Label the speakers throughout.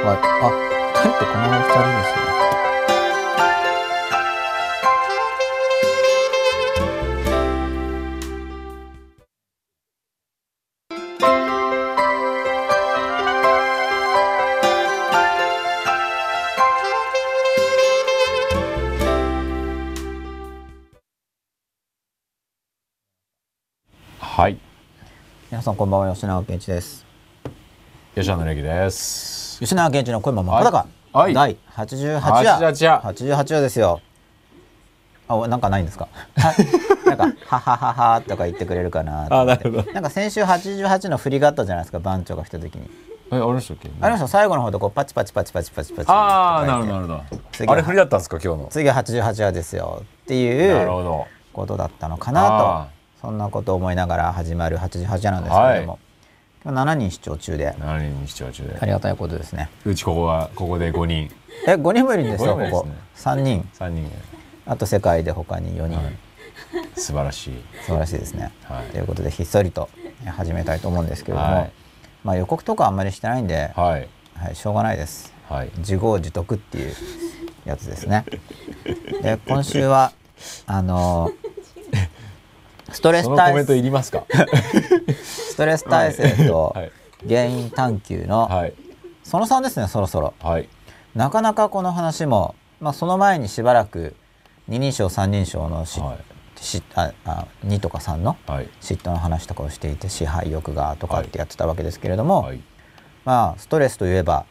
Speaker 1: はい。あ、二人ってこの二人ですよね。
Speaker 2: はい
Speaker 1: 皆さんこんばんは吉永健一です。
Speaker 2: 吉野歴です
Speaker 1: 吉永健一の声も真っ裸。
Speaker 2: はい
Speaker 1: 第八十八夜。
Speaker 2: 88夜
Speaker 1: 八十八夜ですよ。あ、なんかないんですか？なんかははははとか言ってくれるかな。
Speaker 2: あなるほど
Speaker 1: なんか先週八十八の振りがあったじゃないですか？番長が来た時に。
Speaker 2: えありましたっけ？
Speaker 1: ありました最後の方でこうパチパチパチパチパチパチ。
Speaker 2: ああなるほどなるほ
Speaker 1: 次
Speaker 2: どあれ振りだったんですか今日の
Speaker 1: 次は八十八夜ですよってい
Speaker 2: なるほ
Speaker 1: う
Speaker 2: ど
Speaker 1: ことだったのかなと
Speaker 2: あ。
Speaker 1: そんなことを思いながら始まる八十八夜なんですけれども。
Speaker 2: はい
Speaker 1: 7人視聴中で
Speaker 2: 何人に視聴中で
Speaker 1: ありがたいことですね。
Speaker 2: うちここはここで5人
Speaker 1: え、5人もいるんですよ、ここ
Speaker 2: 五人もいるんで。
Speaker 1: 3人。
Speaker 2: 3人
Speaker 1: あと世界で他に4人。
Speaker 2: はい素晴らしい
Speaker 1: 素晴らしいですね。
Speaker 2: はい
Speaker 1: ということで、ひっそりと始めたいと思うんですけれども、
Speaker 2: はい
Speaker 1: まあ予告とかあんまりしてないんで、
Speaker 2: はい
Speaker 1: はい、しょうがないです。
Speaker 2: はい
Speaker 1: 自業自得っていうやつですね。で、今週は、あのストレス体
Speaker 2: そのコメントいりますか？
Speaker 1: ス トレス耐性と
Speaker 2: はい。
Speaker 1: 原因探求の、
Speaker 2: はい。
Speaker 1: その3ですね、そろそろ。
Speaker 2: はい。
Speaker 1: なかなかこの話も、まあ、その前にしばらく二人称三人称のし、
Speaker 2: はい。
Speaker 1: しああ2とか3の
Speaker 2: はい。
Speaker 1: 嫉妬の話とかをしていて支配欲がとかってやってたわけですけれども、
Speaker 2: はい。
Speaker 1: まあストレスといえば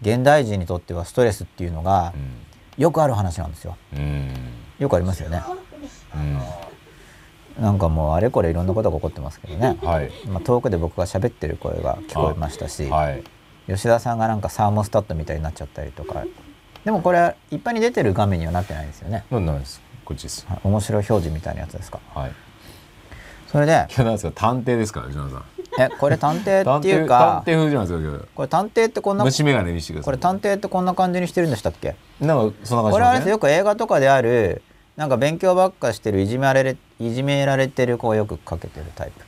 Speaker 1: 現代人にとってはストレスっていうのがよくある話なんですよ。
Speaker 2: うんうん。
Speaker 1: よくありますよね。
Speaker 2: うん
Speaker 1: なんかもうあれこれいろんなことが起こってますけどね。
Speaker 2: はい。
Speaker 1: まあ、遠くで僕が喋ってる声が聞こえましたし、
Speaker 2: はい。
Speaker 1: 吉田さんがなんかサーモスタットみたいになっちゃったりとか。でもこれいっぱいに出てる画面にはなってないですよね。
Speaker 2: なんなんです。こっちです。
Speaker 1: はい。面白い表示みたいなやつですか。
Speaker 2: はい。
Speaker 1: それで
Speaker 2: 今日なんですか探偵ですからジョナさん。
Speaker 1: えこれ探偵
Speaker 2: 探
Speaker 1: っていう
Speaker 2: 偵
Speaker 1: か
Speaker 2: 探偵風じゃないですか
Speaker 1: これ探偵ってこんな
Speaker 2: 虫眼鏡見せてください。
Speaker 1: これ探偵ってこんな感じにしてるんでしたっけ？
Speaker 2: なんかそんな感じ
Speaker 1: これはあれですよく映画とかであるなんか勉強ばっかしてるいじめられいじめられてる子をよくかけてるタイプ。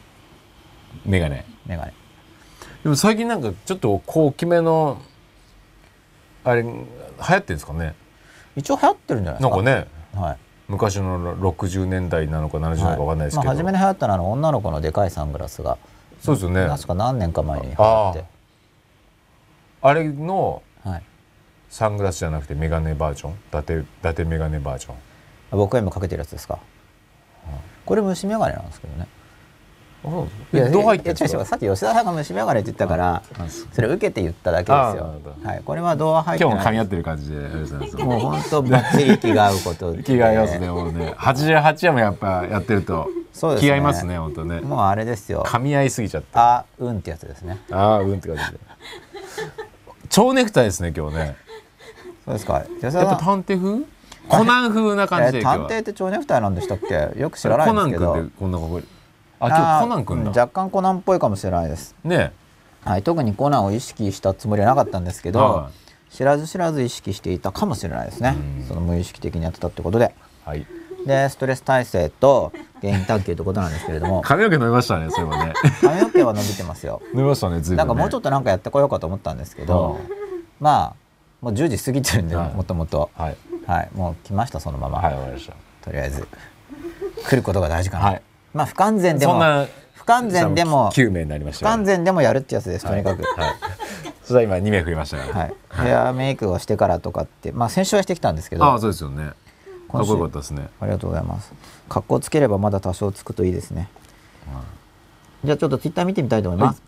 Speaker 2: 眼鏡。
Speaker 1: メガネ
Speaker 2: でも最近なんかちょっと大きめのあれ流行ってるんですかね？
Speaker 1: 一応流行ってるんじゃないですか。
Speaker 2: なんかね。
Speaker 1: はい。
Speaker 2: 昔の60年代なのか70年代かわかんないですけど、
Speaker 1: まあ、初めに流行ったのは女の子のでかいサングラスが
Speaker 2: そうですよね。
Speaker 1: 確か何年か前に流行って。
Speaker 2: あれの
Speaker 1: はい、
Speaker 2: サングラスじゃなくてメガネバージョン？伊達伊達メガネバージョン？
Speaker 1: 僕が今かけてるやつですか、これ虫眼鏡なんですけどね。
Speaker 2: いやどう入って
Speaker 1: さっき吉田さんが虫眼鏡って言ったからそれ受けて言っただけですよ。はい。これは童話入って
Speaker 2: 今日も噛み合ってる感じで
Speaker 1: もう本当バッチリ気が合うことで。
Speaker 2: 気が合いますねもうね。88夜もやっぱやってると
Speaker 1: そうですね。
Speaker 2: 気合いますね本当ね。
Speaker 1: もうあれですよ。
Speaker 2: 噛み合いすぎちゃって。
Speaker 1: あうんってやつですね。
Speaker 2: ああうんって感じで。蝶ネクタイですね今日ね。
Speaker 1: そうですか。吉田
Speaker 2: やっぱ
Speaker 1: さん
Speaker 2: 探偵風？コナン風な感じ
Speaker 1: え
Speaker 2: で今日は
Speaker 1: 探偵って蝶ネクタイなんでしたっけ？よく知らないんですけど。
Speaker 2: コナン君ってこんなこあ今日コナン君だ。
Speaker 1: 若干コナンっぽいかもしれないです。
Speaker 2: ね
Speaker 1: はい、特にコナンを意識したつもりはなかったんですけど、
Speaker 2: は
Speaker 1: 知らず知らず意識していたかもしれないですね。
Speaker 2: うん。
Speaker 1: その無意識的にやってたってことで。
Speaker 2: はい。
Speaker 1: でストレス耐性と原因探求ってことなんですけれども。
Speaker 2: 髪の毛伸びましたねそういえばね。
Speaker 1: 髪の毛は伸びてますよ。
Speaker 2: 伸びましたねずいぶんね。
Speaker 1: なんかもうちょっとなんかやってこようかと思ったんですけど、まあもう10時過ぎてるんで
Speaker 2: はい。
Speaker 1: もともと。
Speaker 2: はい
Speaker 1: はいもう来ましたそのまま、
Speaker 2: はいわかりました。
Speaker 1: とりあえず。来ることが大事かな、
Speaker 2: はい。
Speaker 1: まあ不完全でも不完全でも
Speaker 2: 9名になりまし
Speaker 1: 不
Speaker 2: たよ。
Speaker 1: 完全でもやるってやつですとにかく、
Speaker 2: はい。そしたら今2名増えましたから。
Speaker 1: はい、ヘアメイクをしてからとかってまあ先週はしてきたんですけど。
Speaker 2: ああそうですよね。かっこよかったですね。
Speaker 1: ありがとうございます。格好つければまだ多少つくといいですね、じゃあちょっとツイッター見てみたいと思います、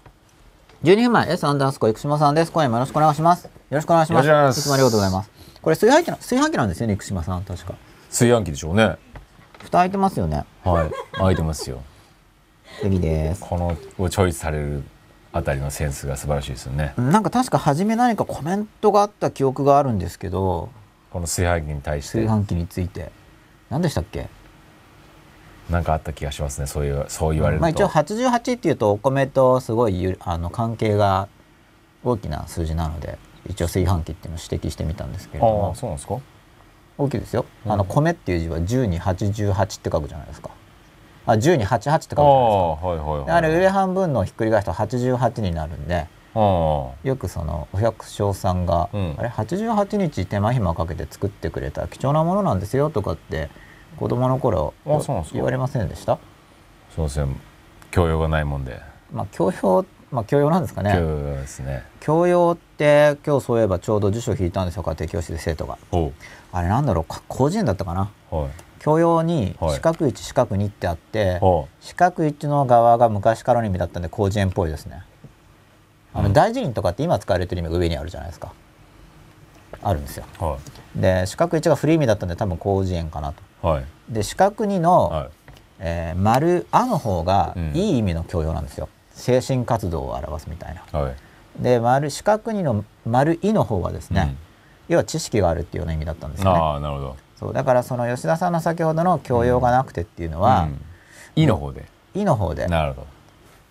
Speaker 1: 12分前 S アンダースコ生島さんです。今夜もよろしくお願いします。よろしくお願いします。
Speaker 2: よろしくお願いします。
Speaker 1: いつもありがとうございますこれ炊飯器な炊飯器なんですよね生島さん確か。
Speaker 2: 炊飯器でしょうね。
Speaker 1: 蓋開いてますよね。
Speaker 2: はい。開いてますよ。
Speaker 1: 素敵です。
Speaker 2: このをチョイスされるあたりのセンスが素晴らしいですよね。
Speaker 1: なんか確か初め何かコメントがあった記憶があるんですけど
Speaker 2: この炊飯器に対して。
Speaker 1: 炊飯器について。何でしたっけ？
Speaker 2: なんかあった気がしますねそういうそう言われると、
Speaker 1: まあ、一応88っていうとお米とすごいゆあの関係が大きな数字なので一応炊飯器っていうのを指摘してみたんですけれど
Speaker 2: あ
Speaker 1: も。
Speaker 2: あそうなんですか？
Speaker 1: 大きいですよ、
Speaker 2: うん。
Speaker 1: あの米っていう字は10に88って書くじゃないですか。あ10に88って書くじ
Speaker 2: あ
Speaker 1: ゃないですか。
Speaker 2: あはいはいはい。
Speaker 1: であれ上半分のをひっくり返すと88になるんで
Speaker 2: あ
Speaker 1: よくそのお百姓さんが、
Speaker 2: うん。
Speaker 1: あれ88日手間暇かけて作ってくれた貴重なものなんですよとかって子供の頃言われませんでした？
Speaker 2: そうですね教養がないもんで。
Speaker 1: まあ教養まあ教養なんですかね。
Speaker 2: 教養ですね。
Speaker 1: 教養って今日そういえばちょうど辞書引いたんですよ家庭教師で生徒が。あれなんだろうか広辞苑だったかな。
Speaker 2: はい。
Speaker 1: 教養に
Speaker 2: はい
Speaker 1: 四角1四角2ってあって、
Speaker 2: おう。
Speaker 1: 四角1の側が昔からの意味だったんで広辞苑っぽいですね。あの、
Speaker 2: うん。
Speaker 1: 大辞林とかって今使われてる意味が上にあるじゃないですか。あるんですよ。
Speaker 2: は
Speaker 1: で四角1が古い意味だったんで多分広辞苑かなと。
Speaker 2: いはい。
Speaker 1: で四角2の、
Speaker 2: はい。
Speaker 1: えー丸「あ」の方が
Speaker 2: うん。
Speaker 1: いい意味の教養なんですよ精神活動を表すみたいな。
Speaker 2: はい。
Speaker 1: で丸四角2の丸「い」の方はですね、
Speaker 2: うん。
Speaker 1: 要は知識があるっていうような意味だったんですよね。
Speaker 2: ああなるほど。
Speaker 1: そうだからその吉田さんの先ほどの教養がなくてっていうのは
Speaker 2: うん「い」の方で「
Speaker 1: い」の方で。
Speaker 2: なるほ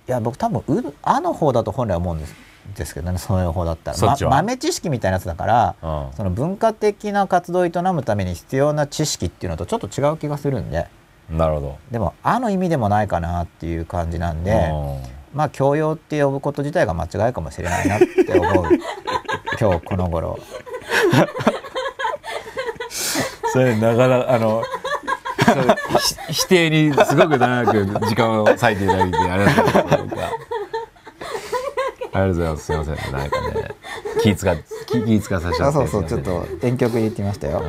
Speaker 1: いや僕多分う「あ」の方だと本来は思うんですですけどねその方だったら、ま豆知識みたいなやつだから
Speaker 2: ど
Speaker 1: その文化的な活動を営むために必要な知識っていうのとちょっと違う気がするんで。
Speaker 2: うんなるほど。
Speaker 1: でも「あ」の意味でもないかなっていう感じなんでまあ教養って呼ぶこと自体が間違いかもしれないなって思う。今日この頃。
Speaker 2: それなかなかあの否定にすごく長く時間を割いていただいてありがとうございます。ありがとうございます。すいません。なんかね気使っ気気使わさせちゃって。
Speaker 1: あそうそうちょっと遠曲言ってみましたよ。
Speaker 2: はい。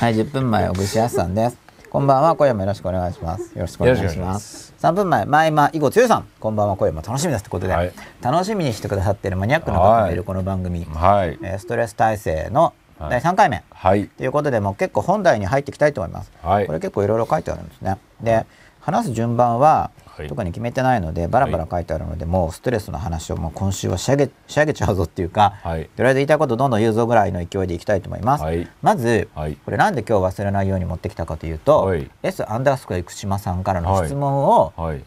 Speaker 1: はい、10分前、小串康さんです。こんばんは、今夜もよろしくお願いします。よろしくお願いしま。
Speaker 2: ます
Speaker 1: 3分前、前間囲碁強さん、こんばんは、今夜も楽しみですということで、
Speaker 2: はい
Speaker 1: 楽しみにしてくださっているマニアックな方がいるこの番組、
Speaker 2: はい
Speaker 1: えーストレス耐性の
Speaker 2: はい
Speaker 1: 第3回目。
Speaker 2: はい
Speaker 1: ということで、もう結構本題に入っていきたいと思います。
Speaker 2: はい
Speaker 1: これ結構いろいろ書いてあるんですね。で、話す順番は
Speaker 2: はい
Speaker 1: 特に決めてないので、バラバラ書いてあるので、もうストレスの話をもう今週は仕上げ仕上げちゃうぞっていうか、
Speaker 2: はい。
Speaker 1: とりあえず言いたいことどんどん言うぞぐらいの勢いでいきたいと思います。
Speaker 2: はい。
Speaker 1: まず、
Speaker 2: はい。
Speaker 1: これなんで今日忘れないように持ってきたかというと、
Speaker 2: はい。
Speaker 1: S アンダースコア生島さんからの質問を、
Speaker 2: はい。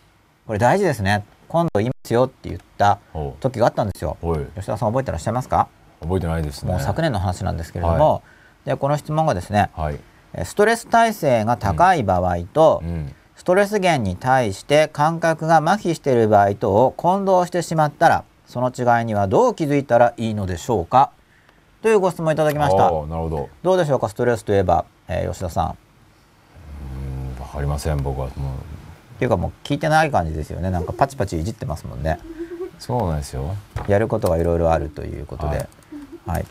Speaker 1: これ大事ですね。今度言いますよって言った
Speaker 2: お
Speaker 1: 時があったんですよ。吉田さん覚えてらっしゃいますか、
Speaker 2: 覚えてないですね。
Speaker 1: もう昨年の話なんですけれども、でこの質問がですねストレス耐性が高い場合と、
Speaker 2: うん。
Speaker 1: ストレス源に対して感覚が麻痺している場合とを混同してしまったらその違いにはどう気づいたらいいのでしょうか？というご質問いただきました。
Speaker 2: なるほど。
Speaker 1: どうでしょうか？ストレスといえば、えー吉田さん。
Speaker 2: うんわかりません僕はもう。
Speaker 1: っていうかもう聞いてない感じですよね。なんかパチパチいじってますもんね。
Speaker 2: そうなんですよ。
Speaker 1: やることがいろいろあるということで。は
Speaker 2: はいい、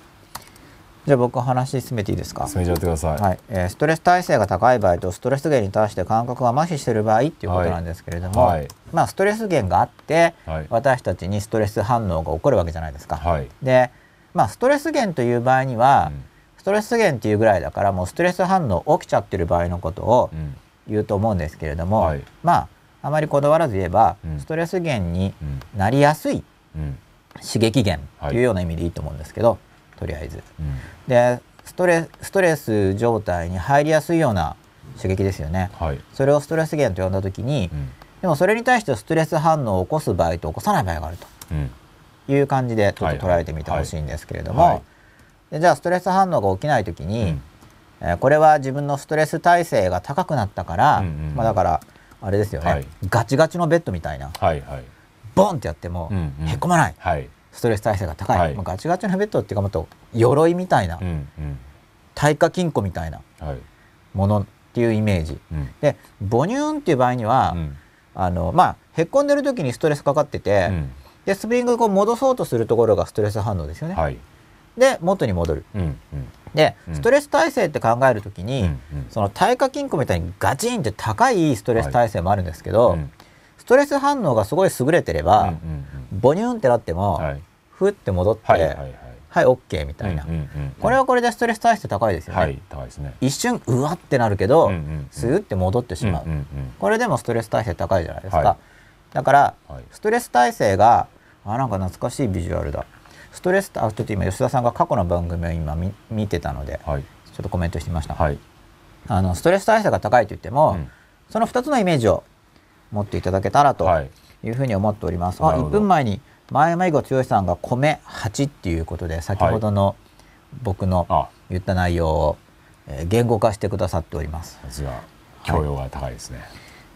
Speaker 1: じゃあ僕話進めていいですか？
Speaker 2: 進めちゃってください。
Speaker 1: はい、えーストレス耐性が高い場合とストレス源に対して感覚が麻痺している場合っていうことなんですけれども、
Speaker 2: はい。はい
Speaker 1: まあストレス源があって、
Speaker 2: はい。
Speaker 1: 私たちにストレス反応が起こるわけじゃないですか。
Speaker 2: はい。
Speaker 1: でまあストレス源という場合には、
Speaker 2: うん。
Speaker 1: ストレス源っていうぐらいだからもうストレス反応起きちゃってる場合のことを
Speaker 2: うん。
Speaker 1: 言うと思うんですけれども、
Speaker 2: はい。
Speaker 1: まああまりこだわらず言えば、
Speaker 2: うん。
Speaker 1: ストレス源に
Speaker 2: うん。
Speaker 1: なりやすい
Speaker 2: うん。
Speaker 1: 刺激源
Speaker 2: はい
Speaker 1: というような意味でいいと思うんですけど、とりあえず。
Speaker 2: うん。
Speaker 1: でストレストレス状態に入りやすいような刺激ですよね。
Speaker 2: はい。
Speaker 1: それをストレス源と呼んだ時に、
Speaker 2: うん。
Speaker 1: でもそれに対してストレス反応を起こす場合と起こさない場合がある
Speaker 2: うん。
Speaker 1: という感じでちょっと
Speaker 2: はい
Speaker 1: 捉えてみてほしいんですけれども、
Speaker 2: はい。はい
Speaker 1: でじゃあストレス反応が起きない時に、
Speaker 2: うん。
Speaker 1: えーこれは自分のストレス耐性が高くなったから、
Speaker 2: うんうん。
Speaker 1: まあ、だからあれですよね、
Speaker 2: はい。
Speaker 1: ガチガチのベッドみたいな。
Speaker 2: はいはい。
Speaker 1: ボンってやっても
Speaker 2: うんうん。
Speaker 1: へこまない、
Speaker 2: はい
Speaker 1: ストレス耐性が高い、
Speaker 2: はい。
Speaker 1: まあ、ガチガチのベッドっていうかもっと鎧みたいな、
Speaker 2: うんうん。
Speaker 1: 耐火金庫みたいな。
Speaker 2: はい。
Speaker 1: ものっていうイメージ。
Speaker 2: うん。
Speaker 1: で母乳っていう場合には、
Speaker 2: うん。
Speaker 1: あのまあへっこんでる時にストレスかかってて、
Speaker 2: うん。
Speaker 1: でスプリングをこう戻そうとするところがストレス反応ですよね。
Speaker 2: はい。
Speaker 1: で元に戻る。
Speaker 2: うんうん。
Speaker 1: で
Speaker 2: うん。
Speaker 1: ストレス耐性って考える時に、
Speaker 2: うんうん。
Speaker 1: その耐火金庫みたいにガチンって高いストレス耐性もあるんですけど、
Speaker 2: うん。
Speaker 1: ストレス反応がすごい優れてれば、
Speaker 2: うんうん
Speaker 1: ボニュンってなっても、
Speaker 2: はい
Speaker 1: ふって戻って、
Speaker 2: はいはいはい。
Speaker 1: はい、OK みたいな、
Speaker 2: うんうんうん
Speaker 1: これはこれでストレス耐性高いですよね。
Speaker 2: はい高いですね。
Speaker 1: 一瞬うわってなるけど、
Speaker 2: うんうんうん
Speaker 1: スーって戻ってしまう、
Speaker 2: うんうんうん。
Speaker 1: これでもストレス耐性高いじゃないですか、
Speaker 2: はい。
Speaker 1: だから、
Speaker 2: はい。
Speaker 1: ストレス耐性があなんか懐かしいビジュアルだ。ストレスあちょっと今吉田さんが過去の番組を今見見てたので
Speaker 2: はい。
Speaker 1: ちょっとコメントしてみました、
Speaker 2: はい。
Speaker 1: あのストレス耐性が高いと言っても、
Speaker 2: うん。
Speaker 1: その2つのイメージを持っていただけたらと
Speaker 2: はい。
Speaker 1: いうふうに思っております、あ1
Speaker 2: なるほど。
Speaker 1: 分前に前山囲碁剛さんが米8っていうことで先ほどの僕の
Speaker 2: あ。
Speaker 1: 言った内容を、えー言語化してくださっております。
Speaker 2: さすが教養が高いですね。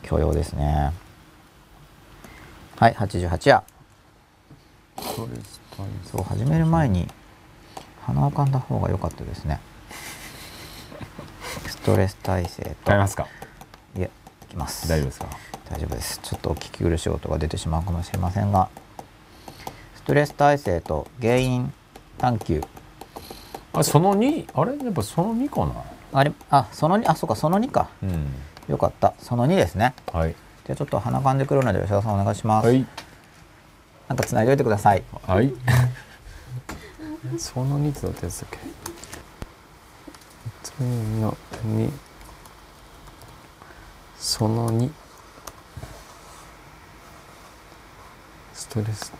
Speaker 1: 許容ですね。はい88夜。そう始める前に鼻をかんだ方が良かったですね。ストレス耐性と。
Speaker 2: 変えますか？
Speaker 1: いえいきます。
Speaker 2: 大丈夫ですか？
Speaker 1: 大丈夫です。ちょっとお聞き苦しい音が出てしまうかもしれませんがストレス耐性と原因探求。
Speaker 2: あその2あれ？やっぱその2かな？
Speaker 1: あれ？あその2あそうかその2か。
Speaker 2: うん。
Speaker 1: よかった。その2ですね。
Speaker 2: はい。
Speaker 1: じゃあちょっと鼻かんでくるので吉田さんお願いします、
Speaker 2: はい。
Speaker 1: なんか繋いでおいてください。
Speaker 2: はい。その2ってどうやってやつだっけ？次の2その2ストレス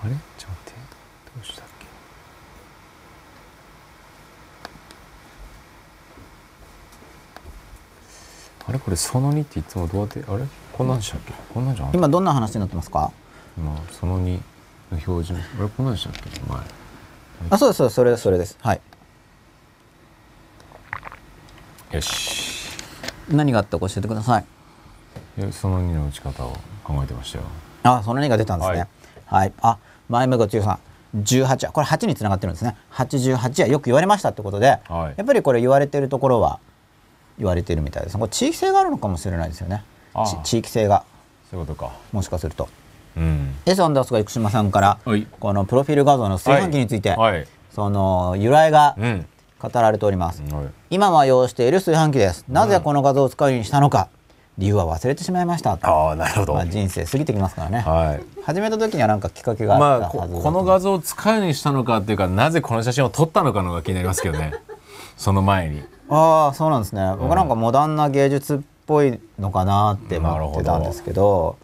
Speaker 2: あれちょっと待ってどうしたっけあれ？これその2っていつもどうやってあれ？こんなんでしたっけ？こんなんじゃん
Speaker 1: 今どんな話になってますか？
Speaker 2: 今その2の標準あれ？こんなんでしたっけ？前。
Speaker 1: あそうですそれそれです。はい。
Speaker 2: よし。
Speaker 1: 何があったか教えてください。
Speaker 2: でその2の打ち方を考えてましたよ。
Speaker 1: あその2が出たんですね。はい、あ前向強さん。18はこれ8につながってるんですね。88はよく言われましたってことで、
Speaker 2: はい。
Speaker 1: やっぱりこれ言われてるところは言われてるみたいです。これ地域性があるのかもしれないですよね。地域性が。
Speaker 2: そういうことか。
Speaker 1: もしかすると。
Speaker 2: うん。
Speaker 1: エスアンダースが生島さんから
Speaker 2: はい。
Speaker 1: このプロフィール画像の炊飯器について、
Speaker 2: はい。
Speaker 1: その由来が
Speaker 2: うん。
Speaker 1: 語られております、
Speaker 2: はい。
Speaker 1: 今は用している炊飯器です。なぜこの画像を使うようにしたのか。理由は忘れてしまいました
Speaker 2: ああなるほど。
Speaker 1: まあ、人生過ぎてきますからね、
Speaker 2: はい。
Speaker 1: 始めた時にはなんかきっかけがあ
Speaker 2: まあ
Speaker 1: ったはずだと
Speaker 2: ここの画像を使うようにしたのかっていうかなぜこの写真を撮ったのかのが気になりますけどね。その前に
Speaker 1: ああそうなんですね、僕なんかモダンな芸術っぽいのかなって思ってたんですけど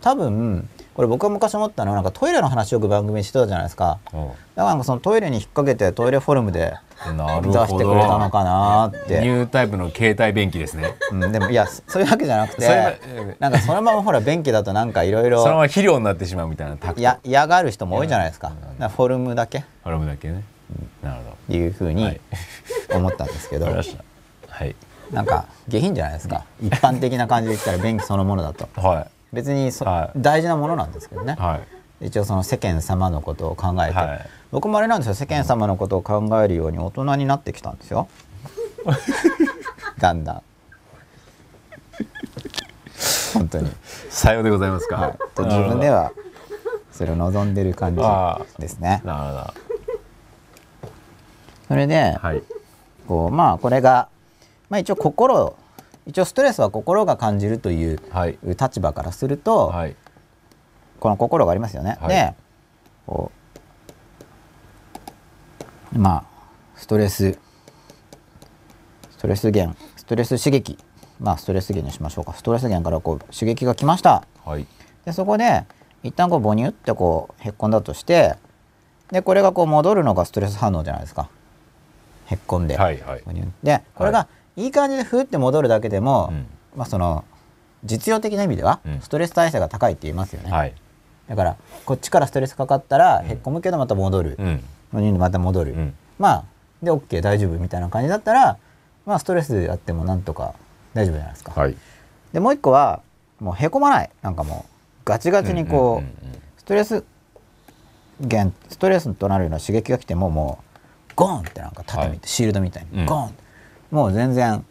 Speaker 1: 多分これ僕が昔思ったのはなんかトイレの話よく番組にしてたじゃないですか。だからなんかそのトイレに引っ掛けてトイレフォルムで出してくれたのかなって、
Speaker 2: ニュータイプの携帯便器ですね。
Speaker 1: うん、でもいやそういうわけじゃなくてなんかそのままほら便器だとなんかいろい
Speaker 2: そのま
Speaker 1: ろ
Speaker 2: ま肥料になってしまうみたいな
Speaker 1: や嫌がる人も多いじゃないですか。フォルムだけ。っ
Speaker 2: フォルムだけねなるほ
Speaker 1: ていうふうに
Speaker 2: はい。
Speaker 1: 思ったんですけど、
Speaker 2: はい。
Speaker 1: なんか下品じゃないですか。一般的な感じで言ったら便器そのものだと。
Speaker 2: は
Speaker 1: 別にそ、
Speaker 2: はい。
Speaker 1: 大事なものなんですけどね。
Speaker 2: い、はい。
Speaker 1: 一応その世間様のことを考えて、
Speaker 2: はい。
Speaker 1: 僕もあれなんですよ。世間様のことを考えるように大人になってきたんですよ。だんだん。本当に。
Speaker 2: さようでございますか、
Speaker 1: と自分ではそれを望んでる感じ
Speaker 2: あ
Speaker 1: ですね。
Speaker 2: なるほど
Speaker 1: それで、
Speaker 2: はい。
Speaker 1: こうまあこれが、まあ、一応心一応ストレスは心が感じるという
Speaker 2: はい。
Speaker 1: 立場からすると、
Speaker 2: はい。
Speaker 1: この心がありますよね。
Speaker 2: はい。
Speaker 1: でこうまあストレスストレス源ストレス刺激。まあストレス源にしましょうか。ストレス源からこう刺激が来ました。
Speaker 2: はい。
Speaker 1: でそこで一旦こうボニュってこうへっこんだとしてでこれがこう戻るのがストレス反応じゃないですかへっこんで、
Speaker 2: はいはい。
Speaker 1: でこれがい。い感じでふって戻るだけでも、
Speaker 2: うん。
Speaker 1: まあその実用的な意味では
Speaker 2: うん。
Speaker 1: ストレス耐性が高いって言いますよね、
Speaker 2: はい。
Speaker 1: だからこっちからストレスかかったらへっこむけどまた戻る、
Speaker 2: うん。
Speaker 1: また戻る、
Speaker 2: うん。
Speaker 1: まあで OK 大丈夫みたいな感じだったらまあストレスあってもなんとか大丈夫じゃないですか、
Speaker 2: はい。
Speaker 1: でもう一個はもうへこまない。なんかもうガチガチにこう,、
Speaker 2: うんうんうんうん。
Speaker 1: ストレス源ストレスとなるような刺激が来てももうゴーンってなんか縦みたい、
Speaker 2: はい。
Speaker 1: シールドみたいに、
Speaker 2: うん。
Speaker 1: ゴーン。もう全然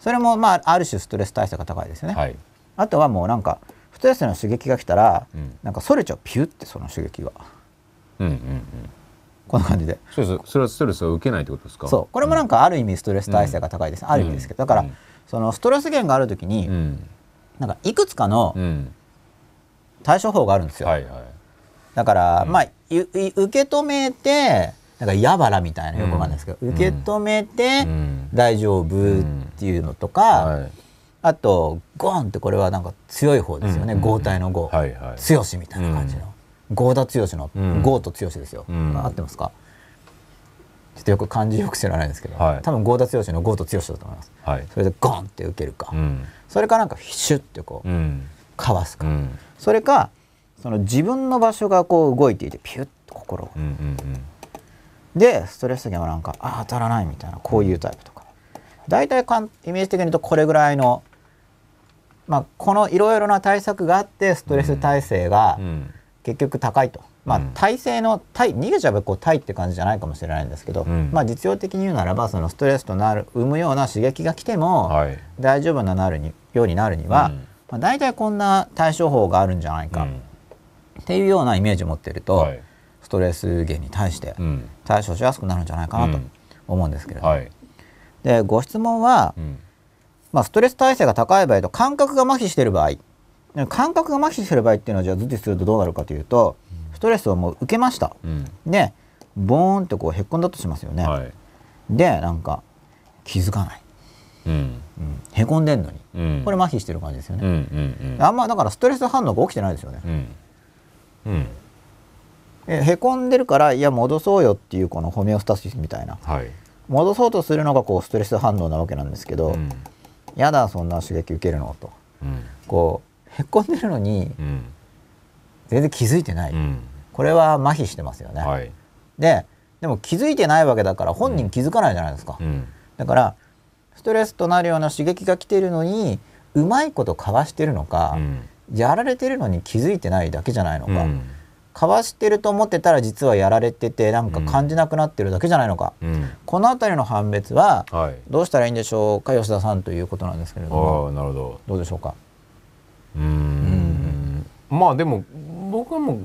Speaker 1: それもまあある種ストレス耐性が高いですよね、
Speaker 2: はい。
Speaker 1: あとはもうなんかストレスの刺激が来たら、
Speaker 2: うん。
Speaker 1: なんかそれちゃうピュってその刺激が。
Speaker 2: うんうんうん。
Speaker 1: こんな感じで。
Speaker 2: それはストレスを受けないってことですか？
Speaker 1: そう。これもなんかある意味ストレス耐性が高いです、ある意味ですけど。だから、
Speaker 2: うん。
Speaker 1: そのストレス源がある時に、
Speaker 2: うん。
Speaker 1: なんかいくつかの
Speaker 2: うん。
Speaker 1: 対処法があるんですよ、
Speaker 2: はいはい。
Speaker 1: だから、まあ受け止めてなんか矢原みたいなよくわかんないですけど、
Speaker 2: うん。
Speaker 1: 受け止めて
Speaker 2: うん。
Speaker 1: 大丈夫っていうのとか、
Speaker 2: はい。
Speaker 1: あとゴンってこれはなんか強い方ですよね、
Speaker 2: うん。
Speaker 1: 豪体の豪、
Speaker 2: はいはい。
Speaker 1: 強しみたいな感じの、豪田強しの、
Speaker 2: うん。
Speaker 1: 豪と強しですよ、
Speaker 2: うん。
Speaker 1: 合ってますか？ちょっとよく漢字よく知らないんですけど、
Speaker 2: はい。
Speaker 1: 多分豪田強しの豪と強しだと思います。
Speaker 2: はい。
Speaker 1: それでゴンって受けるか、
Speaker 2: うん。
Speaker 1: それかなんかシュッてこう
Speaker 2: うん。
Speaker 1: かわすか、
Speaker 2: うん。
Speaker 1: それかその自分の場所がこう動いていてピュッと心をでストレス源はなんかあ当たらないみたいなこういうタイプとか。大体かんイメージ的に言うとこれぐらいの、まあ、このいろいろな対策があってストレス耐性が結局高いと。まあ、体制の体逃げちゃえばこう体って感じじゃないかもしれないんですけど、うん、まあ、実用的に言うならばそのストレスとなる生むような刺激が来ても大丈夫ななるにようになるには、うん、まあ、大体こんな対処法があるんじゃないか、っていうようなイメージを持ってると、はい、ストレス源に対して対処しやすくなるんじゃないかなと思うんですけれども、はい、でご質問は、まあ、ストレス耐性が高い場合と感覚が麻痺している場合。感覚が麻痺している場合っていうのはじゃあ図示するとどうなるかというとストレスをもう受けました、うん、でボーンとこうへっこんだとしますよね、はい、でなんか気づかない、うん。うん、へこんでんのに、うん、これ麻痺してる感じですよね、うんうんうん、あんまだからストレス反応が起きてないですよね、うんへこんでるからいや戻そうよっていうこのホメオスタシスみたいな、はい、戻そうとするのがこうストレス反応なわけなんですけど、うん、やだそんな刺激受けるのと、うん、こうへこんでるのに、全然気づいてない、これは麻痺してますよね。はい、ででも気づいてないわけだから本人気づかないじゃないですか。だからストレスとなるような刺激が来てるのにうまいことかわしてるのか、やられてるのに気づいてないだけじゃないのか。かわしてると思ってたら実はやられててなんか感じなくなってるだけじゃないのか、うん、この辺りの判別はどうしたらいいんでしょうか吉田さんということなんですけれども。
Speaker 2: なるほど。
Speaker 1: どうでしょうか？
Speaker 2: うん。まあでも僕はもう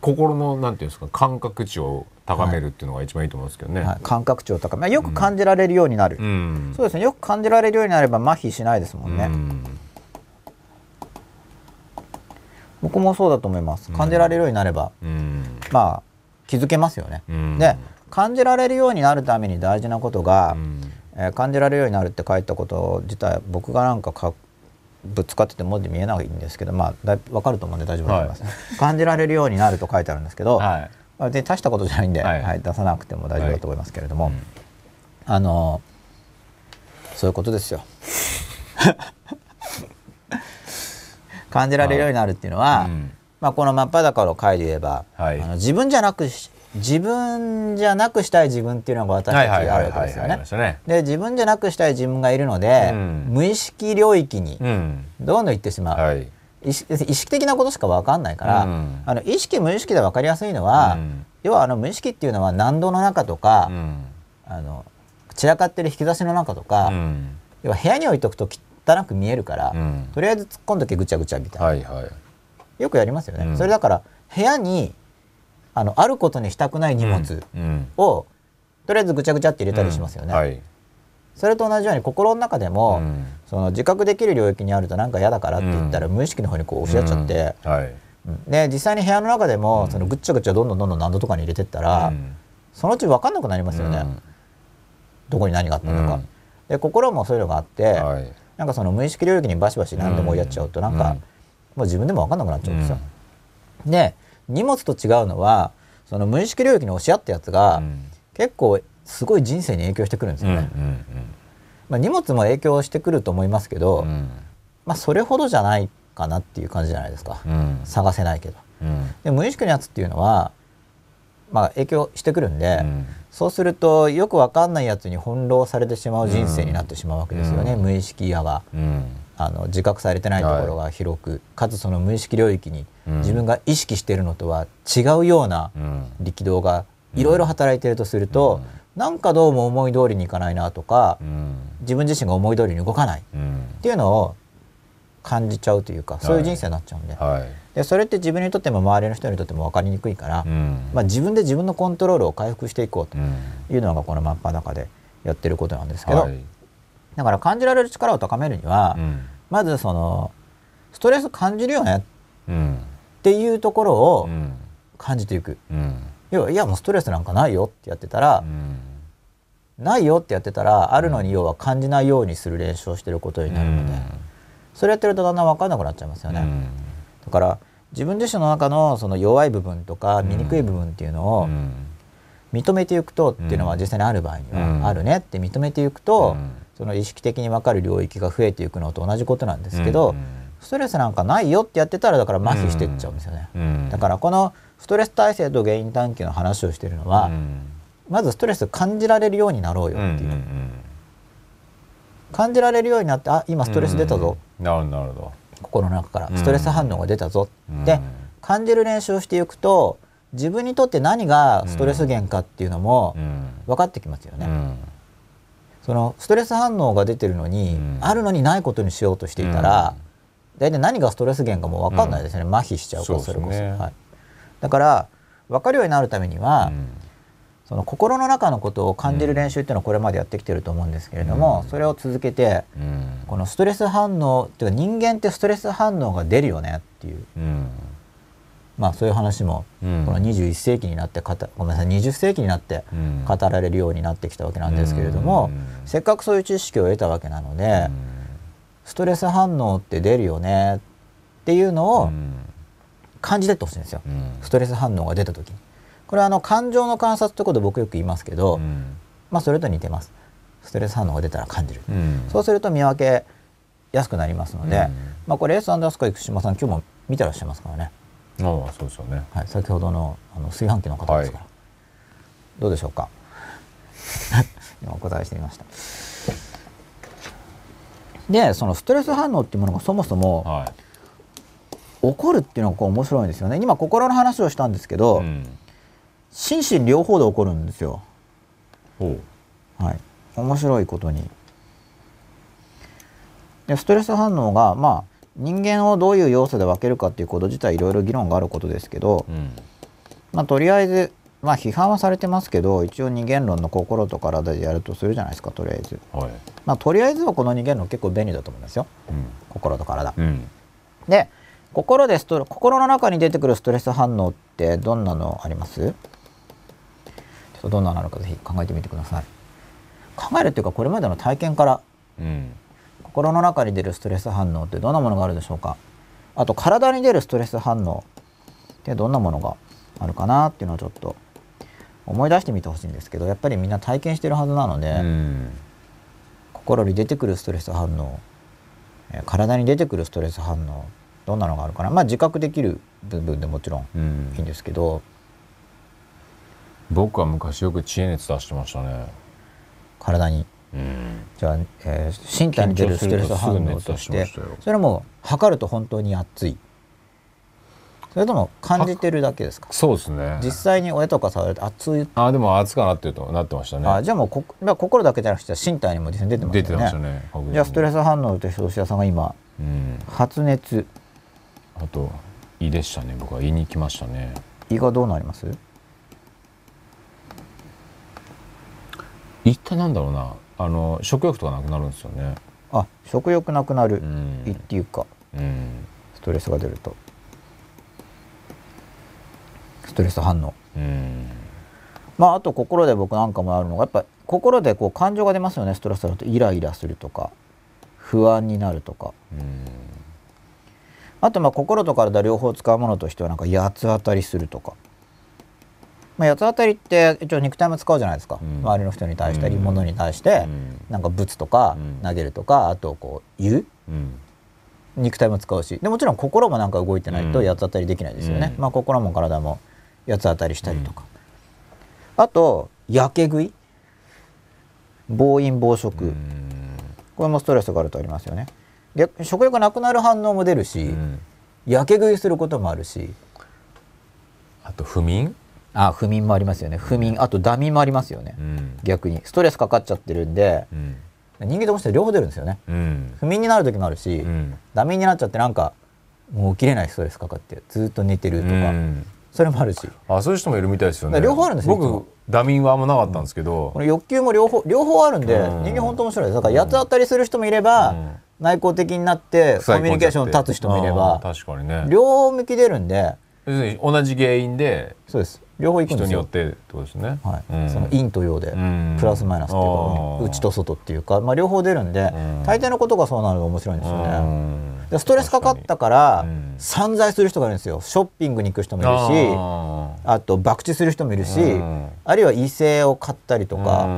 Speaker 2: 心のなんていうんですか感覚値を高めるっていうのが一番いいと思うんですけどね、はい、
Speaker 1: 感覚値を高めよく感じられるようになる、うん、そうですね。よく感じられるようになれば麻痺しないですもんね、うん、僕もそうだと思います。感じられるようになれば、うん、まあ気づけますよね、で感じられるようになるために大事なことが、えー、感じられるようになるって書いたこと自体僕がなんかかぶつかってて文字見えないんですけどまあだ分かると思うんで大丈夫だと思います、はい、感じられるようになると書いてあるんですけど、はい、で大したことじゃないんで、はい、はい、出さなくても大丈夫だと思いますけれども、はい、あのそういうことですよ 感じられるようになるっていうのは、うん、まあ、この真っ裸の回で言えば、あの自分じゃなく自分じゃなくしたい自分っていうのが私たちあるわけですよね。で自分じゃなくしたい自分がいるので、うん、無意識領域にどんどん行ってしまう、はい、意識的なことしか分かんないから、うん、あの意識無意識で分かりやすいのは、うん、要はあの無意識っていうのは難度の中とか、あの散らかってる引き出しの中とか、要は部屋に置いとくと汚く見えるから、とりあえず突っ込んどけぐちゃぐちゃみたいな、はいはい、よくやりますよね。それだから部屋にあのあることにしたくない荷物を、とりあえずぐちゃぐちゃって入れたりしますよね。はい、それと同じように心の中でも、うん、その自覚できる領域にあるとなんか嫌だからって言ったら、無意識の方にこう押し合っちゃって、うん。はい、で実際に部屋の中でも、そのぐっちゃぐちゃどんどんどんどん何度とかに入れてったら、そのうち分かんなくなりますよね、どこに何があったのか。で心もそういうのがあって、はい、なんかその無意識領域にバシバシ何でもやっちゃうとなんか、もう自分でも分かんなくなっちゃうんですよ。で荷物と違うのはその無意識領域に押し合ったやつが、うん、結構すごい人生に影響してくるんですよね。まあ、荷物も影響してくると思いますけど、うん、まあ、それほどじゃないかなっていう感じじゃないですか、うん、探せないけど。で無意識のやつっていうのは、まあ、影響してくるんで、そうするとよく分かんないやつに翻弄されてしまう人生になってしまうわけですよね、無意識やが。あの自覚されてないところが広く、はい、かつその無意識領域に自分が意識しているのとは違うような力道がいろいろ働いているとすると、うん、なんかどうも思い通りにいかないなとか、うん、自分自身が思い通りに動かないっていうのを感じちゃうというかそういう人生になっちゃうんで。はい、でそれって自分にとっても周りの人にとっても分かりにくいから、うん、まあ、自分で自分のコントロールを回復していこうというのがこの真っ裸でやってることなんですけど、はい、だから感じられる力を高めるには、まずそのストレス感じるよねっていうところを感じていく、うん、要はいやもうストレスなんかないよってやってたら、うん、ないよってやってたらあるのに要は感じないようにする練習をしてることになるので、それやってるとだんだん分かんなくなっちゃいますよね。だから自分自身の中のその弱い部分とか見にくい部分っていうのを認めていくとっていうのは実際にある場合にはあるねって認めていくと、その意識的に分かる領域が増えていくのと同じことなんですけど、ストレスなんかないよってやってたらだから麻痺してっちゃうんですよね、だからこのストレス耐性と原因探求の話をしているのは、うん、まずストレス感じられるようになろうよっていう。感じられるようになってあ今ストレス出たぞ、
Speaker 2: なるほど
Speaker 1: 心の中からストレス反応が出たぞ、で感じる練習をしていくと自分にとって何がストレス源かっていうのも分かってきますよね。そのストレス反応が出てるのに、あるのにないことにしようとしていたら、大体何がストレス源かも分かんないですよね、麻痺しちゃうからそれこそ、ね、はい、だから分かるようになるためには、その心の中のことを感じる練習っていうのはこれまでやってきてると思うんですけれども、それを続けて、このストレス反応っていうか人間ってストレス反応が出るよねっていう、まあそういう話も、この21世紀になってごめんなさい20世紀になって語られるようになってきたわけなんですけれども、せっかくそういう知識を得たわけなので、ストレス反応って出るよねっていうのを感じてってほしいんですよ、ストレス反応が出た時に。これはあの感情の観察ってこと僕よく言いますけど、まあそれと似てます。ストレス反応が出たら感じる、そうすると見分けやすくなりますので、まあこれ S アンダースコ生島さん今日も見てらっしゃいますからね。
Speaker 2: ああそうですよね、
Speaker 1: はい、先ほどのあの炊飯器の方ですから、はい、どうでしょうか？今お答えしてみました。でそのストレス反応っていうものがそもそも、はい、起こるっていうのが面白いんですよね。今心の話をしたんですけど、うん、心身両方で起こるんですよ。はい。面白いことに。でストレス反応がまあ人間をどういう要素で分けるかっていうこと自体いろいろ議論があることですけど、うん、まあとりあえずまあ批判はされてますけど一応二元論の心と体でやるとするじゃないですかとりあえず、はい、まあとりあえずはこの二元論結構便利だと思いますよ、うん、心と体、うん、で心でスト心の中に出てくるストレス反応ってどんなのあります？ちょっとどんなのあるかぜひ考えてみてください。考えるっていうかこれまでの体験から、うん。心の中に出るストレス反応ってどんなものがあるでしょうか？あと体に出るストレス反応ってどんなものがあるかなっていうのをちょっと思い出してみてほしいんですけどやっぱりみんな体験してるはずなので、心に出てくるストレス反応体に出てくるストレス反応どんなのがあるかな？まあ自覚できる部分でもちろんいいんですけど、
Speaker 2: 僕は昔よく知恵熱出してましたね。
Speaker 1: 体に。じゃあ、えー、身体に出るストレス反応としてそれも測ると本当に熱い。それとも感じてるだけですか？
Speaker 2: そうですね。
Speaker 1: 実際に親とか触れて熱い。
Speaker 2: あでも熱かなっていうとなってましたね。
Speaker 1: あじゃあもうこ心だけじゃなくて身体にも出てますよね。出てましたねじゃあストレス反応として吉田さんが今、うん、発熱。
Speaker 2: あと胃でしたね。僕は胃に来ましたね。
Speaker 1: 胃がどうなります？
Speaker 2: 胃ってなんだろうな。あの食欲とかなくなるんですよね。
Speaker 1: あ食欲なくなる、うん、っていうか、うん、ストレスが出ると。ストレス反応、うん、まああと心で僕なんかもあるのがやっぱ心でこう感情が出ますよね。ストレスだとイライラするとか不安になるとか、うん、あとまあ心と体両方使うものとしてはなんか八つ当たりするとかまあ、八つ当たりって一応肉体も使うじゃないですか、うん、周りの人に対したり、物に対して、なんかぶつとか投げるとかあとこう言う、肉体も使うし。でもちろん心もなんか動いてないと八つ当たりできないですよね、まあ、心も体も八つ当たりしたりとか、あとやけ食い？暴飲暴食、これもストレスがあるとありますよね。逆食欲なくなる反応も出るし、やけ食いすることもあるし。
Speaker 2: あと不眠？
Speaker 1: あ不眠もありますよね。不眠あとダミもありますよね、うん、逆に。ストレスかかっちゃってるんで、うん、人間として両方出るんですよね、うん、不眠になる時もあるし、うん、ダミになっちゃってなんかもう起きれないストレスかかってずっと寝てるとか、それもあるし。
Speaker 2: あそういう人もいるみたいですよね。
Speaker 1: 両方あるんです
Speaker 2: よ僕ダミンはあんまなかったんですけど、
Speaker 1: この欲求も両方両方あるんで、人間本当面白いです。だから八つ当たりする人もいれば、内向的になってコミュニケーション立つ人もいれば
Speaker 2: 確かにね。
Speaker 1: 両向き出るんで。
Speaker 2: 同じ原因で
Speaker 1: そうです両方行くんです
Speaker 2: よ。人によってってことですね、
Speaker 1: はい、うん、その陰と陽でプラスマイナスっていうか内と外っていうか、まあ、両方出るんで大抵のことがそうなるのが面白いんですよね。でストレスかかったから散財する人がいるんですよ。ショッピングに行く人もいるしあと博打する人もいるしあるいは異性を買ったりとか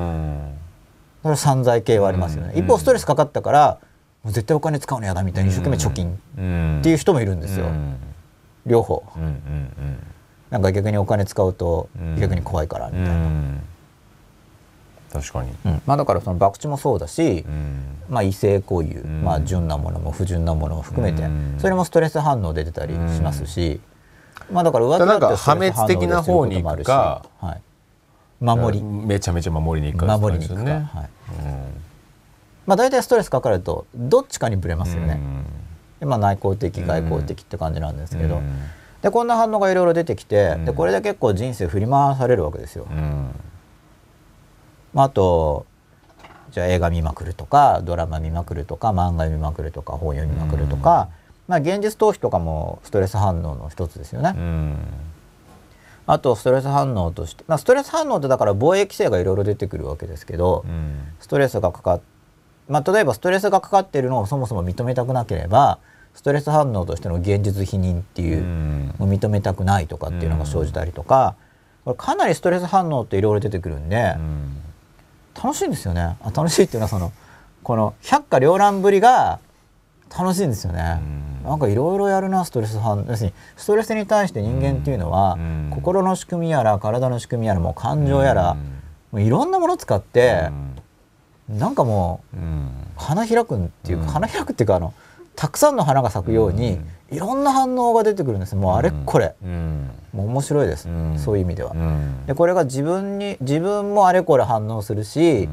Speaker 1: それ散財系はありますよね。一方ストレスかかったからもう絶対お金使うの嫌だみたいに一生懸命貯金っていう人もいるんですよ。両方。うんうんうんなんか逆にお金使うと逆に怖いからみたいな、うん、
Speaker 2: 確かに、
Speaker 1: うん。まあ、だからその博打もそうだし、まあ、異性交友、まあ、純なものも不純なものも含めて、それもストレス反応で出たりしますし、まあ、だから
Speaker 2: 浮気だって破滅的な方に行くか、
Speaker 1: はい、守り。
Speaker 2: めちゃめちゃ守りに行くか、
Speaker 1: 守りに行くか、はい。まあ、大体ストレスかかるとどっちかにぶれますよね。まあ、内向的外向的って感じなんですけど、でこんな反応がいろいろ出てきて、でこれで結構人生振り回されるわけですよ。まあ、あとじゃあ映画見まくるとかドラマ見まくるとか漫画見まくるとか本読みまくるとか、まあ、現実逃避とかもストレス反応の一つですよね。あとストレス反応として、まあ、ストレス反応ってだから防衛規制がいろいろ出てくるわけですけど、ストレスがかかっまあ、例えばストレスがかかっているのをそもそも認めたくなければストレス反応としての現実否認っていう認めたくないとかっていうのが生じたりとかこれかなりストレス反応っていろいろ出てくるんで楽しいんですよね。あ楽しいっていうのはそのこの百花繚乱ぶりが楽しいんですよね。なんかいろいろやるなストレス反要するにストレスに対して人間っていうのは心の仕組みやら体の仕組みやらもう感情やらもういろんなもの使ってなんかもう花開くっていうか花開くっていうかあのたくさんの花が咲くようにいろんな反応が出てくるんです。もうあれこれ。もう面白いです。そういう意味では。でこれが自分に自分もあれこれ反応するし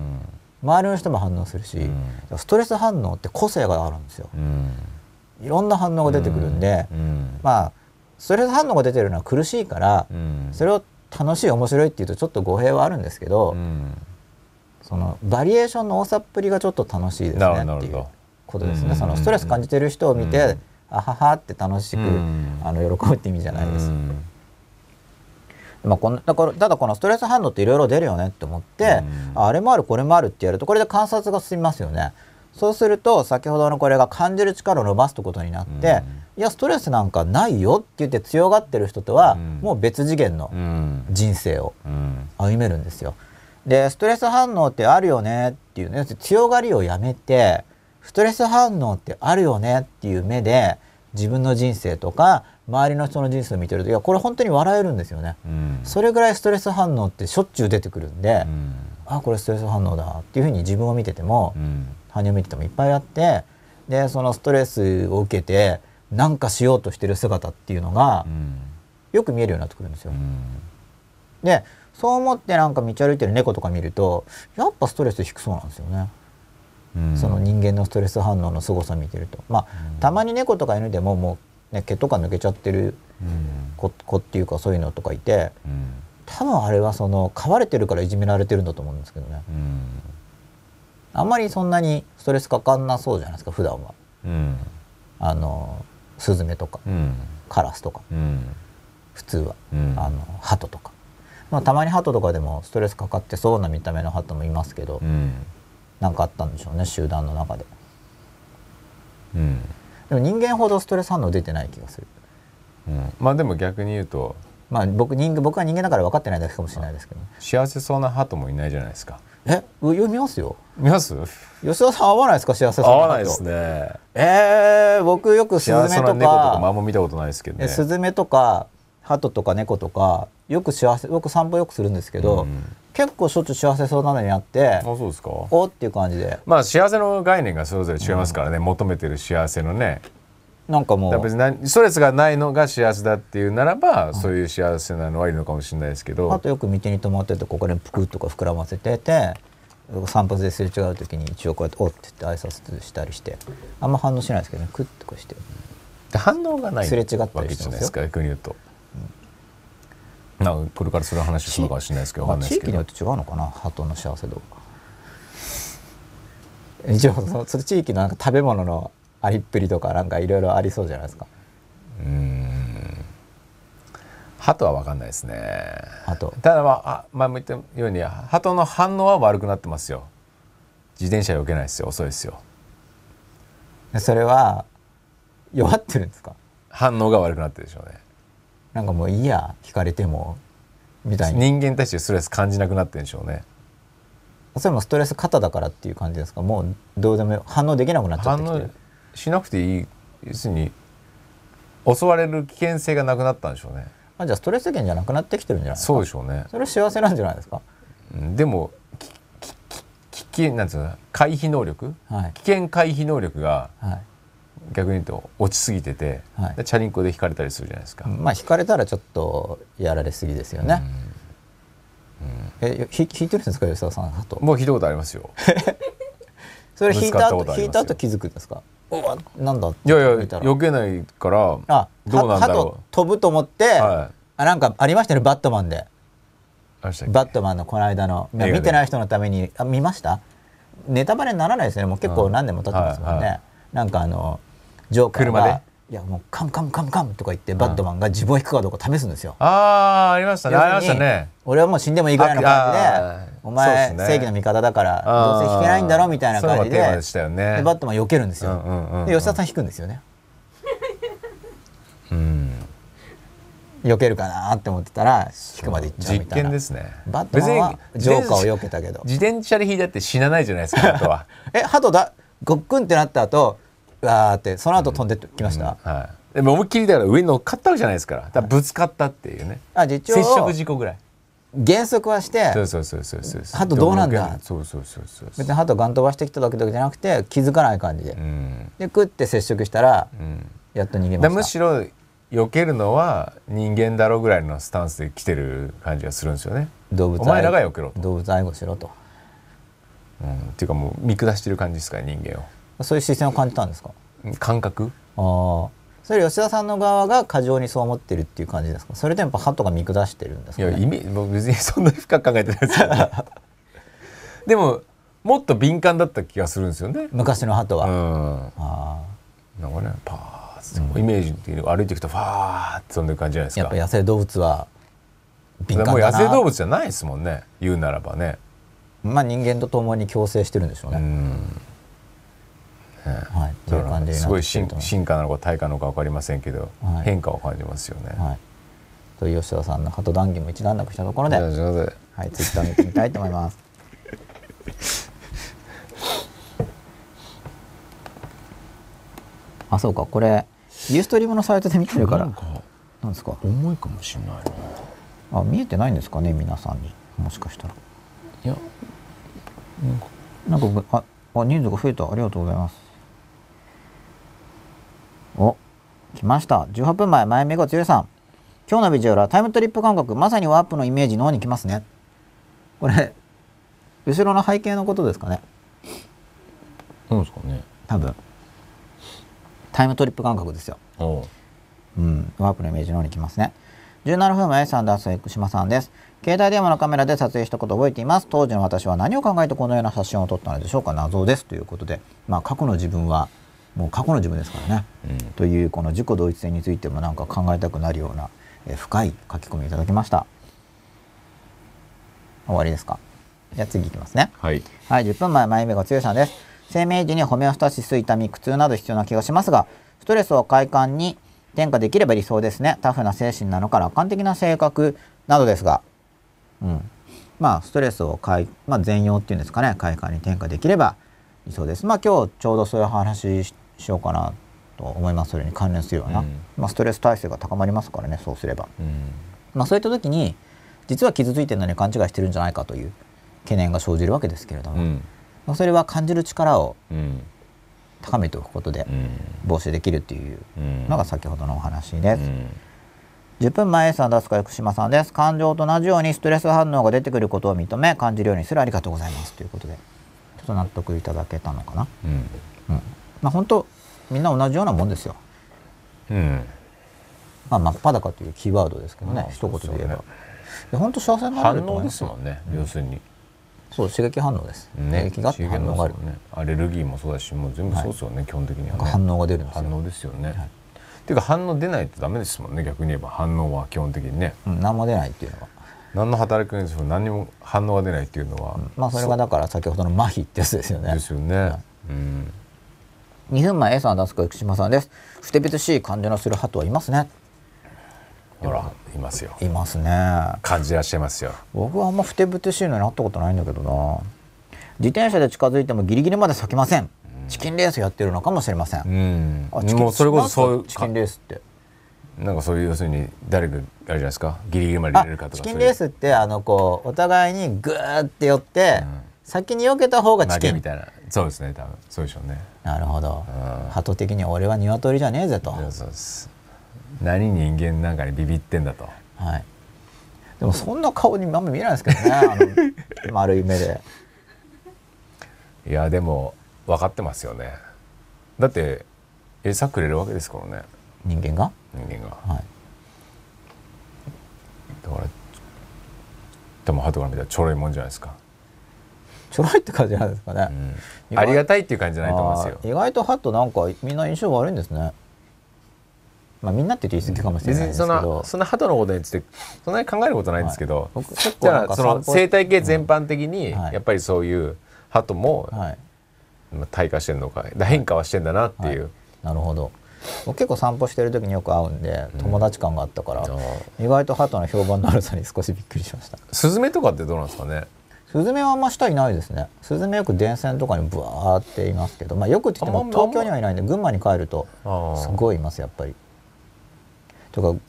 Speaker 1: 周りの人も反応するしストレス反応って個性があるんですよ。いろんな反応が出てくるんで、まあストレス反応が出てるのは苦しいから、それを楽しい面白いっていうとちょっと語弊はあるんですけど、そのバリエーションの多さっぷりがちょっと楽しいですねっていうことですね。そのストレス感じてる人を見て、あははって楽しく、あの喜ぶって意味じゃないです。まあ、このだからただこのストレス反応っていろいろ出るよねって思って、あれもあるこれもあるってやるとこれで観察が進みますよね。そうすると先ほどのこれが感じる力を伸ばすことになって、いやストレスなんかないよって言って強がってる人とは、もう別次元の人生を歩めるんですよ。でストレス反応ってあるよねっていうね強がりをやめてストレス反応ってあるよねっていう目で自分の人生とか周りの人の人生を見てるといやこれ本当に笑えるんですよね、うん、それぐらいストレス反応ってしょっちゅう出てくるんで、うん、あこれストレス反応だっていうふうに自分を見てても、うん、他人を見ててもいっぱいあってでそのストレスを受けて何かしようとしてる姿っていうのが、よく見えるようになってくるんですよ。でそう思ってなんか道歩いてる猫とか見るとやっぱストレス低そうなんですよね。その人間のストレス反応の凄さ見てると。まあ、たまに猫とか犬でももう、ね、毛とか抜けちゃってる子,、子っていうかそういうのとかいて、多分あれはその飼われてるからいじめられてるんだと思うんですけどね、あんまりそんなにストレスかかんなそうじゃないですか普段は、あのスズメとか、カラスとか、普通は、あの鳩とか、まあ、たまに鳩とかでもストレスかかってそうな見た目の鳩もいますけど、何かあったんでしょうね集団の中で、うん、でも人間ほどストレス反応出てない気がする、
Speaker 2: うん、まあでも逆に言うと
Speaker 1: まあ僕人僕は人間だから分かってないだけかもしれないですけど、
Speaker 2: 幸せそうな鳩もいないじゃないですか。
Speaker 1: え？上見ますよ。
Speaker 2: 見ます？
Speaker 1: 吉田さん合わないですか？幸せそう
Speaker 2: な合わないですね。
Speaker 1: えー、僕よくスズメとか猫と
Speaker 2: かあんま見たことないですけどね。
Speaker 1: スズメとか鳩とか猫とかよく幸せ僕散歩よくするんですけど、うん、結構しょっちゅう幸せそうなのにあってあ
Speaker 2: そうですか。
Speaker 1: おっていう感じで。
Speaker 2: まあ幸せの概念がそれぞれ違いますからね、うん、求めてる幸せのね。
Speaker 1: なんかもう。
Speaker 2: 別にストレスがないのが幸せだっていうならば、うん、そういう幸せなのはいいのかもしれないですけど。
Speaker 1: あとよく道に止まっててここでぷくっとか膨らませてて散髪ですれ違う時に一応こうやって「おっ」って言って挨拶したりして。あんま反応しないですけどね。クッとこうして。
Speaker 2: 反応がない
Speaker 1: すれ違ったりしてますよ。です
Speaker 2: か逆に言うと。なこれからそれ話するのかもしれないですけど、まあ、
Speaker 1: 地域によって違うのかな鳩の幸せ度。一応そのその地域のなんか食べ物のありっぷりとかなんかいろいろありそうじゃないですか。うん。
Speaker 2: 鳩は分かんないですね。
Speaker 1: 鳩。
Speaker 2: ただまあ前も言ったように鳩の反応は悪くなってますよ。自転車避けないですよ。遅いですよ。
Speaker 1: それは弱ってるんですか？
Speaker 2: 反応が悪くなってるでしょうね
Speaker 1: なんかもういいや聞かれてもみたい
Speaker 2: に。人間に対してストレス感じなくなってるんでしょうね。
Speaker 1: それもストレス肩だからっていう感じですか？もうどうでも反応できなくなっちゃってきて反応
Speaker 2: しなくていい要するに襲われる危険性がなくなったんでしょうね。
Speaker 1: あじゃあストレス源じゃなくなってきてるんじゃないですか？
Speaker 2: そうでしょうね。
Speaker 1: それ幸せなんじゃないですか？
Speaker 2: でも危危険なんつうの回避能力、
Speaker 1: はい。
Speaker 2: 危険回避能力が
Speaker 1: はい
Speaker 2: 逆に言うと落ちすぎてて、
Speaker 1: はい。
Speaker 2: でチャリンコで引かれたりするじゃないですか、
Speaker 1: まあ引かれたらちょっとやられすぎですよね、えひ引いてるんですか吉田さんあと？
Speaker 2: もうひどいことありますよ。
Speaker 1: それ引い
Speaker 2: た
Speaker 1: た後引いた後気づくんですか？おわなんだ
Speaker 2: いやいや避けないから
Speaker 1: あ
Speaker 2: どうなんだろ
Speaker 1: 鳩飛ぶと思って、
Speaker 2: はい。
Speaker 1: あなんかありましたねバットマンで。バットマンのこの間の見てない人のためにあ見ました？ネタバレにならないですよね。もう結構何年も経ってますもんね、
Speaker 2: はいは
Speaker 1: なんかあのジョーカー
Speaker 2: 車で？
Speaker 1: がいやもうカムカムカムカムとか言ってバットマンが自分を引くかどうか試すんですよ、
Speaker 2: ああありましたね。ありましたね。
Speaker 1: 俺はもう死んでもいいぐらいの感じでお前、正義の味方だからどうせ引けないんだろみたいな感じでバットマン避けるんですよ、で吉田さん引くんですよね。
Speaker 2: うん。
Speaker 1: 避けるかなって思ってたら引くまで行っちゃうみ
Speaker 2: 実
Speaker 1: たいな。
Speaker 2: 験ですね。
Speaker 1: バットマンはジョーカーを避けたけど
Speaker 2: 自転車で引いたって死なないじゃないですかあとは。
Speaker 1: え鳩だごっくんってなった後うわーってその後飛んできました、
Speaker 2: はい、でも思いっきりだから上に乗っかったわけじゃないですから。だからぶつかったっていうね、
Speaker 1: あ実
Speaker 2: 接触
Speaker 1: 応
Speaker 2: 事故ぐらい。
Speaker 1: 減速はして
Speaker 2: そうそうそうそうそう
Speaker 1: 鳩どうなんだ？
Speaker 2: そうそうそうそう
Speaker 1: 別に鳩ガン飛ばしてきただけじゃなくて気づかない感じで、
Speaker 2: うん。
Speaker 1: でクッて接触したら
Speaker 2: うん。
Speaker 1: やっと逃げま
Speaker 2: だ
Speaker 1: した。
Speaker 2: むしろ避けるのは人間だろうぐらいのスタンスで来てる感じがするんですよね、
Speaker 1: 動物
Speaker 2: お前らが避けろと。
Speaker 1: 動物愛護しろと。
Speaker 2: うん、っていうかもう見下してる感じですから人間
Speaker 1: そういう視線を感じたんですか？
Speaker 2: を感覚？
Speaker 1: ああ。それ吉田さんの側が過剰にそう思ってるっていう感じですか？それともやっぱ鳩が見下してるんです
Speaker 2: いや
Speaker 1: か、ね、
Speaker 2: イメージもう別にそんなに深く考えてないです。よ でももっと敏感だった気がするんですよね。
Speaker 1: 昔の鳩は、
Speaker 2: うん。
Speaker 1: あ
Speaker 2: なんかねパーッて、イメージっていうの歩いていくとファーって飛んでる感じじゃないですか。
Speaker 1: あやっぱ野生動物は敏感
Speaker 2: もう
Speaker 1: だな
Speaker 2: 野生動物じゃないですもんね。言うならばね。
Speaker 1: まあ人間と共に共生してるんでしょうね、
Speaker 2: うん
Speaker 1: はいっていう感じ
Speaker 2: すごい進化なのか退化なのか分かりませんけど、
Speaker 1: はい
Speaker 2: 変化を感じますよね。
Speaker 1: はいという吉田さんの鳩談義も一段落したところで、はい、ツイッター見てみたいと思います。あ、そうか、これ、ユーストリームのサイトで見てるから。
Speaker 2: なん
Speaker 1: ですか？
Speaker 2: 重いかもしれないな。
Speaker 1: あ、見えてないんですかね、皆さんに。もしかしたら。
Speaker 2: いや
Speaker 1: なんか僕、あ、あ、人数が増えた。ありがとうございます。お、来ました。18分前、前目が強いさん。今日のビジュアルはタイムトリップ感覚、まさにワープのイメージ脳にきますね。これ、後ろの背景のことですかね。
Speaker 2: なんですかね。
Speaker 1: 多分。タイムトリップ感覚ですよ。
Speaker 2: おう
Speaker 1: うん、ワープのイメージの方に来ますね。17分前、サンダース生島さんです。携帯電話のカメラで撮影したことを覚えています。当時の私は何を考えてこのような写真を撮ったのでしょうか謎です。ということで、まあ過去の自分は、もう過去の自分ですからね。
Speaker 2: うん
Speaker 1: というこの自己同一性についてもなんか考えたくなるような、えー深い書き込みをいただきました。終わりですか？じゃあ次いきますね。
Speaker 2: はい。
Speaker 1: はい、10分前、前目が強さんです。生命時にホメオスタシス、痛み、苦痛など必要な気がしますが、ストレスを快感に転化できれば理想ですね。タフな精神なのか楽観的な性格などですが、うん。まあ、ストレスを快、まあ、全容っていうんですかね、快感に転化できれば理想です。まあ、今日ちょうどそういう話ししようかなと思います。それに関連するような。
Speaker 2: うん
Speaker 1: まあ、ストレス耐性が高まりますからね、そうすれば。
Speaker 2: うん。
Speaker 1: まあ、そういった時に実は傷ついてるのに勘違いしてるんじゃないかという懸念が生じるわけですけれども、
Speaker 2: うん。
Speaker 1: まあそれは感じる力を
Speaker 2: うん。
Speaker 1: 高めておくことで
Speaker 2: うん。
Speaker 1: 防止できるっていう
Speaker 2: うん。
Speaker 1: のが先ほどのお話です。
Speaker 2: うん。
Speaker 1: 10分前さん出すか福島さんです。感情と同じようにストレス反応が出てくることを認め感じるようにするありがとうございますということでちょっと納得いただけたのかな。
Speaker 2: うん。
Speaker 1: うん、まあ本当みんな同じようなもんですよ。
Speaker 2: うん。
Speaker 1: まあ真っ裸というキーワードですけどね、
Speaker 2: まあ
Speaker 1: 一言で言えば。
Speaker 2: ね
Speaker 1: 本当幸せになれ
Speaker 2: 反
Speaker 1: ると思
Speaker 2: 応で
Speaker 1: います
Speaker 2: もんね。要するに。
Speaker 1: そう刺激反応です。
Speaker 2: ね。
Speaker 1: 刺激があって反応がある。
Speaker 2: ね。アレルギーもそうだし、もう全部そうですよね。基本的にはね。
Speaker 1: 反応が出るんですよ。
Speaker 2: 反応ですよね。っていうか反応出ないとダメですもんね。逆に言えば反応は基本的にね。
Speaker 1: うん、何も出ないっていうのは。
Speaker 2: 何の働きかにしても何にも反応が出ないっていうのは、
Speaker 1: まあそれがだから先ほどの麻痺ってやつですよね。
Speaker 2: ですよね。うん。
Speaker 1: 2分前 A さん出すか福島さんです。ふてぶてしい感じのする鳩はいますね。
Speaker 2: ほらいますよ。
Speaker 1: いますね。
Speaker 2: 感じらっしゃいますよ。
Speaker 1: 僕はあんまふてぶてしいのになったことないんだけどな。自転車で近づいてもギリギリまで避けません。チキンレースやってるのかもしれません。
Speaker 2: うん。
Speaker 1: あチキン
Speaker 2: もうそれこそそういう
Speaker 1: チキンレースって。
Speaker 2: なんかそういう要するに誰があれじゃないですか？ギリギリまで入
Speaker 1: あ
Speaker 2: れるかとか。
Speaker 1: チキンレースってあのこうお互いにグーって寄って、先に避けた方がチキン
Speaker 2: みたいなそうですね多分。そうでしょうね。
Speaker 1: なるほど。鳩的に俺は鶏じゃねえぜと。
Speaker 2: そうそうです。何人間なんかにビビってんだと。
Speaker 1: はい。でもそんな顔にあんま見えないですけどねあの 丸い目で。
Speaker 2: いやでも分かってますよね。だって餌くれるわけですからね。
Speaker 1: 人間が？
Speaker 2: 人間が。
Speaker 1: はい。
Speaker 2: だからでも鳩から見たらちょろいもんじゃないですか、
Speaker 1: ちょろいって感じなんですかね、
Speaker 2: うん、ありがたいっていう感じじゃないと思いますよ。
Speaker 1: 意外と鳩なんかみんな印象悪いんですね。まあみんなって言い過ぎかもしれないですけど、
Speaker 2: そんなそんな鳩のことについてそんなに考えることないんですけど、
Speaker 1: はい、
Speaker 2: じゃあその生態系全般的に
Speaker 1: うん。はい。
Speaker 2: やっぱりそういう鳩も
Speaker 1: はい。
Speaker 2: まあ退化してるのか変化はしてんだなっていう、
Speaker 1: なるほど。僕結構散歩してる時によく会うんで友達感があったから、
Speaker 2: あ。
Speaker 1: 意外と鳩の評判の悪さに少しびっくりしました。
Speaker 2: スズメとかってどうなんですかね
Speaker 1: スズメはあんま下いないですね。スズメよく電線とかにブワーっていますけどまあよくって言っても東京にはいないんで群馬に帰ると
Speaker 2: あ
Speaker 1: すごいいますやっぱり。とか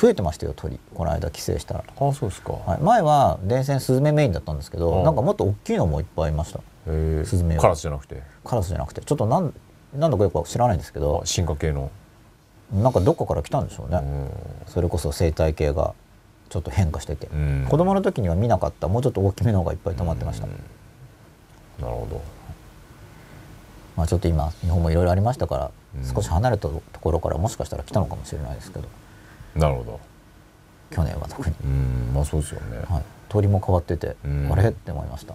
Speaker 1: 増えてましたよ鳥。この間帰省したら、
Speaker 2: ああそうですか、
Speaker 1: はい、前は電線スズメメインだったんですけど
Speaker 2: うん
Speaker 1: なんかもっと大きいのもいっぱいいました。スズメは
Speaker 2: カラスじゃなくて？
Speaker 1: カラスじゃなくて。ちょっとなんなんだかよく知らないんですけど。
Speaker 2: あ進化系の、
Speaker 1: なんかどっかから来たんでしょうね、
Speaker 2: うん。
Speaker 1: それこそ生態系がちょっと変化してて、
Speaker 2: うん。
Speaker 1: 子供の時には見なかった。もうちょっと大きめの方がいっぱい溜まってました、
Speaker 2: なるほど。
Speaker 1: まあちょっと今日本もいろいろありましたから、
Speaker 2: うん。
Speaker 1: 少し離れたところからもしかしたら来たのかもしれないですけど。
Speaker 2: なるほど。
Speaker 1: 去年は特に、
Speaker 2: うん。まあそうですよね、
Speaker 1: はい、鳥も変わってて、
Speaker 2: うん。
Speaker 1: あれ？って思いました。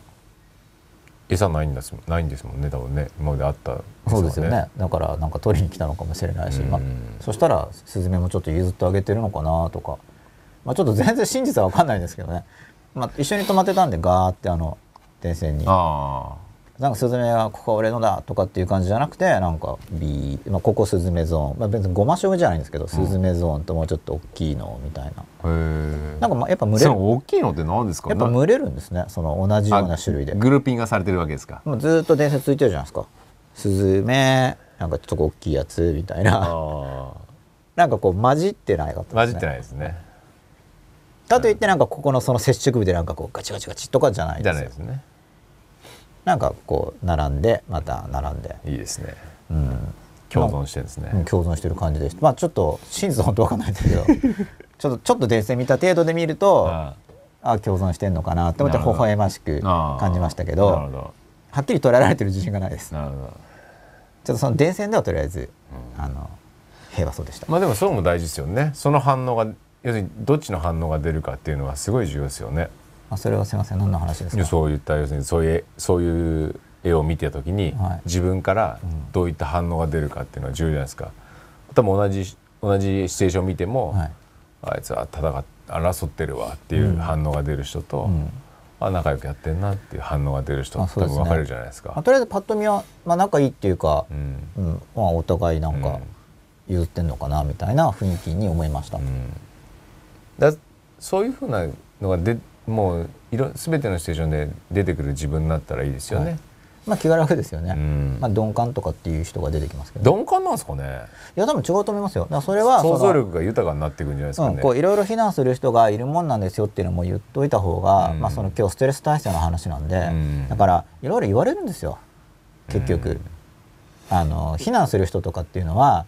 Speaker 2: 餌ないんですないんですもんね多分ね。今まであった
Speaker 1: そうですよね。だからなんか取りに来たのかもしれないし、
Speaker 2: うん。
Speaker 1: まあそしたらスズメもちょっと譲ってあげてるのかなとか、まあ、ちょっと全然真実は分かんないんですけどね、まあ、一緒に泊まってたんでガーってあの電線に。
Speaker 2: あ
Speaker 1: なんかスズメがここは俺のだとかっていう感じじゃなくてなんか B、まあ、ここスズメゾーン、まあ、別にごましょうじゃないんですけど、スズメゾーンともうちょっと大きいのみたいな。
Speaker 2: あへえ
Speaker 1: なんかまあやっぱ群れ
Speaker 2: そ
Speaker 1: る
Speaker 2: の大きいのって何ですか？
Speaker 1: やっぱ
Speaker 2: な
Speaker 1: 群れるんですね。その同じような種類で。
Speaker 2: あグルーピングがされてるわけですか？
Speaker 1: もうずっと伝説ついてるじゃないですか。スズメなんかちょっと大きいやつみたいな。
Speaker 2: あ
Speaker 1: なんかこう混じってないかったですね。
Speaker 2: 混じってないですね
Speaker 1: かといってなんかここのその接触部でなんかこうガチガチガチとかじゃないん
Speaker 2: じ
Speaker 1: です。よ
Speaker 2: ゃないですね。
Speaker 1: なんかこう並んでまた並んで、
Speaker 2: いいですね。
Speaker 1: うん、
Speaker 2: 共存してるんですね、
Speaker 1: うん共存してる感じでまあちょっと真実は本当わかんないんですけどちょっとちょっと電線見た程度で見るとあ
Speaker 2: あ。
Speaker 1: あ共存してんのかなって思って微笑ましく
Speaker 2: あ
Speaker 1: 感じましたけ
Speaker 2: な
Speaker 1: ど。はっきり捉えられてる自信がないです。
Speaker 2: なるほど。
Speaker 1: ちょっとその電線ではとりあえず、あの平和そうでした、
Speaker 2: まあでもそれも大事ですよね。その反応が要するにどっちの反応が出るかっていうのはすごい重要ですよね。
Speaker 1: あそれはすみません。何の話ですか？
Speaker 2: そういった要するにそういうそういう絵を見てた時に、
Speaker 1: はい。
Speaker 2: 自分からどういった反応が出るかっていうのは重要じゃないですか。多分同じ同じシチュエーションを見ても、
Speaker 1: はい。
Speaker 2: あいつは戦っ争ってるわっていう反応が出る人と、
Speaker 1: うん。
Speaker 2: あ仲良くやってんなっていう反応が出る人
Speaker 1: ね。
Speaker 2: 多分分かれるじゃないですか。
Speaker 1: まあ、とりあえずパッと見は、まあ、仲いいっていうか
Speaker 2: う、ん。
Speaker 1: うん。まあ、お互いなんか譲ってんのかなみたいな雰囲気に思いました、
Speaker 2: うんだそういうふうなのがでもういろ全てのシチュエーションで出てくる自分になったらいいですよね。
Speaker 1: まあ気が楽ですよね、
Speaker 2: うん。
Speaker 1: まあ、鈍感とかっていう人が出てきますけど。
Speaker 2: 鈍感なんですかね。
Speaker 1: いや多分違うと思いますよ。だそれは
Speaker 2: 想像力が豊かになっていくんじゃないですか
Speaker 1: うん、
Speaker 2: ね。
Speaker 1: こういろいろ非難する人がいるもんなんですよっていうのも言っといた方が、
Speaker 2: うん。
Speaker 1: まあ、その今日ストレス耐性の話なんで、
Speaker 2: うん。
Speaker 1: だからいろいろ言われるんですよ。結局、
Speaker 2: うん。
Speaker 1: あの非難する人とかっていうのは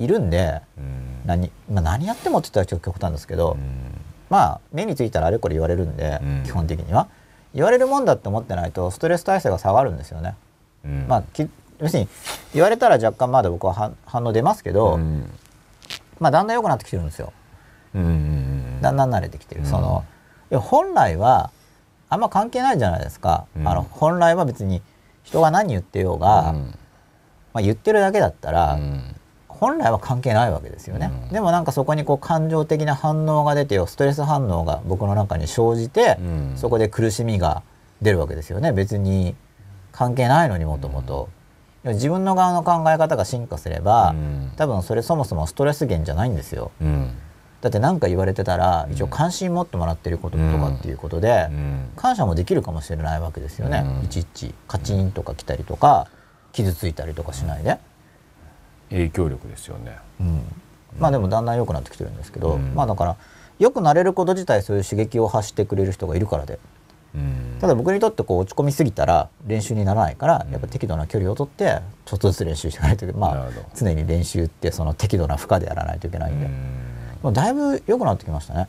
Speaker 1: いるんで
Speaker 2: うん。
Speaker 1: 何,、まあ、何やってもって言ったらちょっと極端ですけど、
Speaker 2: うん。
Speaker 1: まあ目についたらあれこれ言われるんで、
Speaker 2: うん。
Speaker 1: 基本的には。言われるもんだって思ってないとストレス耐性が下がるんですよね。
Speaker 2: うん。
Speaker 1: まあき要するに言われたら若干まだ僕は反反応出ますけど、
Speaker 2: うん。
Speaker 1: まあだんだん良くなってきてるんですよ。だんだん慣れてきてる、
Speaker 2: うん。
Speaker 1: そのいや本来はあんま関係ないじゃないですか、
Speaker 2: うん。
Speaker 1: あの本来は別に人が何言ってようが、
Speaker 2: うん。
Speaker 1: まあ、言ってるだけだったら、
Speaker 2: うん
Speaker 1: 本来は関係ないわけですよね、
Speaker 2: うん。
Speaker 1: でもなんかそこにこう感情的な反応が出てよストレス反応が僕の中に生じて、
Speaker 2: うん。
Speaker 1: そこで苦しみが出るわけですよね。別に関係ないのにもともと。自分の側の考え方が進化すれば、
Speaker 2: うん。
Speaker 1: 多分それそもそもストレス源じゃないんですよ。
Speaker 2: うん。
Speaker 1: だって何か言われてたら一応関心持ってもらってることとかっていうことで、
Speaker 2: うん。
Speaker 1: 感謝もできるかもしれないわけですよね、
Speaker 2: うん。
Speaker 1: いちいちカチンとか来たりとか傷ついたりとかしないで、
Speaker 2: 影響力ですよね。
Speaker 1: うん。まあでもだんだん良くなってきてるんですけど、
Speaker 2: うん。
Speaker 1: まあだから良くなれること自体そういう刺激を発してくれる人がいるからで。ただ僕にとってこう落ち込みすぎたら練習にならないからやっぱ適度な距離をとってちょっとずつ練習していかないといけない、まあ、常に練習ってその適度な負荷でやらないといけないんで、もうだいぶ良くなってきましたね。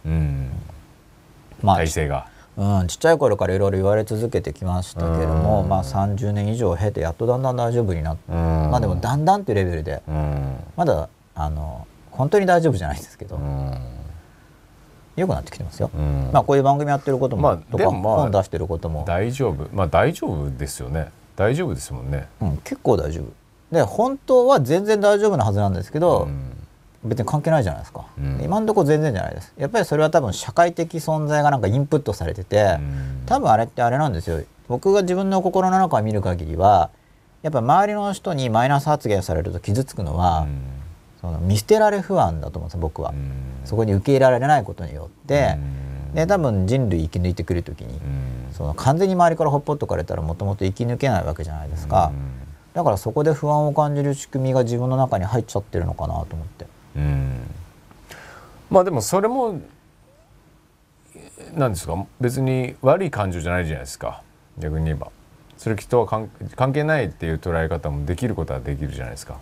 Speaker 2: まあ、体勢が
Speaker 1: うん、ちっちゃい頃からいろいろ言われ続けてきましたけれども、まあ、30年以上経てやっとだんだん大丈夫になって、まあでもだんだんっていうレベルで、まだあの本当に大丈夫じゃないですけど、よくなってきてますよ、まあこういう番組やってることも、まあ、とか、まあ、本出してることも。
Speaker 2: 大丈夫。まあ大丈夫ですよね。大丈夫ですもんね、
Speaker 1: うん、結構大丈夫。で本当は全然大丈夫なはずなんですけど、別に関係ないじゃないですか、うん、今のところ全然じゃないです。やっぱりそれは多分社会的存在がなんかインプットされてて、うん、多分あれってあれなんですよ。僕が自分の心の中を見る限りはやっぱ周りの人にマイナス発言されると傷つくのは、うん、その見捨てられ不安だと思うんです僕は、そこに受け入れられないことによって、で多分人類生き抜いてくる時に、その完全に周りからほっぽっとかれたらもともと生き抜けないわけじゃないですか、だからそこで不安を感じる仕組みが自分の中に入っちゃってるのかなと思って。うん。
Speaker 2: まあでもそれも何ですか？別に悪い感情じゃないじゃないですか。逆に言えば。それきっと関係ないっていう捉え方もできることはできるじゃないですか。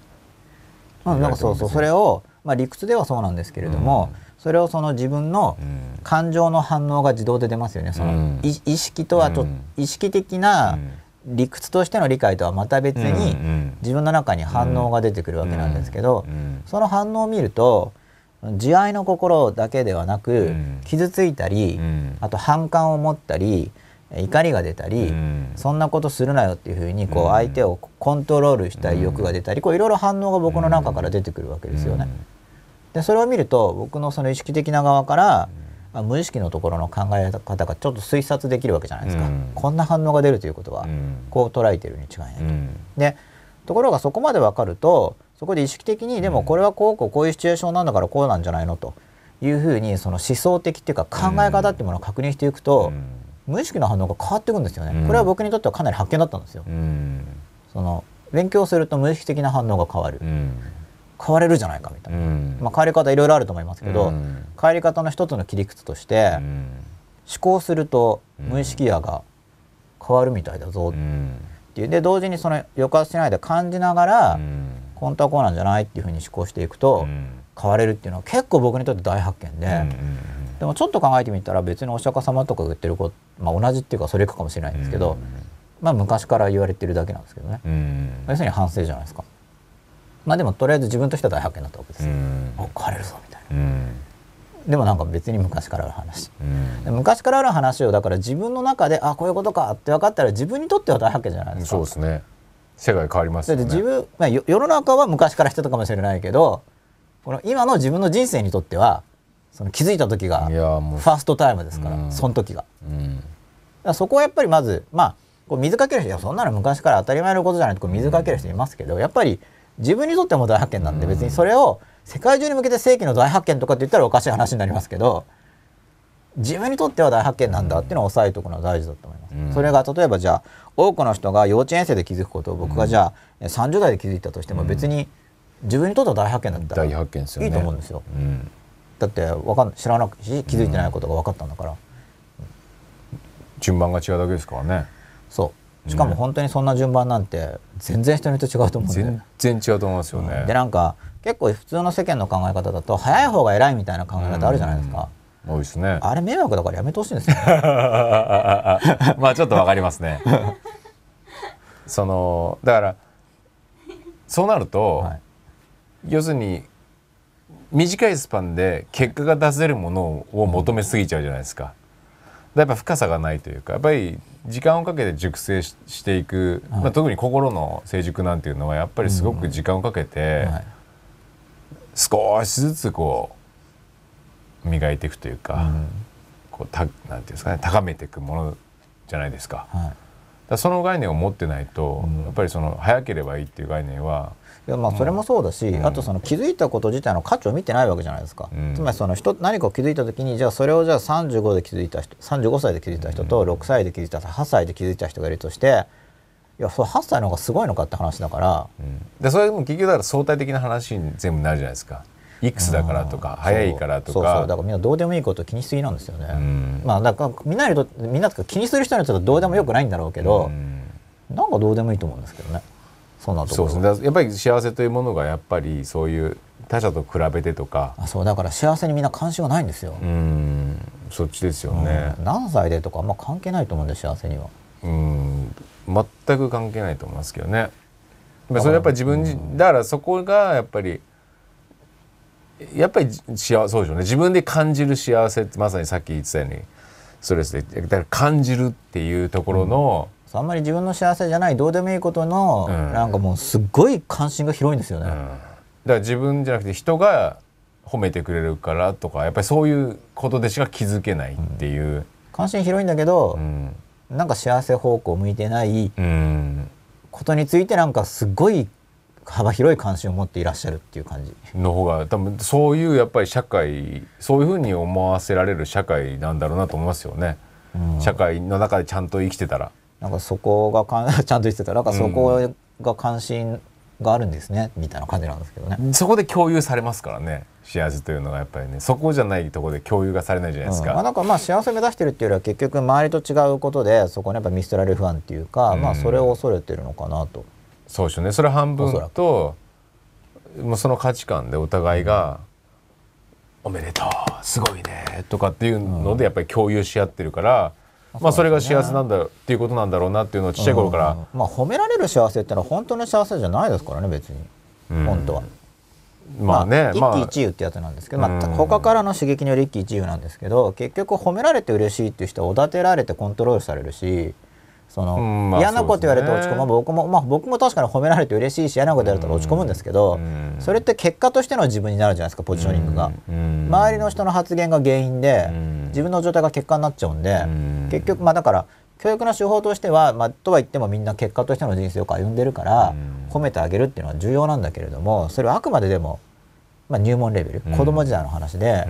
Speaker 1: うん、なんかそうそう。それを、まあ、理屈ではそうなんですけれども、うん、それをその自分の感情の反応が自動で出ますよね。その、うん、意識とはと、意識的な理屈としての理解とはまた別に自分の中に反応が出てくるわけなんですけど、その反応を見ると慈愛の心だけではなく、傷ついたり、あと反感を持ったり怒りが出たり、そんなことするなよっていうふうにこう相手をコントロールしたい欲が出たりいろいろ反応が僕の中から出てくるわけですよね。でそれを見ると僕のその意識的な側から、まあ、無意識のところの考え方がちょっと推察できるわけじゃないですか、うん、こんな反応が出るということは、こう捉えてるに違いないと。うん、でところがそこまで分かるとそこで意識的にでもこれはこうこうこういうシチュエーションなんだからこうなんじゃないのというふうにその思想的っていうか考え方っていうものを確認していくと、無意識の反応が変わっていくんですよね。これは僕にとってはかなり発見だったんですよ。その勉強すると無意識的な反応が変わる。変われるじゃないかみたいな、うん、まあ、変わり方いろいろあると思いますけど、うん、変わり方の一つの切り口として、うん、思考すると無意識野が変わるみたいだぞっていう。で同時にその抑圧しないで感じながら、本当はこうなんじゃないっていうふうに思考していくと、変われるっていうのは結構僕にとって大発見で。でもちょっと考えてみたら別にお釈迦様とか言ってること、まあ、同じっていうかそれかもしれないんですけど、まあ昔から言われてるだけなんですけどね、要するに反省じゃないですか。まあでもとりあえず自分としては大発見だったわけですよ。お変われるぞみたいな。でもなんか別に昔からある話、昔からある話をだから自分の中であこういうことかって分かったら自分にとっては大発見じゃないですか。
Speaker 2: そうですね世界変わりますよね。
Speaker 1: 自分、まあ、世の中は昔からしてたかもしれないけどこの今の自分の人生にとってはその気づいた時がファーストタイムですから、その時が。うん、そこはやっぱりまずまあこう水かける人いやそんなの昔から当たり前のことじゃないとこう水かける人いますけどやっぱり自分にとっても大発見なんで別にそれを世界中に向けて世紀の大発見とかって言ったらおかしい話になりますけど自分にとっては大発見なんだっていうのを押さえておくのは大事だと思います。うん、それが例えばじゃあ多くの人が幼稚園生で気づくことを僕がじゃあ30代で気づいたとしても別に自分にとっては大発見だったらいいと思うんですよ。うん、だってわかん知らなくし気づいてないことが分かったんだから。
Speaker 2: 順番が違うだけですからね。
Speaker 1: そうしかも本当にそんな順番なんて全然人によって違うと思うん
Speaker 2: で全然違うと思いますよね、
Speaker 1: うん、でなんか結構普通の世間の考え方だと早い方が偉いみたいな考え方あるじゃないですか、
Speaker 2: 多いですね。
Speaker 1: あれ迷惑だからやめてほしいんですよ
Speaker 2: まあちょっとわかりますね。そのだからそうなると、はい、要するに短いスパンで結果が出せるものを求めすぎちゃうじゃないですか。やっぱ深さがないというかやっぱり時間をかけて熟成していく、はい、まあ、特に心の成熟なんていうのはやっぱりすごく時間をかけて、はい、少しずつこう磨いていくというか、うん、こうたなんていうんですかね高めていくものじゃないですか。はい、だその概念を持ってないと、うん、やっぱりその早ければいいっていう概念はい
Speaker 1: やまあそれもそうだし、うん、あとその気づいたこと自体の価値を見てないわけじゃないですか、うん、つまりその人何かを気づいた時にじゃあそれをじゃあ35で気づいた人35歳で気づいた人と6歳で気づいた8歳で気づいた人がいるとしていやそれ8歳の方がすごいのかって話だから、
Speaker 2: うん、でそれも結局だから相対的な話に全部なるじゃないですか。いくつだからとか早いからとか。
Speaker 1: そうそうだからみんなどうでもいいこと気にしすぎなんですよね、まあだからみんなにとみんなとか気にする人にとってはどうでもよくないんだろうけど、なんかどうでもいいと思うんですけどねそんなところ
Speaker 2: そうですね。やっぱり幸せというものがやっぱりそういう他者と比べてとか。
Speaker 1: あそうだから幸せにみんな関心がないんですよ。
Speaker 2: うん。そっちですよね、
Speaker 1: うん、何歳でとかあんま関係ないと思うんで幸せには。
Speaker 2: うん。全く関係ないと思いますけどね。それやっぱり自分だからそこがやっぱりやっぱり幸せそうでしょうね。自分で感じる幸せってまさにさっき言ってたようにストレスで。だから感じるっていうところの、
Speaker 1: うん、あんまり自分の幸せじゃないどうでもいいことの、うん、なんかもうすっごい関心が広いんですよね、うん、だか
Speaker 2: ら自分じゃなくて人が褒めてくれるからとかやっぱりそういうことでしか気づけないっていう、
Speaker 1: 関心広いんだけど、うん、なんか幸せ方向向いてないことについてなんかすごい幅広い関心を持っていらっしゃるっていう感じ。
Speaker 2: の方が多分そういうやっぱり社会そういうふうに思わせられる社会なんだろうなと思いますよね、うん、社会の中でちゃんと生きてたら
Speaker 1: なんかそこがか ちゃんと生きてた。らなんかそこが関心があるんですね、みたいな感じなんですけどね。
Speaker 2: そこで共有されますからね。幸せというのがやっぱりね。そこじゃないところで共有がされないじゃないですか、うん、
Speaker 1: まあ、なんかまあ幸せ目指してるっていうよりは結局周りと違うことでそこにやっぱ見捨てられる不安っていうか、うん、まあそれを恐れてるのかなと。
Speaker 2: そうですよね。それ半分ともうその価値観でお互いが「おめでとうすごいね」とかっていうのでやっぱり共有し合ってるから、まあそれが幸せなんだっていうことなんだろうなっていうのをちっちゃい頃から、
Speaker 1: まあ褒められる幸せってのは本当の幸せじゃないですからね別に、本当は。まあね、まあ、一喜一憂ってやつなんですけど、まあ、他からの刺激による一喜一憂なんですけど結局褒められて嬉しいっていう人はおだてられてコントロールされるしその、うんまあ、嫌なこと言われて落ち込む、ね、僕も、まあ、僕も確かに褒められて嬉しいし嫌なこと言われたら落ち込むんですけど、うん、それって結果としての自分になるじゃないですかポジショニングが、うん、周りの人の発言が原因で、自分の状態が結果になっちゃうんで、結局まあだから教育の手法としては、まあ、とは言ってもみんな結果としての人生を歩んでるから、褒めてあげるっていうのは重要なんだけれどもそれはあくまででも、まあ、入門レベル、子供時代の話で、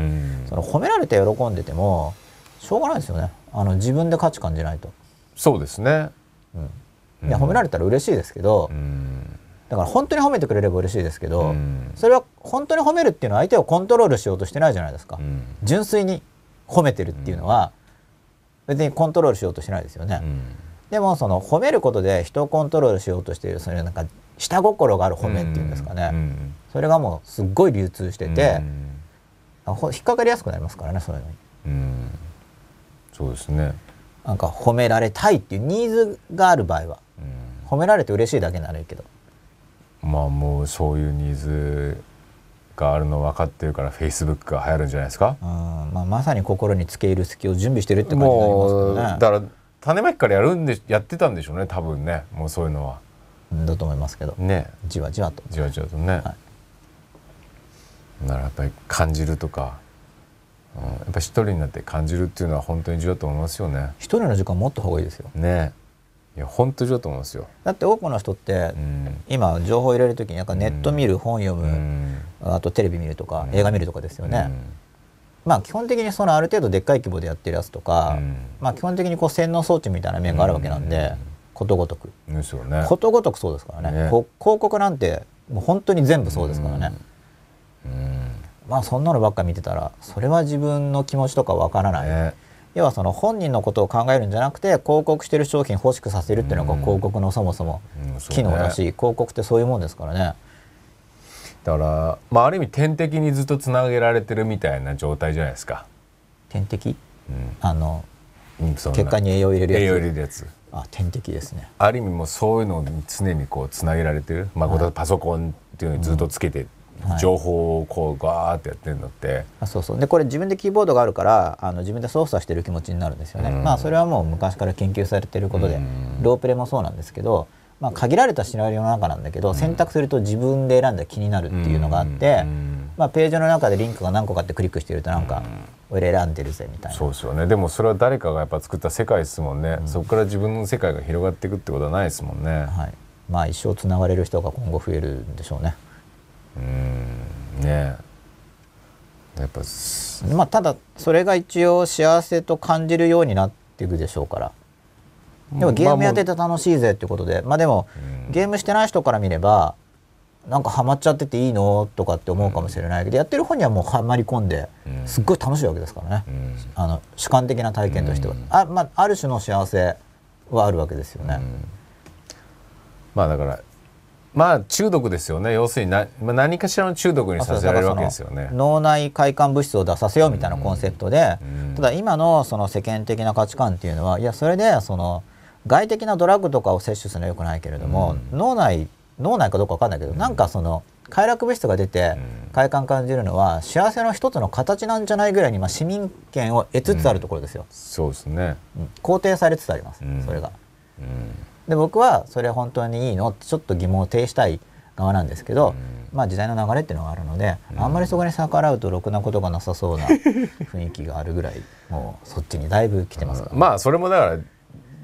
Speaker 1: その褒められて喜んでてもしょうがないですよね。あの自分で価値感じないと。
Speaker 2: そうですね。
Speaker 1: うん、いや褒められたら嬉しいですけど、うん、だから本当に褒めてくれれば嬉しいですけど、うん、それは本当に褒めるっていうのは相手をコントロールしようとしてないじゃないですか、純粋に褒めてるっていうのは別にコントロールしようとしないですよね、でもその褒めることで人をコントロールしようとしているそれなんか下心がある褒めっていうんですかね、それがもうすっごい流通してて、引っかかりやすくなりますからねそういうのに。
Speaker 2: そうですね
Speaker 1: なんか褒められたいっていうニーズがある場合は、うん、褒められて嬉しいだけならいいけど。
Speaker 2: まあもうそういうニーズがあるの分かってるからフェイスブックが流行るんじゃないですか、うん。
Speaker 1: まあ、まさに心につけ入る隙を準備してるって感じになりますけどね。
Speaker 2: だから種まきからやるんでやってたんでしょうね多分ね。もうそういうのは。
Speaker 1: だと思いますけど。ね。じわじわと。
Speaker 2: じわじわとね、はい、ならやっぱり感じるとかうん、やっぱ一人になって感じるっていうのは本当に重要だと思いますよね。
Speaker 1: 一人の時間もっと方がいいですよ。
Speaker 2: ね。いや本当重要だと思いますよ。
Speaker 1: だって多くの人って、うん、今情報を入れる時になんかネット見る、うん、本読む、うん、あとテレビ見るとか、映画見るとかですよね、まあ基本的にそのある程度でっかい規模でやってるやつとか、まあ基本的にこう洗脳装置みたいな面があるわけなんで、ことごとく。
Speaker 2: ですよね。
Speaker 1: ことごとくそうですからね。ね。広告なんてもう本当に全部そうですからね、うんまあそんなのばっか見てたらそれは自分の気持ちとかわからない、ね、要はその本人のことを考えるんじゃなくて広告してる商品欲しくさせるっていうのが広告のそもそも機能だし、うんね、広告ってそういうもんですからね。
Speaker 2: だから、まあ、ある意味点滴にずっとつなげられてるみたいな状態じゃないですか。
Speaker 1: 点滴、うん、あの、うん、血管に栄養入れるやつ？
Speaker 2: 栄養入れるやつ。
Speaker 1: あ点滴ですね。
Speaker 2: ある意味もうそういうのに常にこうつなげられてる、まあ、はい、パソコンっていうのにずっとつけて情報をこうガーってやってるのって、
Speaker 1: あそうそう。でこれ自分でキーボードがあるからあの自分で操作してる気持ちになるんですよね、まあそれはもう昔から研究されてることで、ロープレもそうなんですけど、まあ、限られたシナリオの中なんだけど、選択すると自分で選んだ気になるっていうのがあって、まあ、ページの中でリンクが何個かってクリックしてるとなんか、俺選んでるぜみたいな。
Speaker 2: そうですよね。でもそれは誰かがやっぱ作った世界ですもんね、そこから自分の世界が広がっていくってことはないですもんね、
Speaker 1: はい、まあ一生つながれる人が今後増えるんでしょうね
Speaker 2: うん。ね。やっぱ
Speaker 1: まあただそれが一応幸せと感じるようになっていくでしょうから。でもゲームやってて楽しいぜっていうことで。まあでも、ゲームしてない人から見ればなんかハマっちゃってていいのとかって思うかもしれないけど、やってる本にはもうはまり込んですっごい楽しいわけですからね、あの主観的な体験としては、あ,、まあ、ある種の幸せはあるわけですよね。
Speaker 2: まあだからまあ中毒ですよね。要するにな、まあ、何かしらの中毒にさせられるわけですよね。
Speaker 1: 脳内快感物質を出させようみたいなコンセプトで、ただ今のその世間的な価値観っていうのはいやそれでその外的なドラッグとかを摂取するのはよくないけれども、脳内脳内かどうか分かんないけど、なんかその快楽物質が出て快感感じるのは幸せの一つの形なんじゃないぐらいに、まあ、市民権を得つつあるところですよ。
Speaker 2: そうですね、
Speaker 1: 肯定されつつあります、それが。で僕はそれ本当にいいのってちょっと疑問を呈したい側なんですけど、まあ時代の流れっていうのがあるので、あんまりそこに逆らうとろくなことがなさそうな 雰囲気があるぐらいもうそっちにだいぶ来てますから、
Speaker 2: ね、まあそれもだから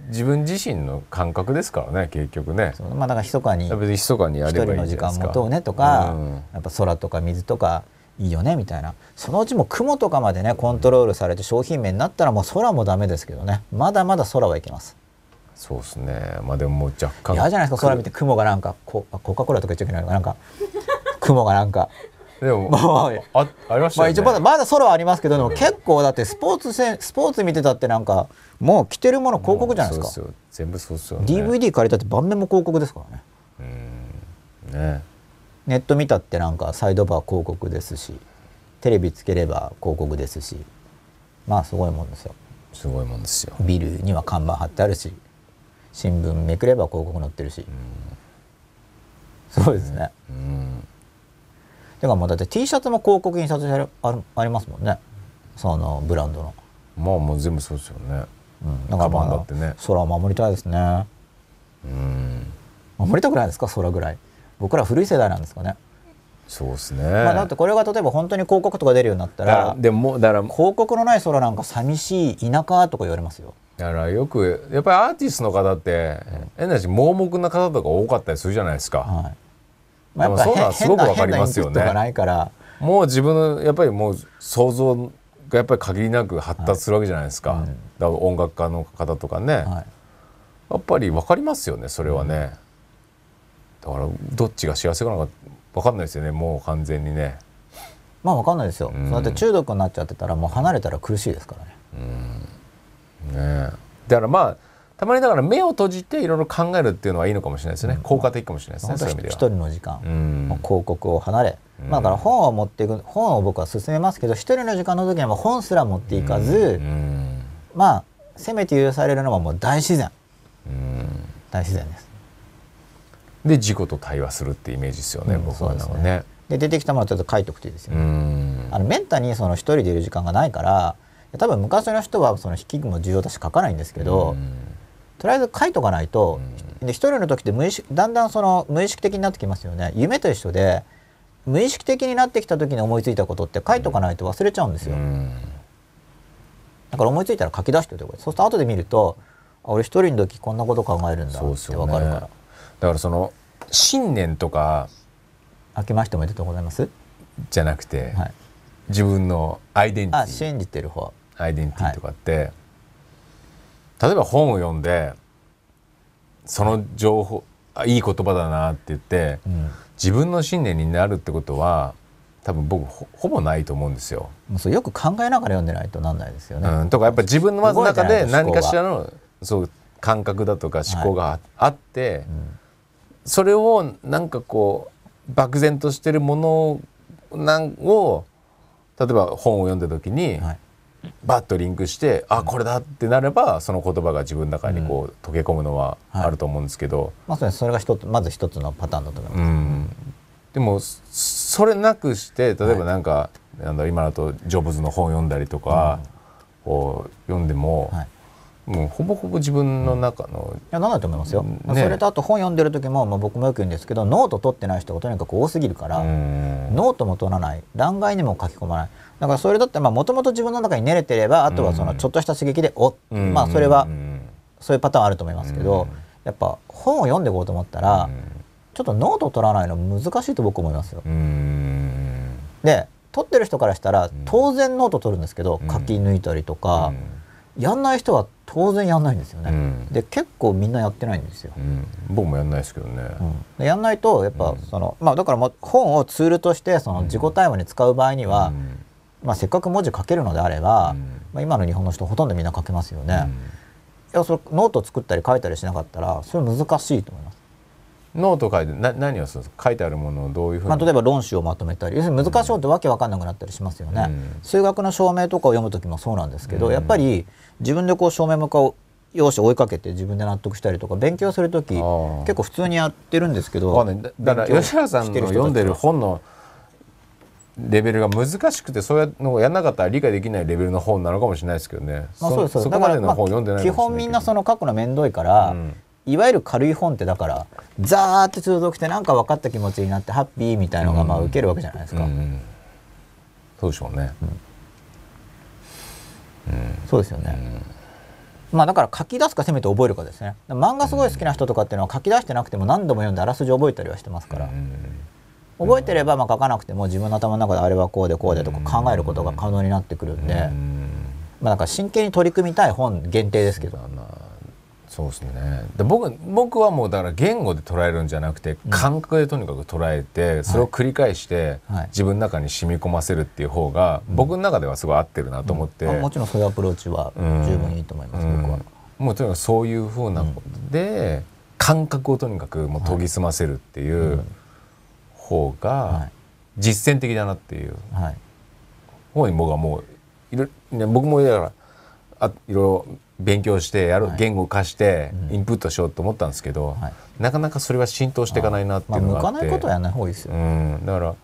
Speaker 2: 自分自身の感覚ですからね結局ね。
Speaker 1: まあだから密かに
Speaker 2: 密かにやればい
Speaker 1: 人の時間持とうねとか、うん、やっぱ空とか水とかいいよねみたいな。そのうちも雲とかまでねコントロールされて商品名になったらもう空もダメですけどね。まだまだ空はいけます
Speaker 2: そうですね。まあでももう若干。
Speaker 1: 嫌じゃないですか。空見て雲がなんかココカ・コーラとか言っちゃいけないのかな。んか 雲がなんか。
Speaker 2: でも あありました
Speaker 1: ね、まあ、一応まだまだ空はありますけどでも結構だってスポーツせスポーツ見てたってなんかもう着てるもの広告じゃないですか。
Speaker 2: 全部そうですよね。
Speaker 1: DVD 借りたって盤面も広告ですからね。
Speaker 2: うん。ね。
Speaker 1: ネット見たってなんかサイドバー広告ですしテレビつければ広告ですし。まあすごいもんですよ。
Speaker 2: すごいもんですよ。
Speaker 1: ビルには看板貼ってあるし新聞めくれば広告載ってるし、そうですね、うん、てかもうだって T シャツも広告印刷してあありますもんね。そのブランドの。
Speaker 2: まあもう全部そうですよね、
Speaker 1: うん、だからまあ、ね、空を守りたいですね。うん。守りたくないですか？空ぐらい。僕ら古い世代なんですかね。
Speaker 2: そうですね、
Speaker 1: まあ、だってこれが例えば本当に広告とか出るようになったら
Speaker 2: でもだから
Speaker 1: 広告のない空なんか寂しい田舎とか言われますよ
Speaker 2: だからよくやっぱりアーティストの方って変な話盲目な方とか多かったりするじゃないですか。はいまあ、やっぱそうなすごくわかりますよね。もう自分のやっぱりもう想像がやっぱり限りなく発達するわけじゃないですか。はいうん、だから音楽家の方とかね、はい、やっぱりわかりますよねそれはね。だからどっちが幸せかなんかわかんないですよねもう完全にね。
Speaker 1: まあわかんないですよ。うん、だって中毒になっちゃってたらもう離れたら苦しいですからね。うん
Speaker 2: ねだからまあたまにだから目を閉じていろいろ考えるっていうのはいいのかもしれないですね、うん、効果的かもしれないですね、そういう意味では。
Speaker 1: 一人の時間、うん、広告を離れ、うん、まあ、だから本を持っていく本を僕は勧めますけど一人の時間の時には本すら持っていかず、まあせめて許されるのはもう大自然、大自然です。
Speaker 2: で自己と対話するってイメージですよね、僕は。ね。ね。
Speaker 1: で出てきたものはちょっと書いておくといいですよね。あのメンタにその一人でいる時間がないから多分昔の人はその筆記具も重要だし書かないんですけど、とりあえず書いとかないと、で一人の時って無意識だんだんその無意識的になってきますよね。夢と一緒で無意識的になってきた時に思いついたことって書いとかないと忘れちゃうんですよ、だから思いついたら書き出しておいてそうすると後で見るとあ俺一人の時こんなこと考えるんだって分かるから、ね、だ
Speaker 2: からその信念とか
Speaker 1: 明けましておめでとうございます？
Speaker 2: じゃなくて、はい、自分のアイデンティティ。
Speaker 1: 信じてる方
Speaker 2: アイデンティティとかって、はい、例えば本を読んでその情報あいい言葉だなって言って、うん、自分の信念になるってことは多分僕ほぼないと思うんですよ。
Speaker 1: もうそよく考えながら読んでないとなんないですよね。
Speaker 2: うん、とかやっぱ自分のまず中で何かしらのそう感覚だとか思考があって、はいうん、それをなんかこう漠然としてるものなんを例えば本を読んだ時に、はい、バッとリンクしてあこれだってなればその言葉が自分の中にこう溶け込むのはあると思うんですけど、
Speaker 1: まあ、それが一つまず一つのパターンだと思います、うん、
Speaker 2: でもそれなくして例えばなんか、はい、今だとジョブズの本を読んだりとかを読んでも、はい。もうほぼほぼ自分の中の、
Speaker 1: いやなんだと思いますよ、ね、それとあと本読んでる時も、まあ、僕もよく言うんですけどノート取ってない人がとにかく多すぎるからノートも取らない。欄外にも書き込まないだからそれだってもともと自分の中に練れてればあとはそのちょっとした刺激でお、まあそれはそういうパターンあると思いますけどやっぱ本を読んでいこうと思ったらちょっとノート取らないの難しいと僕思いますよ。で取ってる人からしたら当然ノート取るんですけど書き抜いたりとか。やんない人は当然やんないんですよね、うん、で結構みんなやってないんですよ、うん、
Speaker 2: 僕もやんないですけどね、
Speaker 1: うん、やんないとやっぱその、まあだからも本をツールとしてその自己タイムに使う場合には、まあ、せっかく文字書けるのであれば、まあ、今の日本の人ほとんどみんな書けますよね、いやそれノート作ったり書いたりしなかったらそれ難しいと思います。
Speaker 2: ノート書いてな何をするんですか？書いてあるものをどういうふうに、ま
Speaker 1: あ、例えば論旨をまとめたり要するに難しいってわけわかんなくなったりしますよね、うん、数学の証明とかを読む時もそうなんですけど、うん、やっぱり自分でこう証明なんかを要旨追いかけて自分で納得したりとか勉強する時結構普通にやってるんですけど、
Speaker 2: ね、だから吉原さんの読んでる本のレベルが難しくてそういうのをやらなかったら理解できないレベルの本なのかもしれないですけどね。
Speaker 1: まあ、そうですそこまでの本読んでない基本みんなその書くの面倒いから、うん、いわゆる軽い本ってだからザーって通読してなんか分かった気持ちになってハッピーみたいのがまあ受けるわけじゃないですか。うんうん、
Speaker 2: そうでしょうね。
Speaker 1: そうですよね。まあだから書き出すかせめて覚えるかですね。漫画すごい好きな人とかっていうのは書き出してなくても何度も読んであらすじ覚えたりはしてますから。覚えてればまあ書かなくても自分の頭の中であれはこうでこうでとか考えることが可能になってくるんで、まあなんか真剣に取り組みたい本限定ですけど。
Speaker 2: そうですね。で僕僕はもうだから言語で捉えるんじゃなくて感覚でとにかく捉えて、それを繰り返して、自分の中に染み込ませるっていう方が、僕の中ではすごい合ってるなと思って、
Speaker 1: もちろんそういうアプローチは十分いいと思います、僕は。
Speaker 2: もうとにかくそういうふうなことで、感覚をとにかくもう研ぎ澄ませるっていう方が実践的だなっていう方に僕はもういろ僕もだからあいろいろ勉強してやる、はい、言語化してインプットしようと思ったんですけど、はい、なかなかそれは浸透していかないなっていうのがあって、まあ、
Speaker 1: 向かないことはやらない方がいいですよ、う
Speaker 2: ん、だから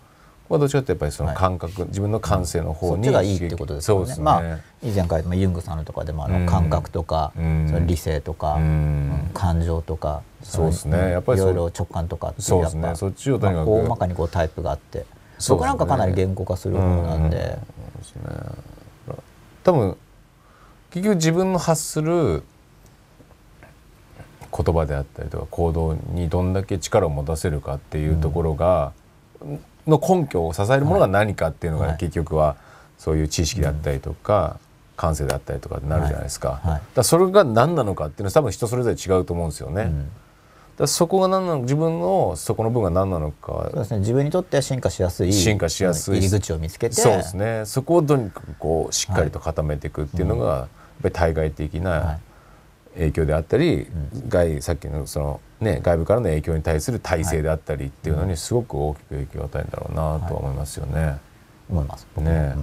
Speaker 2: はどっちかってやっぱりその感覚、はい、自分の感性の方に、
Speaker 1: そっちがいいってことですよね。ねまあ以前から、ユングさんのとかでもあの感覚とか、うん、その理性とか、うん、感情とか、
Speaker 2: そうですね。
Speaker 1: やっぱりいろいろ直感とかって
Speaker 2: そうですね。そっちをとにかく、
Speaker 1: まあ、大まかにこうタイプがあって、そこなんかかなり言語化する方なんで。そうです
Speaker 2: ね。多分結局自分の発する言葉であったりとか行動にどんだけ力を持たせるかっていうところが、の根拠を支えるものが何かっていうのが結局はそういう知識であったりとか、感性であったりとかになるじゃないですか,、だそれが何なのかっていうのは多分人それぞれ違うと思うんですよね。だそこが何なの自分のそこの部分が何なのか
Speaker 1: そうですね。自分にとって進化しやすい
Speaker 2: 進化しやすい。
Speaker 1: 入り口を見つけて
Speaker 2: そうですね。そこをとにかくこうしっかりと固めていくっていうのが、やっぱり対外的な影響であったり、外さっきのその、ね、外部からの影響に対する体制であったりっていうのにすごく大きく影響を与えるんだろうなとは思いますよね。はい、
Speaker 1: 思います。ね、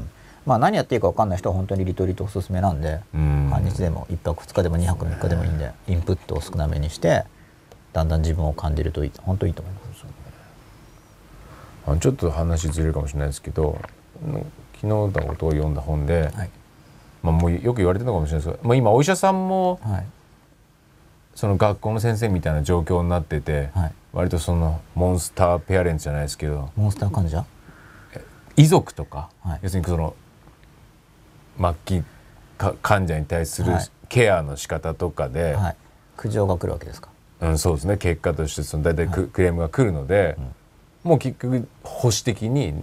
Speaker 1: まあ、何やっていいか分かんない人は本当にリトリートおすすめなんで、半日でも1泊2日でも2泊3日でもいいんでインプットを少なめにしてだんだん自分を感じるといい本当いいと思います。
Speaker 2: あちょっと話ずれるかもしれないですけど昨日のことを読んだ本で、はい、まあ、もうよく言われてるのかもしれないですけど、まあ、今お医者さんも、はいその学校の先生みたいな状況になってて、はい、割とそのモンスターペアレンツじゃないですけど
Speaker 1: モンスター患者
Speaker 2: 遺族とか、はい、要するにその末期患者に対するケアの仕方とかで、はい、
Speaker 1: 苦情が来るわけですか、
Speaker 2: うん、そうですね。結果としてその大体ク,、クレームが来るので、うん、もう結局保守的に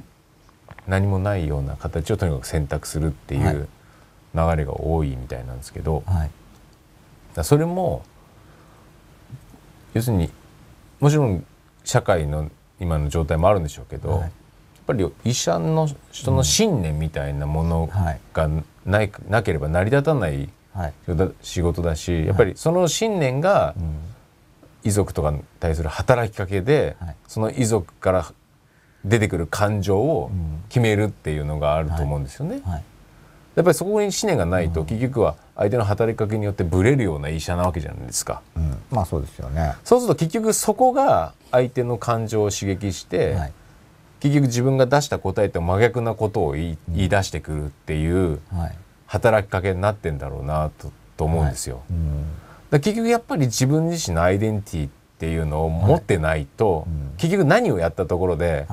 Speaker 2: 何もないような形をとにかく選択するっていう流れが多いみたいなんですけど、はい、だそれも要するにもちろん社会の今の状態もあるんでしょうけど、はい、やっぱり医者の人の信念みたいなものがない、なければ成り立たない仕事だし、やっぱりその信念が遺族とかに対する働きかけで、その遺族から出てくる感情を決めるっていうのがあると思うんですよね。やっぱりそこに思念がないと、結局は相手の働きかけによってブレるような医者なわけじゃないですか、
Speaker 1: うん、まあそうですよね。
Speaker 2: そうすると結局そこが相手の感情を刺激して、はい、結局自分が出した答えと真逆なことを言い,、言い出してくるっていう働きかけになってんだろうなとと思うんですよ、はい。うん、だ結局やっぱり自分自身のアイデンティティっていうのを持ってないと、はいうん、結局何をやったところで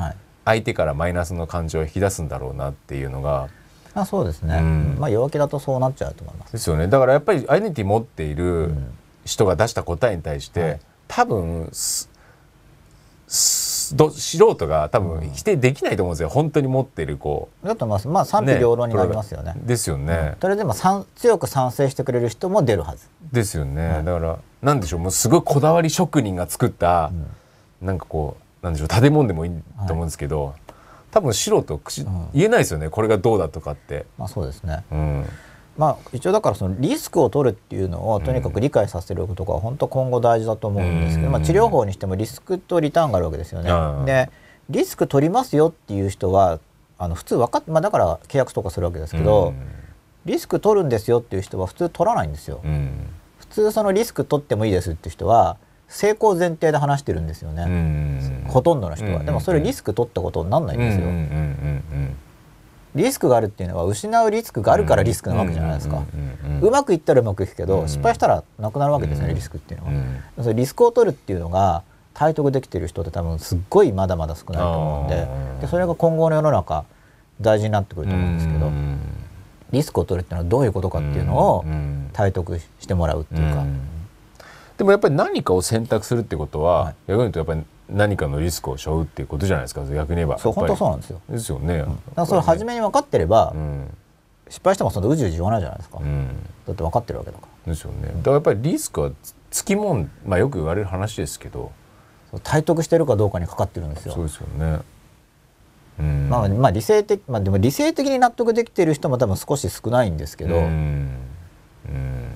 Speaker 2: 相手からマイナスの感情を引き出すんだろうなっていうのが
Speaker 1: あそうですね、うん、まあ弱気だとそうなっちゃうと思います。
Speaker 2: ですよね。だからやっぱりアイデンティティ持っている人が出した答えに対して、うん、多分ど素人が多分否定できないと思うんですよ、本当に持ってるこ
Speaker 1: だと思いますまあ賛否両論になりますよね。
Speaker 2: ですよね、
Speaker 1: それでも賛強く賛成してくれる人も出るはず。
Speaker 2: ですよね、だからなんでしょう。もうすごいこだわり職人が作った、なんかこうなんでしょう。建物でもいいと思うんですけど、多分素人口、言えないですよね。これがどうだとかって。
Speaker 1: まあそうですね。
Speaker 2: うん。
Speaker 1: まあ一応だからそのリスクを取るっていうのをとにかく理解させることが本当今後大事だと思うんですけど、
Speaker 2: うん。
Speaker 1: まあ、治療法にしてもリスクとリターンがあるわけですよね。
Speaker 2: うん。
Speaker 1: でリスク取りますよっていう人はあの普通分かって、まあ、だから契約とかするわけですけど、リスク取るんですよっていう人は普通取らないんですよ。
Speaker 2: うん。
Speaker 1: 普通そのリスク取ってもいいですっていう人は成功前提で話してるんですよね、
Speaker 2: うん。
Speaker 1: ほとんどの人は、
Speaker 2: うん。
Speaker 1: でもそれリスク取ったことにならないんですよ、リスクがあるっていうのは失うリスクがあるからリスクなわけじゃないですか、
Speaker 2: う
Speaker 1: まくいったらうまくいくけど、
Speaker 2: うん。
Speaker 1: 失敗したらなくなるわけですよね、
Speaker 2: うん。
Speaker 1: リスクっていうのは、
Speaker 2: うん。
Speaker 1: それリスクを取るっていうのが体得できてる人って多分すっごいまだまだ少ないと思うんで。でそれが今後の世の中大事になってくると思うんですけど、
Speaker 2: うん。
Speaker 1: リスクを取るっていうのはどういうことかっていうのを
Speaker 2: うん
Speaker 1: 体得してもらうっていうか、
Speaker 2: うんでもやっぱり何かを選択するってことは、
Speaker 1: はい。
Speaker 2: 逆に言うとやっぱり何かのリスクを背負うっていうことじゃないですか逆に言えば。
Speaker 1: そう本当そう
Speaker 2: う
Speaker 1: なんですよ。
Speaker 2: ですよね、
Speaker 1: だからそれ初めに分かってれば、
Speaker 2: うん。
Speaker 1: 失敗してもそのうじうじ言わないじゃないですか、
Speaker 2: うん。
Speaker 1: だって分かってるわけだから。
Speaker 2: ですよね。だからやっぱりリスクはつつきもんまあよく言われる話ですけど。
Speaker 1: 体得してるかどうかにかかってるんですよ。
Speaker 2: そうですよね。うん。
Speaker 1: まあ、まあ理性的まあでも理性的に納得できてる人も多分少し少ないんですけど、
Speaker 2: うん。うん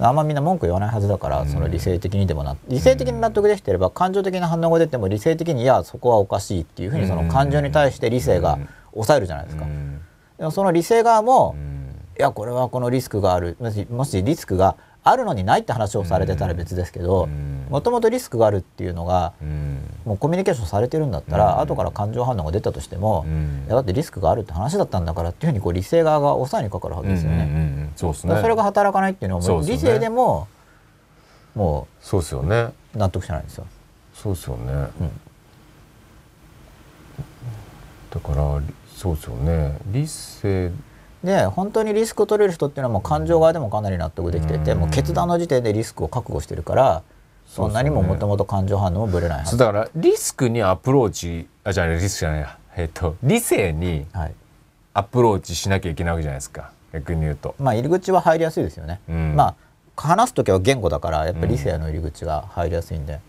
Speaker 1: あんまみんな文句言わないはずだから、その理性的にでもな理性的に納得できてれば感情的な反応が出ても理性的にいやそこはおかしいっていうふうにその感情に対して理性が抑えるじゃないですか。
Speaker 2: うん。
Speaker 1: でもその理性側も、
Speaker 2: うん。
Speaker 1: いやこれはこのリスクがある。もしもしリスクがあるのにないって話をされてたら別ですけど
Speaker 2: うん。
Speaker 1: もともとリスクがあるっていうのが
Speaker 2: うん。
Speaker 1: もうコミュニケーションされてるんだったら、後から感情反応が出たとしても、
Speaker 2: うん。
Speaker 1: いやだってリスクがあるって話だったんだからっていうふうにこう理性側が抑えにかかるわけですよね。
Speaker 2: そ
Speaker 1: れが働かないっていうのはもう理性でもも
Speaker 2: そうですよね。
Speaker 1: う納得してないんですよ。
Speaker 2: そうですよね、
Speaker 1: うん。
Speaker 2: だからりそうですよね。理性
Speaker 1: で本当にリスクを取れる人っていうのはもう感情側でもかなり納得できてて、
Speaker 2: うん。
Speaker 1: もう決断の時点でリスクを覚悟してるからそんなにももともと感情反応もぶれないはず。
Speaker 2: だからリスクにアプローチあじゃあリスクじゃないや。えっ、と理性に
Speaker 1: はい。
Speaker 2: アプローチしなきゃいけないわけじゃないですか。逆に言うと。
Speaker 1: まあ入り口は入りやすいですよね。
Speaker 2: うん。
Speaker 1: まあ話す時は言語だからやっぱり理性の入り口が入りやすいんで、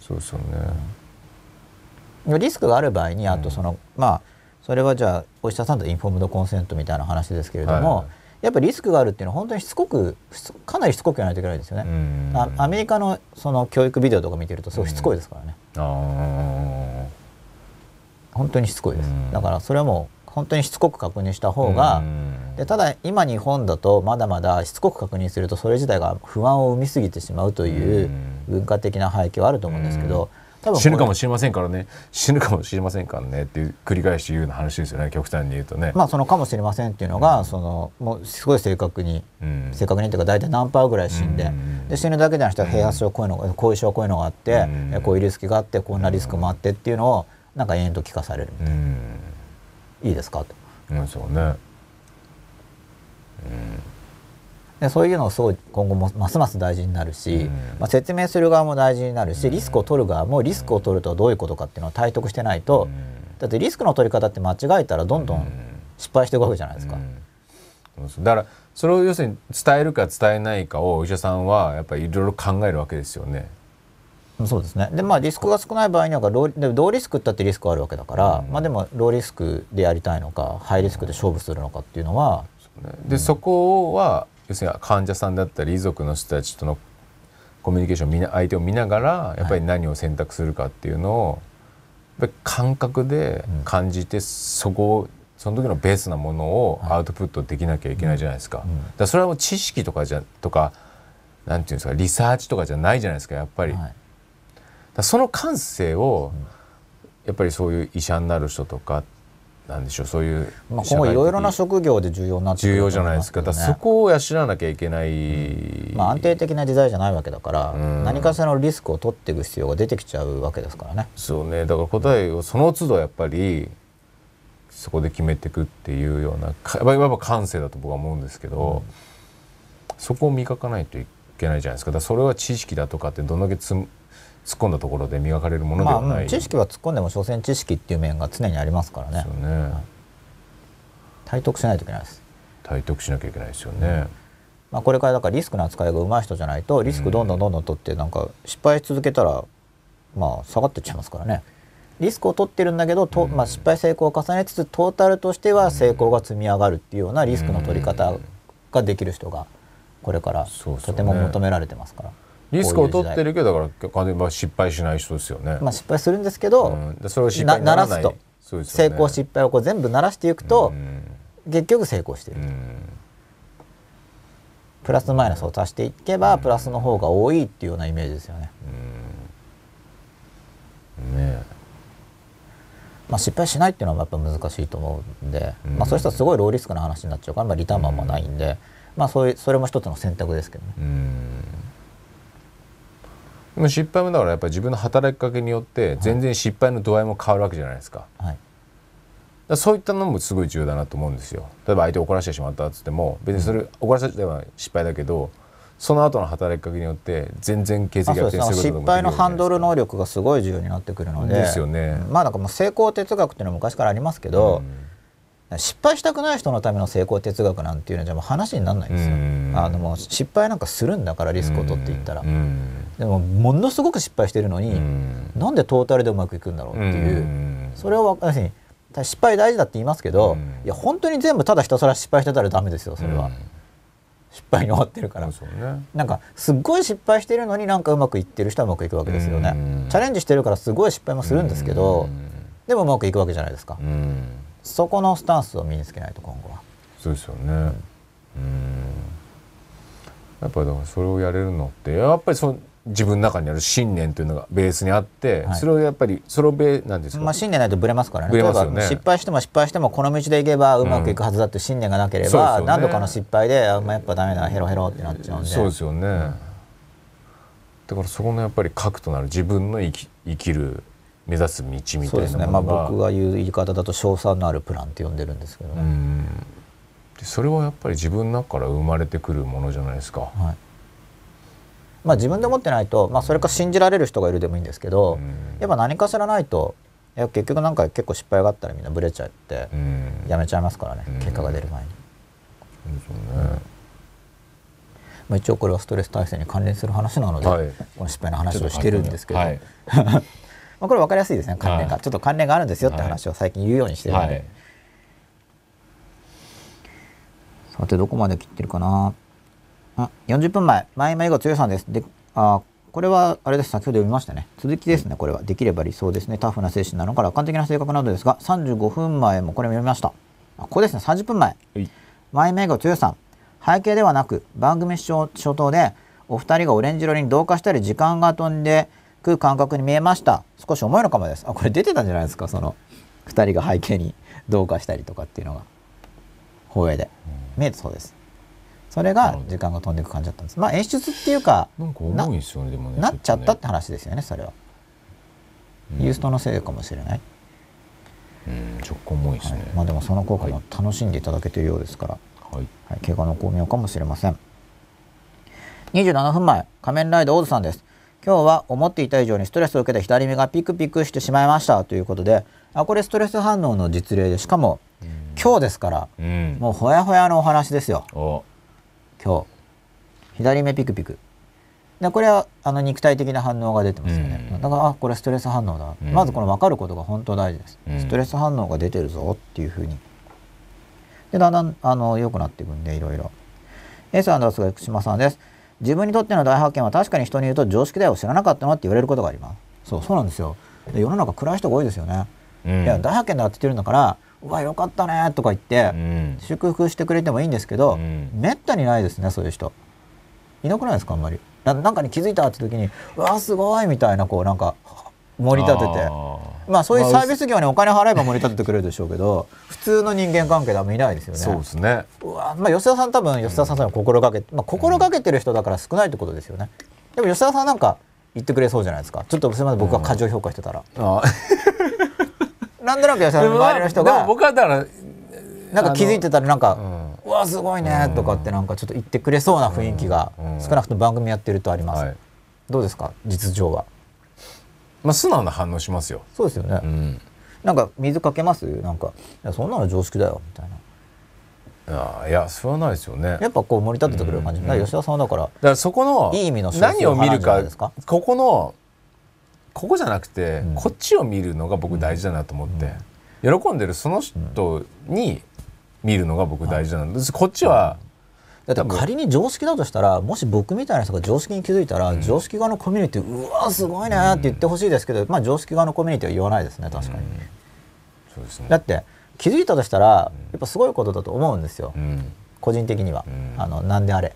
Speaker 2: そうですよね。
Speaker 1: リスクがある場合にあとその、まあそれはじゃあお医者さんとインフォームドコンセントみたいな話ですけれども、
Speaker 2: はい。
Speaker 1: やっぱりリスクがあるっていうのは本当にしつこくしかなりしつこくやらないといけないですよね。アメリカのその教育ビデオとか見てるとすごいしつこいですからね、
Speaker 2: あ
Speaker 1: 本当にしつこいです、
Speaker 2: うん。
Speaker 1: だからそれはもう本当にしつこく確認した
Speaker 2: ー
Speaker 1: 方が、
Speaker 2: うん。
Speaker 1: でただ今日本だとまだまだしつこく確認するとそれ自体が不安を生みすぎてしまうという
Speaker 2: うん。
Speaker 1: 文化的な背景はあると思うんですけど、多分これ
Speaker 2: 死ぬかもしれませんからね。死ぬかもしれませんからねっていう繰り返し言うような話ですよね極端に言うとね。
Speaker 1: まあそのかもしれませんっていうのが、そのもうすごい正確に、
Speaker 2: うん。
Speaker 1: 正確にっていうか大体何パーぐらい死んで,、
Speaker 2: うん。
Speaker 1: で死ぬだけじゃなくて併発症こういうのが後遺症こういうのがあって、
Speaker 2: うん。
Speaker 1: えこういうリスクがあってこんなリスクもあってっていうのをなんか延々と聞かされる、
Speaker 2: うん。
Speaker 1: いいですかと。
Speaker 2: うんそうね。
Speaker 1: でそういうのをすごい今後もますます大事になるし、
Speaker 2: うん。
Speaker 1: まあ、説明する側も大事になるしリスクを取る側もリスクを取るとはどういうことかっていうのを体得してないと、だってリスクの取り方って間違えたらどんどん失敗していくわけじゃないですか。
Speaker 2: だからそれを要するに伝えるか伝えないかをお医者さんはやっぱりいろいろ考えるわけですよね。
Speaker 1: そうですね。でまあリスクが少ない場合にはローでもローリスクったってリスクあるわけだから、
Speaker 2: うん。
Speaker 1: まあでもローリスクでやりたいのかハイリスクで勝負するのかっていうのは、
Speaker 2: で、そこは要するに患者さんだったり遺族の人たちとのコミュニケーションみな相手を見ながらやっぱり何を選択するかっていうのをやっぱり感覚で感じて、そこをその時のベースなものをアウトプットできなきゃいけないじゃないですか。だからそれはもう知識とかじゃとかなんていうんですかリサーチとかじゃないじゃないですかやっぱり。
Speaker 1: はい
Speaker 2: だその感性をやっぱりそういう医者になる人とかなんでしょうそういう
Speaker 1: まあ、今後いろいろな職業で重要になってくる
Speaker 2: 重要じゃないですか。だそこを養わなきゃいけない。
Speaker 1: まあ、安定的な時代じゃないわけだから、
Speaker 2: うん
Speaker 1: 何かしらのリスクを取っていく必要が出てきちゃうわけですからね。
Speaker 2: そうね。だから答えをその都度やっぱりそこで決めていくっていうようなかやっぱりやっぱ感性だと僕は思うんですけど、そこを磨かないといけないじゃないですか。だそれは知識だとかってどんだけつむ突っ込んだところで磨かれるものではない、まあ、
Speaker 1: 知識は突っ込んでも所詮知識っていう面が常にありますからね。ね、体得しないといけないです。
Speaker 2: 体得しなきゃいけないですよね、うん。
Speaker 1: まあ、これからだからリスクの扱いが上手い人じゃないとリスクどんどんどんどん取ってなんか失敗し続けたらまあ下がってっちゃいますからね。リスクを取ってるんだけどと、まあ、失敗成功を重ねつつトータルとしては成功が積み上がるっていうようなリスクの取り方ができる人がこれからとても求められてますから。
Speaker 2: リスクを取ってるけどだから失敗しない人ですよね。
Speaker 1: まあ失敗するんですけど、うん、それを失敗ならすと、ね、成功失敗をこう全部ならしていくと、結局成功している。プラスマイナスを足していけば、プラスの方が多いっていうようなイメージですよね。ねまあ、失敗しないっていうのはやっぱ難しいと思うんで、うん、まあ、そういう人はすごいローリスクな話になっちゃうから、まあ、リターンもあんまないんで、うん、まあ、そういうそれも一つの選択ですけどね。
Speaker 2: でも失敗もだからやっぱり自分の働きかけによって全然失敗の度合いも変わるわけじゃないですか。はい、そういったのもすごい重要だなと思うんですよ。例えば相手を怒らせてしまったっつっても別にそれ怒らせては失敗だけどその後の働きかけによって全然形跡逆転
Speaker 1: する失敗のハンドル能力がすごい重要になってくるので
Speaker 2: ですよね。
Speaker 1: まあなんかもう成功哲学っていうのは昔からありますけど、うん、失敗したくない人のための成功哲学なんていうのはじゃもう話にならないんですよ、うん、あのもう失敗なんかするんだからリスクを取っていったら、うん、でもものすごく失敗してるのに、うん、なんでトータルでうまくいくんだろうっていう、それを要するに失敗大事だって言いますけど、いや本当に全部ただひたすら失敗してたらダメですよそれは。失敗に終わってるから、ね、なんかすっごい失敗してるのになんかうまくいってる人はうまくいくわけですよね。チャレンジしてるからすごい失敗もするんですけどでもうまくいくわけじゃないですかそこのスタンスを身につけないと今後は。
Speaker 2: そうですよね。うん。やっぱりだからそれをやれるのってやっぱりそ自分の中にある信念というのがベースにあって、はい、それをやっぱりそれをベなんですか、
Speaker 1: まあ、信念ないとぶれますからね。例えば失敗しても失敗してもこの道でいけばうまくいくはずだって信念がなければ、うん。ね、何度かの失敗で、まあ、やっぱダメだヘロヘロってなっちゃうんで。
Speaker 2: そうですよね、うん、だからそこのやっぱり核となる自分の生き生きる目指す道みたいなそうですね、
Speaker 1: まあ、僕が言う言い方だと賞賛のあるプランって呼んでるんですけどね。
Speaker 2: それはやっぱり自分の中から生まれてくるものじゃないですか、はい。
Speaker 1: まあ、自分で思ってないと、まあ、それか信じられる人がいるでもいいんですけど、やっぱ何かしらないといや結局なんか結構失敗があったらみんなブレちゃってやめちゃいますからね、結果が出る前に。まあ、一応これはストレス耐性に関連する話なので、はい、この失敗の話をしてるんですけど、はい、まあこれ分かりやすいですね関連が、はい、ちょっと関連があるんですよって話を最近言うようにしてるので、さてどこまで切ってるかなあ40分前、前今以後強さんです。で、あこれはあれです、先ほど読みましたね。続きですね、これは。できれば理想ですね。タフな精神なのか楽観的な性格などですが、35分前もこれ読みました。あここですね、30分前。前今以後強さん。背景ではなく、番組初頭で、お二人がオレンジ色に同化したり、時間が飛んでく感覚に見えました。少し重いのかもです。あ、これ出てたんじゃないですか、その、二人が背景に同化したりとかっていうのが。放映で。見えてそうです。それが時間が飛んでいく感じだったんです。まあ演出っていうか
Speaker 2: なんか重いですよねでもね
Speaker 1: なっちゃったって話ですよねそれは、ユーストのせいかもしれない。
Speaker 2: うん若干重いですね、はい、
Speaker 1: まあでもその効果も楽しんでいただけているようですから、はい、はい、怪我の巧妙かもしれません。27分前仮面ライダーオードさんです今日は思っていた以上にストレスを受けて左目がピクピクしてしまいました。ということであこれストレス反応の実例でしかも今日ですから、うん、もうほやほやのお話ですよ。今日。左目ピクピク。でこれはあの肉体的な反応が出てますよね、うん、だからあこれストレス反応だ、うん、まずこの分かることが本当大事です、うん、ストレス反応が出てるぞっていうふうに。でだんだんあの良くなっていくんでいろいろ。S アンダースが福島さんです自分にとっての大発見は確かに人に言うと常識だよ知らなかったのって言われることがあります。そうそうなんですよ。で世の中暗い人が多いですよね、いや大発見だって言ってるんだからうわよかったねとか言って、祝福してくれてもいいんですけど、めったにないですねそういう人。いなくないですかあんまり。なんかに気づいたって時にうわすごいみたいなこうなんか盛り立てて。まあそういうサービス業にお金払えば盛り立ててくれるでしょうけど 普通の人間関係であんまいないですよね。
Speaker 2: そうですね。
Speaker 1: まあ吉田さん多分吉田さんさん心がけ、まあ、心がけてる人だから少ないってことですよね。でも吉田さんなんか言ってくれそうじゃないですか。ちょっとすみません僕が過剰評価してたら、なんとなく吉田さんの周りの人が
Speaker 2: 僕はだから
Speaker 1: なんか気づいてたらなんか「うわすごいね」とかってなんかちょっと言ってくれそうな雰囲気が少なくとも番組やってるとあります、どうですか実情は？
Speaker 2: まあ素直な反応しますよ。
Speaker 1: そうですよね、
Speaker 2: うん。
Speaker 1: なんか水かけます？なんかいやそんなの常識だよ。みたいな。
Speaker 2: ああいやそれはないですよね。
Speaker 1: やっぱこう盛り立ててくれる感じ、
Speaker 2: うん。
Speaker 1: だから吉田さんはだから
Speaker 2: だからそこの
Speaker 1: いい意味の
Speaker 2: 何を見るかここのここじゃなくて、
Speaker 1: うん。
Speaker 2: こっちを見るのが僕大事だなと思って、喜んでるその人に見るのが僕大事なんです、こっちは、
Speaker 1: だって仮に常識だとしたらもし僕みたいな人が常識に気づいたら、常識側のコミュニティうわすごいねって言ってほしいですけど、まあ常識側のコミュニティは言わないですね確かに、
Speaker 2: そうですね。
Speaker 1: だって気づいたとしたらやっぱすごいことだと思うんですよ、
Speaker 2: うん。
Speaker 1: 個人的には、
Speaker 2: うん。
Speaker 1: あのなんであれ。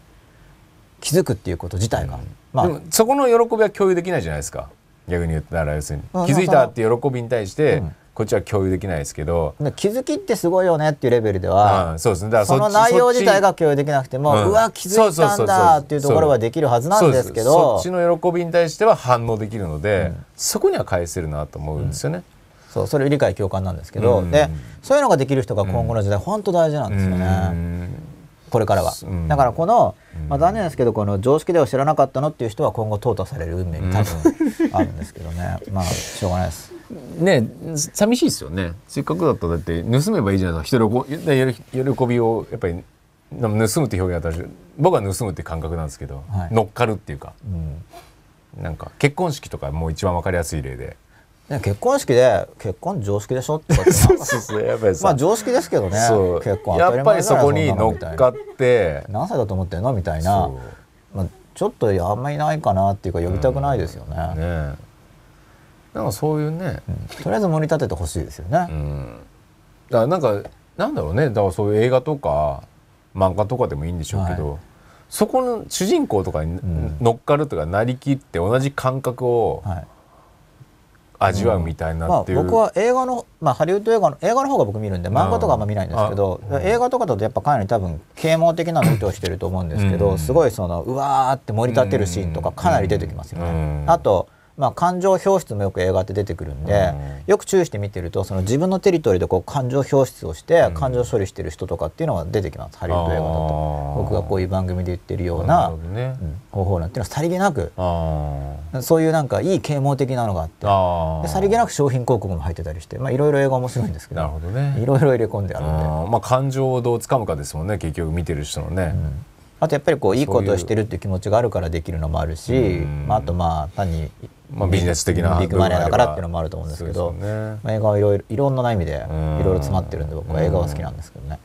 Speaker 1: 気づくっていうこと自体が、まあ。
Speaker 2: そこの喜びは共有できないじゃないですか。逆に言ったら要するに。
Speaker 1: うん。
Speaker 2: 気づいたって喜びに対して、
Speaker 1: うん
Speaker 2: こっちは共有できないですけど、
Speaker 1: で気づきってすごいよねっていうレベルでは、
Speaker 2: うんそうですね。だから
Speaker 1: その内容自体が共有できなくても、
Speaker 2: う
Speaker 1: うん。わ気づいたんだっていうところはできるはずなんですけ
Speaker 2: ち
Speaker 1: ど。
Speaker 2: そっちの喜びに対しては反応できるので、そこには返せるなと思うんですよね。
Speaker 1: そうそれ理解共感なんですけど、
Speaker 2: うん。
Speaker 1: でそういうのができる人が今後の時代、本当大事なんですよね、
Speaker 2: うん。
Speaker 1: これからは、
Speaker 2: うん。
Speaker 1: だからこの、まあ、残念ですけどこの常識では知らなかったのっていう人は今後淘汰される運命に多分あるんですけどね。まあしょうがないです
Speaker 2: ね寂しいですよね。せっかくだったらだって盗めばいいじゃないですか。人の喜喜びをやっぱり盗むって表現は私僕は盗むって感覚なんですけど、
Speaker 1: はい。
Speaker 2: 乗っかるっていうか。
Speaker 1: うん。
Speaker 2: なんか結婚式とかもう一番わかりやすい例で。
Speaker 1: ね結婚式で「結婚常識でしょ?」って言われてなんか
Speaker 2: そうそうやっぱりさ。
Speaker 1: まあ常識ですけどね。結婚
Speaker 2: やっぱりそこに乗っ
Speaker 1: っ
Speaker 2: かって。
Speaker 1: 何歳だと思ってんのみたいな。
Speaker 2: そ、
Speaker 1: まあ、ちょっとあんまりいないかなっていうか呼びたくないですよね,、
Speaker 2: う。ねなんかそういうね、
Speaker 1: うん。とりあえず盛り立ててほしいですよね、
Speaker 2: うん、だからなんかなんだろうね。だからそういう映画とか漫画とかでもいいんでしょうけど、
Speaker 1: は
Speaker 2: そこの主人公とかに
Speaker 1: ん。
Speaker 2: 乗っかるとかなりきって同じ感覚を
Speaker 1: はい。
Speaker 2: 味わうみたい
Speaker 1: まあ、
Speaker 2: なっていう、
Speaker 1: 僕は映画の、まあ、ハリウッド映画の映画の方が僕見るんで漫画とかあんま見ないんですけど、映画とかだとやっぱかなり多分啓蒙的なの意図してると思うんですけど、
Speaker 2: うん。
Speaker 1: すごいそのうわーって盛り立てるシーンとかかなり出てきますよね。
Speaker 2: うん。
Speaker 1: あとまあ、感情表出もよく映画って出てくるんで、
Speaker 2: うん。
Speaker 1: よく注意して見てるとその自分のテリトリーでこう感情表出をして感情処理してる人とかっていうのが出てきます。ハリウッド映画だと。僕がこういう番組で言ってるよう
Speaker 2: なね、
Speaker 1: うん方法なんていうのはさりげなく
Speaker 2: あ
Speaker 1: そういうなんかいい啓蒙的なのがあってさりげなく商品広告も入ってたりしてまあいろいろ映画面白いんですけどいろいろ入れ込んであ
Speaker 2: あ
Speaker 1: るんで、
Speaker 2: ー。まあ感情をどうつかむかですもんね結局見てる人のね、
Speaker 1: あとやっぱりこういいことをしてるっていう気持ちがあるからできるのもあるし、
Speaker 2: うん
Speaker 1: まあ、あとまあ単に
Speaker 2: まあビジネス的な
Speaker 1: ビッグマネーだからっていうの
Speaker 2: も
Speaker 1: もあると思うんですけど
Speaker 2: ね。
Speaker 1: まあ、映画はいろいろいろんな意味で
Speaker 2: うん。
Speaker 1: いろいろ詰まってるんで僕は映画は好きなんですけどね、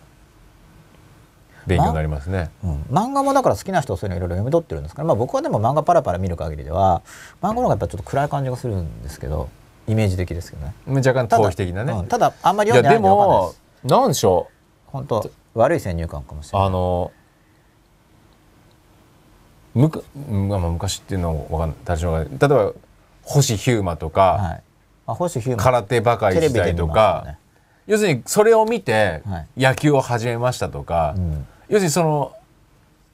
Speaker 2: 勉強になりますね。
Speaker 1: うん、漫画もだから好きな人はそういうのいろいろ読み取ってるんですから、まあ、僕はでも漫画パラパラ見る限りでは漫画の方がやっぱちょっと暗い感じがするんですけどイメージ的ですけどね
Speaker 2: 若干逃避的なね。
Speaker 1: うんただあんまり読んでないんで分かんないで
Speaker 2: も
Speaker 1: す。
Speaker 2: なんでしょ
Speaker 1: 本当悪い先入観かもし
Speaker 2: う
Speaker 1: れない。
Speaker 2: あのむかうんまあまあ昔っていうのはわかんない。例えば星飛雄馬とか、
Speaker 1: はい。あ星飛雄馬
Speaker 2: 空手バカ
Speaker 1: テレビで
Speaker 2: 一代とか、
Speaker 1: よね。
Speaker 2: 要するにそれを見て
Speaker 1: はい。
Speaker 2: 野球を始めましたとか、
Speaker 1: うん。
Speaker 2: 要するにその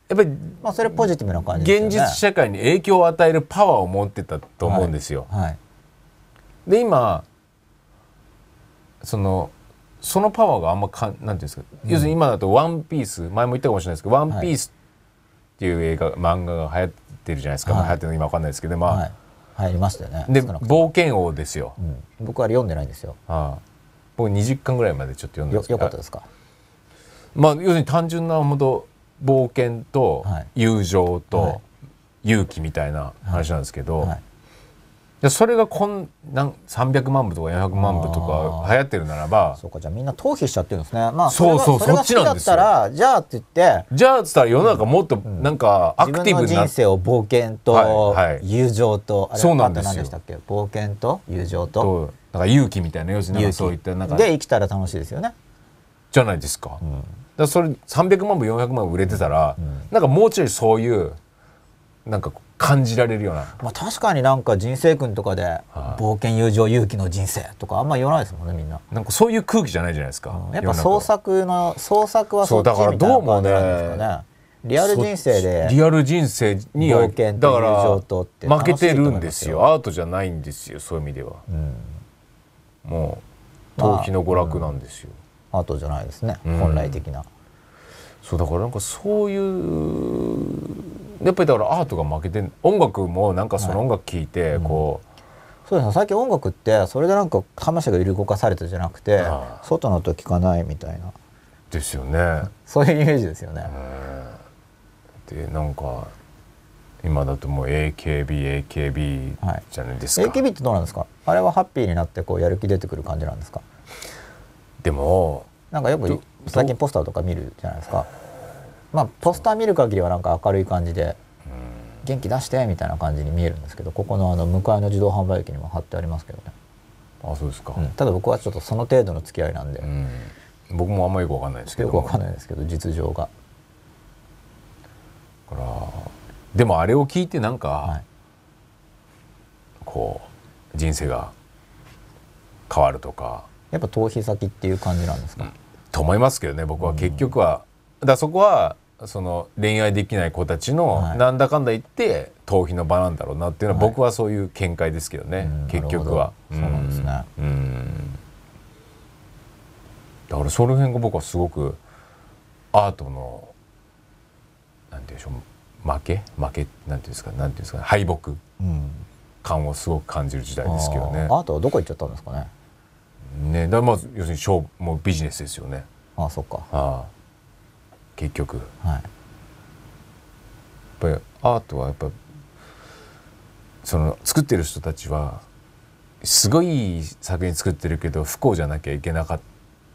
Speaker 2: やっぱり
Speaker 1: まあそれポジティブな感じね。
Speaker 2: 現実社会に影響を与えるパワーを持ってたと思うんですよ。
Speaker 1: はい。
Speaker 2: で今そのそのパワーがあんまかんなんていうんですか、要するに今だと「ワンピース前も言ったかもしれないですけど「ワンピースっていう映画漫画が流行ってるじゃないですか、
Speaker 1: はい。
Speaker 2: まあ流行ってるの今わかんないですけどまあ、
Speaker 1: はい。入りましたよね。
Speaker 2: で冒険王ですよ、
Speaker 1: うん。僕はあれ読んでないんですよ。
Speaker 2: ああ。僕20巻ぐらいまでちょっと読んです。けど
Speaker 1: よかったですか？
Speaker 2: まあ要するに単純な本当冒険と
Speaker 1: はい。
Speaker 2: 友情と
Speaker 1: はい。
Speaker 2: 勇気みたいな話なんですけど、
Speaker 1: はい
Speaker 2: でそれがこんなん300万部とか400万部とか流行ってるならば。
Speaker 1: そうかじゃあみんな逃避しちゃってるんですね。まあ
Speaker 2: そうそうそっちなんですよ。
Speaker 1: じゃあって言って。
Speaker 2: じゃあっつったら世の中もっとなんかアクティブな、
Speaker 1: 人生を冒険と
Speaker 2: はいはい。
Speaker 1: 友情と、あれ
Speaker 2: そうなんですよ。
Speaker 1: あと何でしたっけ？冒険と友情と？
Speaker 2: となんか勇気みたいな要するにそういったなんか
Speaker 1: で生きたら楽しいですよね。
Speaker 2: じゃないですか,、だからそれ300万部400万部売れてたら、なんかもうちょいそういうなんか感じられるような。
Speaker 1: まあ確かになんか人生訓とかで冒険友情勇気の人生とかあんま言わないですもんねみんな。
Speaker 2: なんかそういう空気じゃないじゃないですか、
Speaker 1: やっぱ創作の創作はそっち
Speaker 2: そうだから
Speaker 1: みたいな
Speaker 2: どうもね
Speaker 1: 感じなんですかね。リアル人生で
Speaker 2: リアル人生には
Speaker 1: 冒険と友情とって
Speaker 2: 負けてるんですよ。アートじゃないんですよそういう意味では、もう逃避の娯楽なんですよ、
Speaker 1: アートじゃないですね、
Speaker 2: ん。
Speaker 1: 本来的な。
Speaker 2: そうだからなんかそういうやっぱりだからアートが負けてん音楽もなんかその音楽聴いてこう、
Speaker 1: そうですね。最近音楽ってそれでなんか魂が揺り動かされたじゃなくて外の音聞かないみたいな。
Speaker 2: ですよね。
Speaker 1: そういうイメージですよね。
Speaker 2: でなんか今だともう AKB AKB
Speaker 1: はい。
Speaker 2: じゃないですか、
Speaker 1: AKB ってどうなんですか？あれはハッピーになってこうやる気出てくる感じなんですか？
Speaker 2: でも
Speaker 1: なんかよ
Speaker 2: ど
Speaker 1: く最近ポスターとか見るじゃないですかまあポスター見る限りはなんか明るい感じで元気出してみたいな感じに見えるんですけどここのあの向かいの自動販売機にも貼ってありますけどね、
Speaker 2: あそうですか、
Speaker 1: うん。ただ僕はちょっとその程度の付き合いなんで、
Speaker 2: うん。僕もあんまよくわかんないですけど。
Speaker 1: よくわかんないですけど実情が、
Speaker 2: だからでもあれを聞いてなんか、
Speaker 1: はい、
Speaker 2: こう人生が変わるとか。
Speaker 1: やっぱ逃避先っていう感じなんですか、
Speaker 2: と思いますけどね僕は。結局は、だそこはその恋愛できない子たちの
Speaker 1: はい。
Speaker 2: なんだかんだ言って逃避の場なんだろうなっていうのは
Speaker 1: はい。
Speaker 2: 僕はそういう見解ですけどね、
Speaker 1: うん
Speaker 2: 結局は。
Speaker 1: そうなんですね。
Speaker 2: だからその辺が僕はすごくアートのなんていうんでしょう負け？負け？なんていうんですか？なんていうんですか？ね敗北
Speaker 1: うん
Speaker 2: 感をすごく感じる時代ですけどね。
Speaker 1: アートはどこ行っちゃったんですかね？
Speaker 2: ねだまず要するに勝負もうビジネスですよね。
Speaker 1: ああそっか。
Speaker 2: ああ結局。や
Speaker 1: はい。
Speaker 2: っぱりアートはやっぱその作ってる人たちはすごい作品作ってるけど不幸じゃなきゃいけなかっ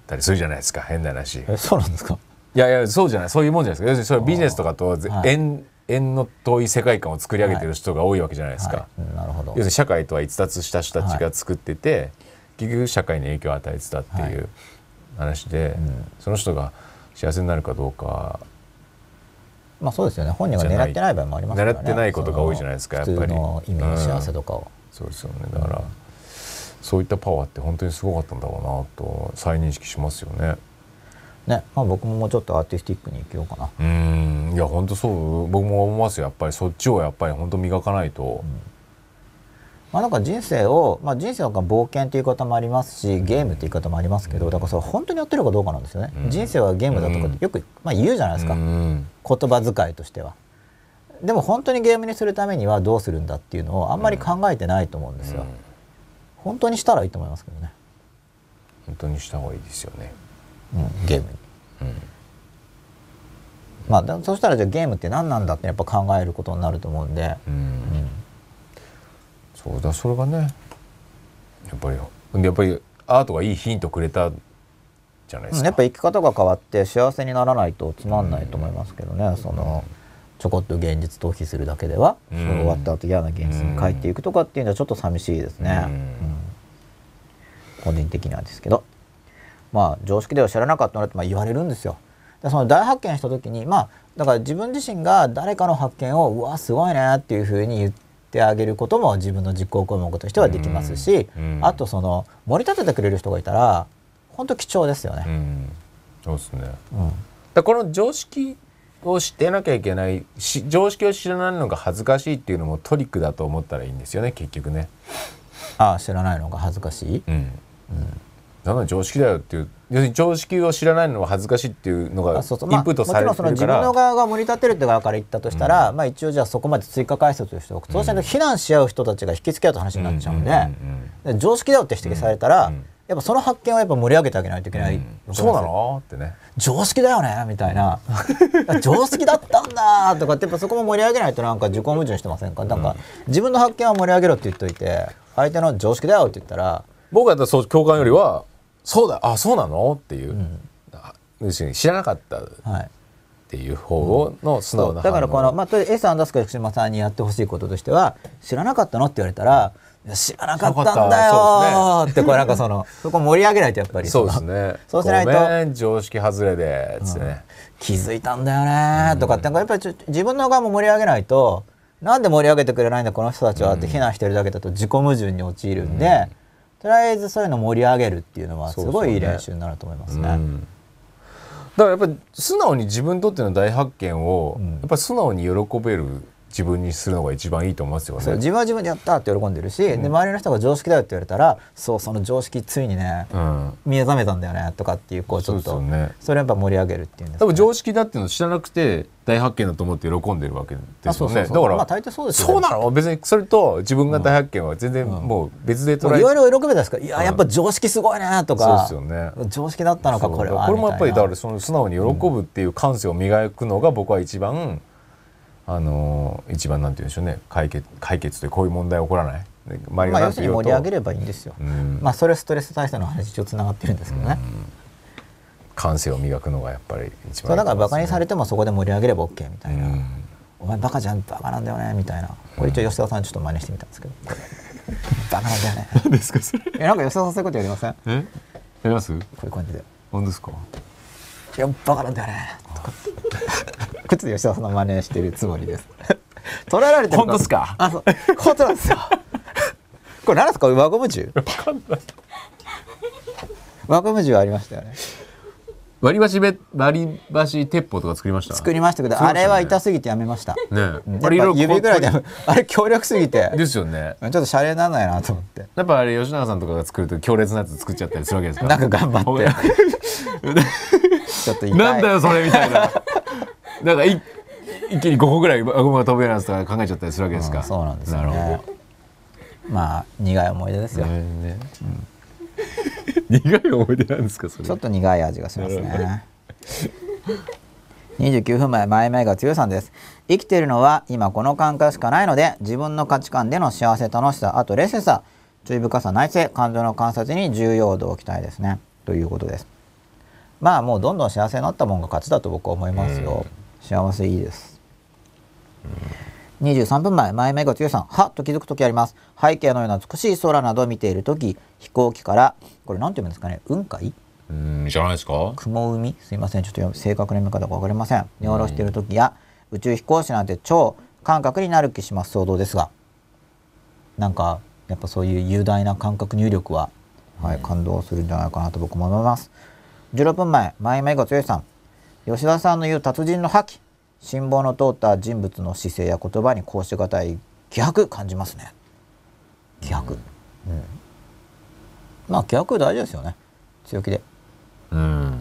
Speaker 2: たりするじゃないですか変な話。
Speaker 1: そうなんですか？
Speaker 2: やいやそうじゃない。そういうもんじゃないですか。要するにそれはビジネスとかとぜ
Speaker 1: はい。
Speaker 2: 縁縁の遠い世界観を作り上げてる人が多いわけじゃないですか、
Speaker 1: はい。うんなるほど。
Speaker 2: 要するに社会とは逸脱した人たちが作ってて、結局社会に影響を与えてたっていう話で、
Speaker 1: うん。
Speaker 2: その人が幸せになるかどうか。
Speaker 1: まあそうですよね。本人が狙ってない場合もありますからね。
Speaker 2: 狙ってないことが多いじゃないですかやっぱり。
Speaker 1: の意味の幸せとかを、
Speaker 2: そうですよね。だから、そういったパワーって本当にすごかったんだろうなと再認識しますよね。
Speaker 1: ね。まあ僕ももうちょっとアーティスティックに生きようかな。
Speaker 2: うん。いや本当そう。僕も思いますよ。やっぱりそっちをやっぱり本当磨かないと、
Speaker 1: まあなんか人生を、まあ、人生の冒険っていう言い方もありますしゲームっていう言い方もありますけどだからそれ本当にやってるかどうかなんですよね、
Speaker 2: うん。
Speaker 1: 人生はゲームだとかってよく、まあ、言うじゃないですか、
Speaker 2: うん
Speaker 1: 言葉遣いとしては。でも本当にゲームにするためにはどうするんだっていうのをあんまり考えてないと思うんですよ、
Speaker 2: うん。
Speaker 1: 本当にしたらいいと思いますけどね、
Speaker 2: 本当にした方がいいですよね、
Speaker 1: うん、ゲームに。
Speaker 2: うん。
Speaker 1: まあだそしたらじゃあゲームって何なんだってやっぱ考えることになると思うんで、
Speaker 2: うん。
Speaker 1: うん
Speaker 2: そうだそれがねやっぱりやっぱりアートがいいヒントくれたじゃないですか、
Speaker 1: やっぱ生き方が変わって幸せにならないとつまんないと思いますけどね、そのちょこっと現実逃避するだけでは、
Speaker 2: うん。
Speaker 1: 終わった後嫌な現実に帰っていくとかっていうのはちょっと寂しいですね、
Speaker 2: うん。
Speaker 1: うん。個人的にはですけど。まあ常識では知らなかったのってまあ言われるんですよ。でその大発見した時にまあだから自分自身が誰かの発見をうわすごいねっていうふうに言ってあげることも自分の実行項目としてはできますし、
Speaker 2: うん
Speaker 1: あとその盛り立ててくれる人がいたら本当貴重ですよね。
Speaker 2: うん。そうですね。だこの常識を知ってなきゃいけないし常識を知らないのが恥ずかしいっていうのもトリックだと思ったらいいんですよね結局ね。
Speaker 1: ああ知らないのが恥ずかしい、
Speaker 2: うん、なん。だ常識だよっていう要するに常識を知らないのは恥ずかしいっていうのがイ
Speaker 1: あそうそう。まあ
Speaker 2: ンプットされ
Speaker 1: もちろんその自分
Speaker 2: てるから、
Speaker 1: の側が盛り立てるって側から言ったとしたら、まあ一応じゃあそこまで追加解説をしておくと、そうしないと非難し合う人たちが引きつけ合うと話になっちゃうんで,、で常識だよって指摘されたら、
Speaker 2: うん
Speaker 1: やっぱその発見をやっぱ盛り上げてあげないといけない、
Speaker 2: うんそうなのってね。
Speaker 1: 常識だよねみたいな。常識だったんだとかってやっぱそこも盛り上げないとなんか自己矛盾してませんか？なんか自分の発見は盛り上げろって言っといて相手の常識だよって言ったら
Speaker 2: 僕だったらそう共感よりはそうだあそうなの？っていう、あ要するに知らなかった。っ
Speaker 1: はい。
Speaker 2: ていう方の素直な
Speaker 1: そうだからこの、まあ、とりあえず S アンダース島さんにやってほしいこととしては知らなかったの？って言われたら知らなかったんだよー。ってこれなんかその そこ盛り上げないとやっぱり。
Speaker 2: そうです
Speaker 1: の
Speaker 2: ね。
Speaker 1: そうしないと。
Speaker 2: 常識外れでつってね、
Speaker 1: 気づいたんだよねー。とかってやっぱり自分の側も盛り上げないとなんで盛り上げてくれないんだこの人たちはって非難してるだけだと自己矛盾に陥るんで、とりあえずそういうの盛り上げるっていうのはすごいいい練習になると思いますね。
Speaker 2: うん。だからやっぱり素直に自分にとっての大発見を、
Speaker 1: うん。
Speaker 2: やっぱり素直に喜べる自分にするのが一番いいと思いますよね。
Speaker 1: 自分は自分でやったって喜んでるし、うん、で周りの人が常識だよって言われたらそうその常識ついにね、うん、見覚めたんだよねとかっていうこうちょっとそ,、ね、それやっぱ盛り上げるっていうんです
Speaker 2: か、ね、多分常識だっていうのを知らなくて大発見だと思って喜んでるわけですよね。だから、まあ、大抵そうですよ、ね、そうなの？別にそれと自分が大発見は全然もう別で捉
Speaker 1: え、いろいろ喜べたですかいややっぱ常識すごいねとか、そうですよね。常識だったのかこれは
Speaker 2: これもやっぱりだからその素直に喜ぶっていう感性を磨くのが僕は一番、あの一番なんて言うんでしょうね。解決解決でこういう問題起こらない？
Speaker 1: まあ、要するに盛り上げればいいんですよ、うん、まあそれストレス対策の話とつながってるんですけどね、うん、
Speaker 2: 感性を磨くのがやっぱり
Speaker 1: 一番、ね、だからバカにされてもそこで盛り上げれば OK みたいな、うん、お前バカじゃんバカなんだよねみたいな。これ一応吉田さんちょっと真似してみたんですけど。バカなんだよね。
Speaker 2: 何ですかそれ？
Speaker 1: えなんか吉田さんそういうことやりません？え？や
Speaker 2: ります？こ
Speaker 1: ういう感じで。
Speaker 2: 本当ですか？
Speaker 1: いやバカなんだよね。とか靴で吉田さんの真似してるつもりです。捉えられてる
Speaker 2: 本当ですか？
Speaker 1: あそう。本当なんですよ。これ何ですか？輪ゴム銃？輪ゴム銃ありましたよね。
Speaker 2: 割り箸べ割り箸鉄砲とか作りました？
Speaker 1: 作りましたけど、ね、あれは痛すぎてやめました。ね、
Speaker 2: うん、
Speaker 1: あれ指ぐらいであれ強力すぎて。
Speaker 2: ですよね。
Speaker 1: ちょっとシャレにならないなと思って。
Speaker 2: やっぱあれ吉永さんとかが作ると強烈なやつ作っちゃったりするわけですか
Speaker 1: なんか頑張って。
Speaker 2: ちょっとなんだよそれみたいななんかい一気に5個ぐらいゴムが飛ぶようなやつとか考えちゃったりするわけですか、うん、
Speaker 1: そうなんですよ、ね、なるほど。まあ苦い思い出ですよ、ねね
Speaker 2: うん、苦い思い出なんですかそ
Speaker 1: れ。ちょっと苦い味がしますね。29分前前々が強さんです。生きているのは今この感覚しかないので自分の価値観での幸せ楽しさあと冷静さ。注意深さ内省感情の観察に重要度を期待ですね。ということです。まあもうどんどん幸せになったもんが勝ちだと僕は思いますよ、幸せいいです、23分前前目が強さん。はっと気づく時あります。背景のような美しい空などを見ている時飛行機からこれ何て読むんですかね？雲海？
Speaker 2: うんじゃないですか？
Speaker 1: 雲海？すいません。ちょっと正確な読み方が分かりません。見下ろしている時や宇宙飛行士なんて超感覚になる気します。想像ですが。なんかやっぱそういう雄大な感覚入力は、はい、感動するんじゃないかなと僕も思います。16分前前目が強さん吉田さんの言う達人の覇気辛抱の通った人物の姿勢や言葉にこうしがたい気迫感じますね。気迫、うん、うん、まあ気迫大事ですよね。強気で。うん、うん、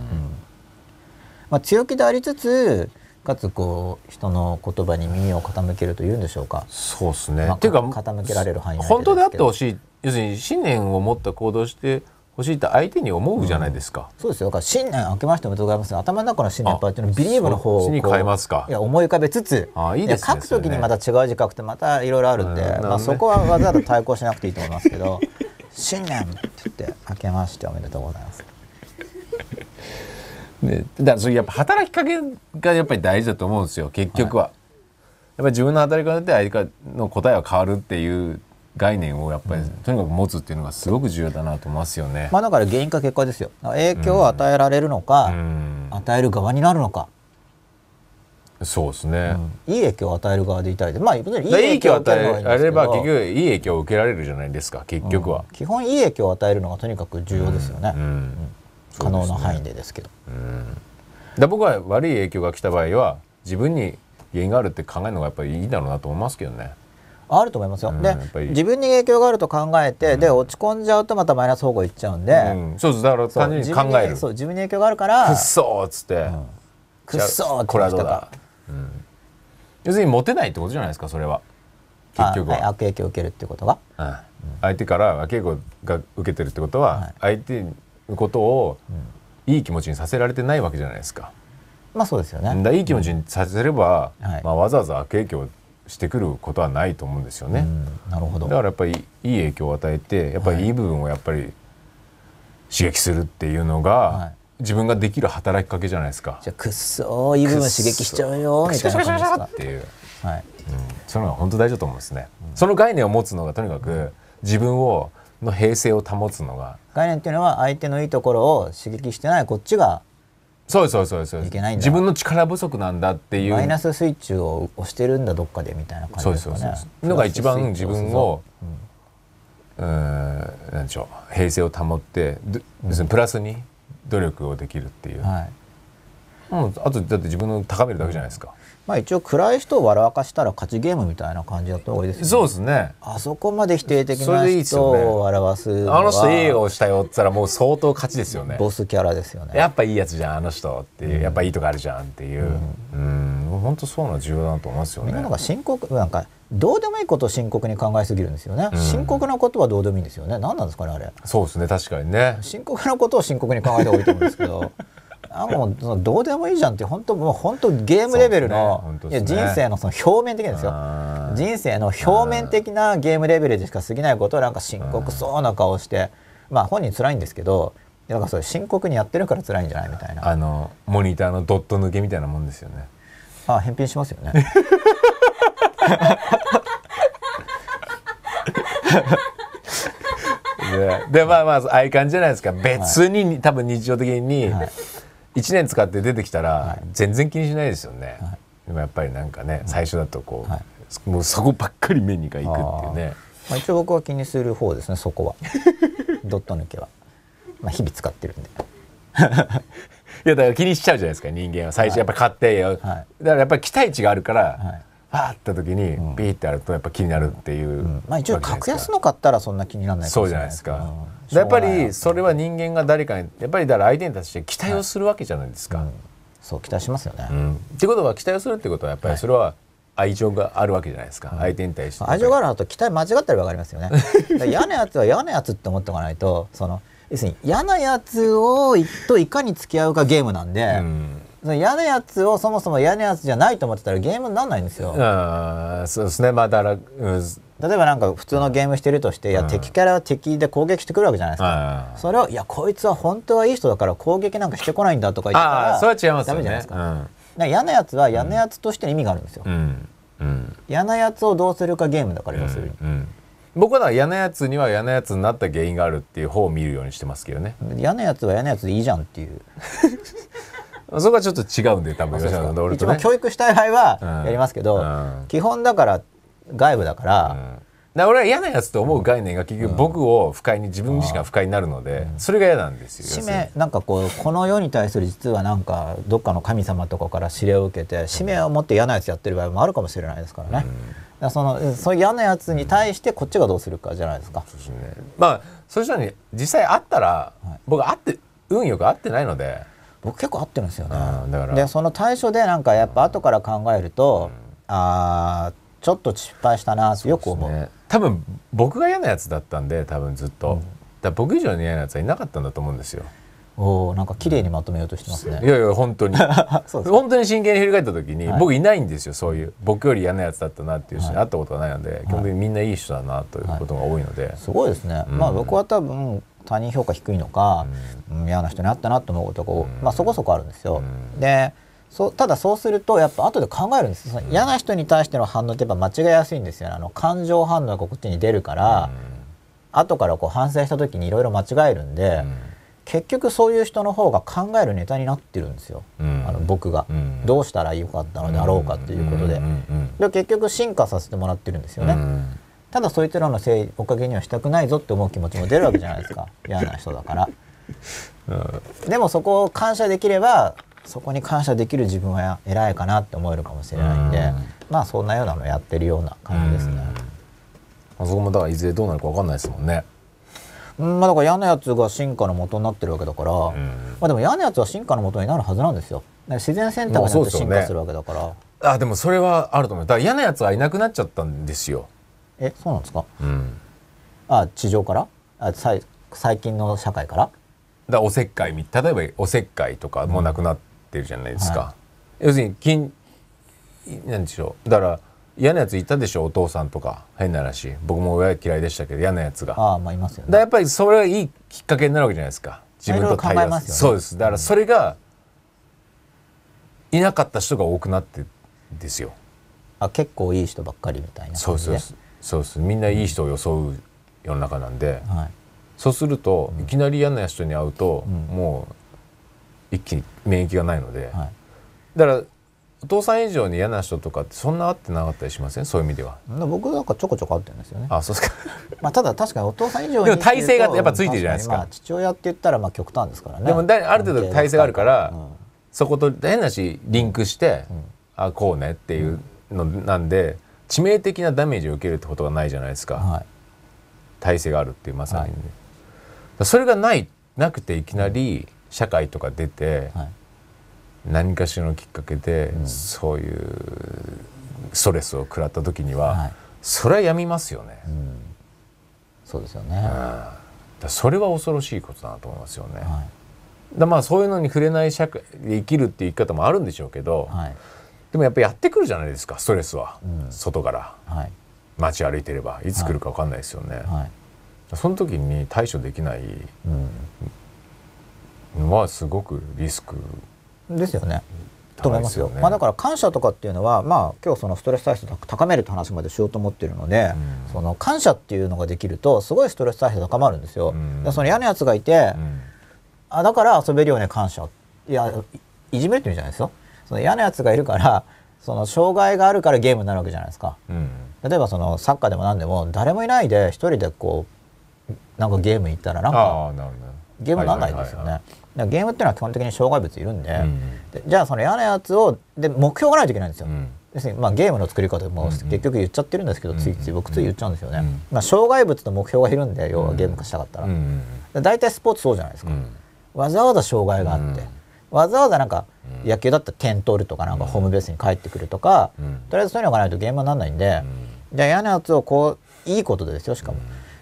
Speaker 1: まあ、強気でありつつかつこう人の言葉に耳を傾けるというんでしょうか。
Speaker 2: そうですね、
Speaker 1: まあ、っていうか傾けられる範囲
Speaker 2: 本当であってほしい。要するに信念を持った行動して欲しいって相手に思うじゃないですか、
Speaker 1: うん、そうですよ。だから新年明けましておめでとうございます。頭の中の新年パーティーのビリーブの方
Speaker 2: をに変えますか。
Speaker 1: いや思い浮かべつつ
Speaker 2: あいいです、
Speaker 1: ね、書くときにまた違う字書くとまたいろいろあるんで、うん、まあ、そこはわざわざ対抗しなくていいと思いますけど 新年って言って明けましておめでとうございます。
Speaker 2: ね、だからそれやっぱ働きかけがやっぱり大事だと思うんですよ結局は、はい、やっぱり自分の働き方で相手の答えは変わるっていう概念をやっぱり、とにかく持つっていうのがすごく重要だなと思いますよね。
Speaker 1: まあだから原因か結果ですよ。影響を与えられるのか、うん、与える側になるのか。
Speaker 2: そうですね、
Speaker 1: うん、いい影響を与える側でいたい。で、まあ、いい
Speaker 2: 影響を与えられれば結局いい影響を受けられるじゃないですか結局は、うん、
Speaker 1: 基本いい影響を与えるのがとにかく重要ですよね、可能な範囲でですけど、
Speaker 2: だ僕は悪い影響が来た場合は自分に原因があるって考えるのがやっぱりいいだろうなと思いますけどね
Speaker 1: あると思いますよ、うん、で自分に影響があると考えて、うん、で落ち込んじゃうとまたマイナス方向いっちゃうんで、う
Speaker 2: ん、そうですだから単純に考える。
Speaker 1: そう自分に影響があるから
Speaker 2: くっそーっつって、
Speaker 1: くっそーって
Speaker 2: これはどうだ、要するにモテないってことじゃないですかそれは。結局は、はい、
Speaker 1: 悪影響を受けるってことが、
Speaker 2: 相手から悪影響が受けてるってことは、相手のことをいい気持ちにさせられてないわけじゃないですか。
Speaker 1: まあそうですよね。
Speaker 2: いい気持ちにさせれば、まあ、わざわざ悪影響してくることはないと思うんですよね。
Speaker 1: なるほど
Speaker 2: だからやっぱりいい影響を与えてやっぱりいい部分をやっぱり刺激するっていうのが、はい、自分ができる働きかけじゃないですか。
Speaker 1: じゃあくっそいい部分刺激しちゃうよみたいな感じですか？
Speaker 2: っていう、はい、うん、そういうのが本当大事だと思うんですね。うん、その概念を持つのがとにかく自分をの平静を保つのが
Speaker 1: 概念っていうのは相手のいいところを刺激してないこっちが
Speaker 2: そうそうそうそう自分の力不足なんだっていう。
Speaker 1: マイナススイッチを押してるんだどっかでみたいな感じですかね。そうそう
Speaker 2: のが一番自分をうん。なんでしょう。平静を保って、うん、プラスに努力をできるっていう、はい、もうあとだって自分の高めるだけじゃないですか、
Speaker 1: まあ一応暗い人を笑かしたら勝ちゲームみたいな感じだった方がいいですよね。
Speaker 2: そうですね。
Speaker 1: あそこまで否定的な人を笑わすのは
Speaker 2: あの人いい笑顔したよって言ったらもう相当勝ちですよね。
Speaker 1: ボスキャラですよね。
Speaker 2: やっぱいいやつじゃんあの人っていう、やっぱいいとこあるじゃんっていう。うん。本当そういうの重要だなと思いますよね。
Speaker 1: みんななんか深刻なんかどうでもいいことを深刻に考えすぎるんですよね、
Speaker 2: うん。
Speaker 1: 深刻なことはどうでもいいんですよね。何なんですかねあれ。
Speaker 2: そうですね確かにね。
Speaker 1: 深刻なことを深刻に考えた方がいいと思うんですけど あもうどうでもいいじゃんって本当もう本当ゲームレベルの、
Speaker 2: そうですね。
Speaker 1: いや人生のその表面的ですよ人生の表面的なゲームレベルでしか過ぎないことをなんか深刻そうな顔してまあ本人辛いんですけどなんかそれ深刻にやってるから辛いんじゃないみたいな。
Speaker 2: あのモニターのドット抜けみたいなもんですよね。
Speaker 1: あ返品しますよね。
Speaker 2: ででまあまあああいう感じじゃないですか。別に、多分日常的に
Speaker 1: はい
Speaker 2: 1年使って出てきたら
Speaker 1: はい。
Speaker 2: 全然気にしないですよね、でもやっぱりなんかね最初だとこう、
Speaker 1: はい。
Speaker 2: もうそこばっかり目にがいくっていうね。
Speaker 1: まあ一応僕は気にする方ですねそこは。ドット抜けは。まあ日々使ってるんで。
Speaker 2: いやだから気にしちゃうじゃないですか人間は。最初やっぱ買ってよ、だからやっぱり期待値があるから、
Speaker 1: はい
Speaker 2: ファーって時にピーってやるとやっぱ気になるっていう、
Speaker 1: まあ一応格安の買ったらそんな気にならないか
Speaker 2: そうじゃないですか、
Speaker 1: うん。
Speaker 2: やっぱりそれは人間が誰かにやっぱりだから相手に対して期待をするわけじゃないですか、
Speaker 1: そう期待しますよね、
Speaker 2: うん。ってことは期待をするってことはやっぱりそれは愛情があるわけじゃないですか、相手に対して。
Speaker 1: 愛情があるのと期待間違ってる分かりますよね嫌なやつは嫌なやつって思っておかないとその要するに嫌なやつをいといかに付き合うかゲームなんで、
Speaker 2: う ん
Speaker 1: その嫌なやつをそもそも嫌なやつじゃないと思ってたらゲームにならないんですよ、
Speaker 2: あーそうですね。まあだから、うん、
Speaker 1: 例えばなんか普通のゲームしてるとして、いや敵キャラは敵で攻撃してくるわけじゃないですか、
Speaker 2: あー
Speaker 1: それをいやこいつは本当はいい人だから攻撃なんかしてこないんだとか言ったら
Speaker 2: それは違いますよね。
Speaker 1: ダメじゃないですか,、だから嫌なやつは嫌なやつとしての意味があるんですよ、
Speaker 2: うん。うんうん
Speaker 1: 嫌なやつをどうするかゲームだから要するに、
Speaker 2: うん。僕は嫌なやつには嫌なやつになった原因があるっていう方を見るようにしてますけどね。
Speaker 1: 嫌なやつは嫌なやつでいいじゃんっていう
Speaker 2: そこはちょっと違うんで多分吉野さん。と俺とね
Speaker 1: 一番教育したい場合は
Speaker 2: うん。
Speaker 1: やりますけど、
Speaker 2: うん。
Speaker 1: 基本だから外部だから、
Speaker 2: うんだ俺は嫌なやつと思う概念が結局僕を不快に自分自身が不快になるのでそれが嫌なんですよ
Speaker 1: 使命なんかこうこの世に対する実はなんかどっかの神様とかから指令を受けて使命を持って嫌なやつやってる場合もあるかもしれないですからね、だからそのそういう嫌なやつに対してこっちがどうするかじゃないですか、
Speaker 2: そうですねまあそういう人に実際会ったら、僕会って運よく会ってないので
Speaker 1: 僕結構合ってるんですよね。
Speaker 2: うんだから。
Speaker 1: でその対処でなんかやっぱ後から考えると、あーちょっと失敗したなってよく思う。
Speaker 2: ね。多分僕が嫌なやつだったんで多分ずっと、だから僕以上に嫌なやつはいなかったんだと思うんですよ。
Speaker 1: おおなんか綺麗にまとめようとしてますね。
Speaker 2: いやいや本当に。本当に真剣に振り返った時に、
Speaker 1: はい。
Speaker 2: 僕いないんですよそういう僕より嫌なやつだったなっていう人に会ったことがないので、基本的にみんないい人だなということが多いので、
Speaker 1: すごいですね、
Speaker 2: うん。
Speaker 1: まあ僕は多分他人評価低いのか、うん。嫌な人に会ったなと思うことが、まあそこそこあるんですよ、
Speaker 2: うん。
Speaker 1: でそうただそうするとやっぱ後で考えるんですその嫌な人に対しての反応ってやっぱ間違いやすいんですよ。ねあの感情反応がこっちに出るから、後からこう反省した時にいろいろ間違えるんで、結局そういう人の方が考えるネタになってるんですよ、
Speaker 2: うん。
Speaker 1: あの僕が、
Speaker 2: うん。
Speaker 1: どうしたらよかったのであろうかっていうことで、
Speaker 2: うんうん。
Speaker 1: で結局進化させてもらってるんですよね、
Speaker 2: うん
Speaker 1: ただそいつらのせいおかげにはしたくないぞって思う気持ちも出るわけじゃないですか。嫌な人だから。でもそこを感謝できればそこに感謝できる自分は偉いかなって思えるかもしれないんで、
Speaker 2: うん。
Speaker 1: まあそんなようなのやってるような感じですね、
Speaker 2: あそこもだからいずれどうなるか分かんないですもんね。
Speaker 1: うんまあだから嫌なやつが進化の元になってるわけだから、まあでも嫌なやつは進化の元になるはずなんですよ。自然選択によって進化するわけだから、
Speaker 2: あでもそれはあると思う。だから嫌なやつはいなくなっちゃったんですよ。
Speaker 1: えそうなんですか？
Speaker 2: うん、
Speaker 1: あ地上から？あさい最近の社会から？
Speaker 2: だからおせっかいみ例えばおせっかいとかもなくなってるじゃないですか。
Speaker 1: は
Speaker 2: 要するに金なんでしょう？だから嫌なやついたでしょ？お父さんとか。変な話。僕も親嫌いでしたけど嫌なやつが。
Speaker 1: ああまあいますよね。
Speaker 2: らやっぱりそれはいいきっかけになるわけじゃないですか。自分と対
Speaker 1: いろいろ考えますよね。
Speaker 2: そうです。だからそれがいなかった人が多くなってんですよ。
Speaker 1: あ結構いい人ばっかりみたいな
Speaker 2: そう
Speaker 1: で
Speaker 2: そうそうそうみんないい人を装う世の中なんで、
Speaker 1: はい。
Speaker 2: そうすると、いきなり嫌な人に会うと、
Speaker 1: ん。
Speaker 2: もう一気に免疫がないので、
Speaker 1: はい。
Speaker 2: だからお父さん以上に嫌な人とかってそんな会ってなかったりしません？そういう意味では。
Speaker 1: 僕なんかちょこちょこ会ってるんですよね。
Speaker 2: あそうですか。
Speaker 1: まあただ確かにお父さん以上に
Speaker 2: でも体制がやっぱついてるじゃないですか。
Speaker 1: 父親って言ったらまあ極端ですからね。
Speaker 2: でもだある程度体制があるから
Speaker 1: うん。
Speaker 2: そこと変なしリンクして、あこうねっていうのなんで致命的なダメージを受けるってことがないじゃないですか、
Speaker 1: はい。
Speaker 2: 体制があるっていうまさに。ね、
Speaker 1: はい。
Speaker 2: それがないなくていきなり社会とか出て、
Speaker 1: はい。
Speaker 2: 何かしらのきっかけで、そういうストレスを食らった時には、
Speaker 1: はい。
Speaker 2: それはやみますよね、
Speaker 1: うん。そうですよね、
Speaker 2: うん。それは恐ろしいことだなと思いますよね、
Speaker 1: は
Speaker 2: だまあそういうのに触れない社会で生きるっていう生き方もあるんでしょうけど、でもやっぱやってくるじゃないですかストレスは、
Speaker 1: うん。
Speaker 2: 外から。
Speaker 1: はい。
Speaker 2: 街歩いてれば。いつ来るか分かんないですよね、
Speaker 1: はい。
Speaker 2: その時に対処できない
Speaker 1: うん。
Speaker 2: のはすごくリスク。
Speaker 1: ですよね。と思いますよ。まあだから感謝とかっていうのはまあ今日そのストレス対策を高めるって話までしようと思ってるので、
Speaker 2: うん。
Speaker 1: その感謝っていうのができるとすごいストレス対策高まるんですよ。
Speaker 2: うん。
Speaker 1: でその嫌なやつがいて、
Speaker 2: うん。
Speaker 1: あだから遊べるよね感謝。いやいいじめるって意味じゃないですよ。その嫌なやつがいるからその障害があるからゲームになるわけじゃないですか。
Speaker 2: うん
Speaker 1: 例えばそのサッカーでも何でも誰もいないで一人でこうなんかゲーム行ったらなんかゲームにならないですよね。ゲームっていうのは基本的に障害物いるんで,、
Speaker 2: うん
Speaker 1: でじゃあその嫌なやつをで目標がないといけないんですよ。
Speaker 2: うん
Speaker 1: 要するにまあゲームの作り方も
Speaker 2: うん
Speaker 1: 結局言っちゃってるんですけど、
Speaker 2: うん
Speaker 1: ついつい僕つい言っちゃうんですよね。
Speaker 2: うん
Speaker 1: まあ障害物と目標がいるんで要はゲーム化したかったら。大体スポーツそうじゃないですか。
Speaker 2: うん
Speaker 1: わざわざ障害があって、
Speaker 2: うん
Speaker 1: わざわざなんか
Speaker 2: うん
Speaker 1: 野球だったら点取るとかなんかホームベースに帰ってくるとか、
Speaker 2: うん。
Speaker 1: とりあえずそういうのがないとゲームにならないんで、じゃあ嫌なやつをこういいことでですよしかも、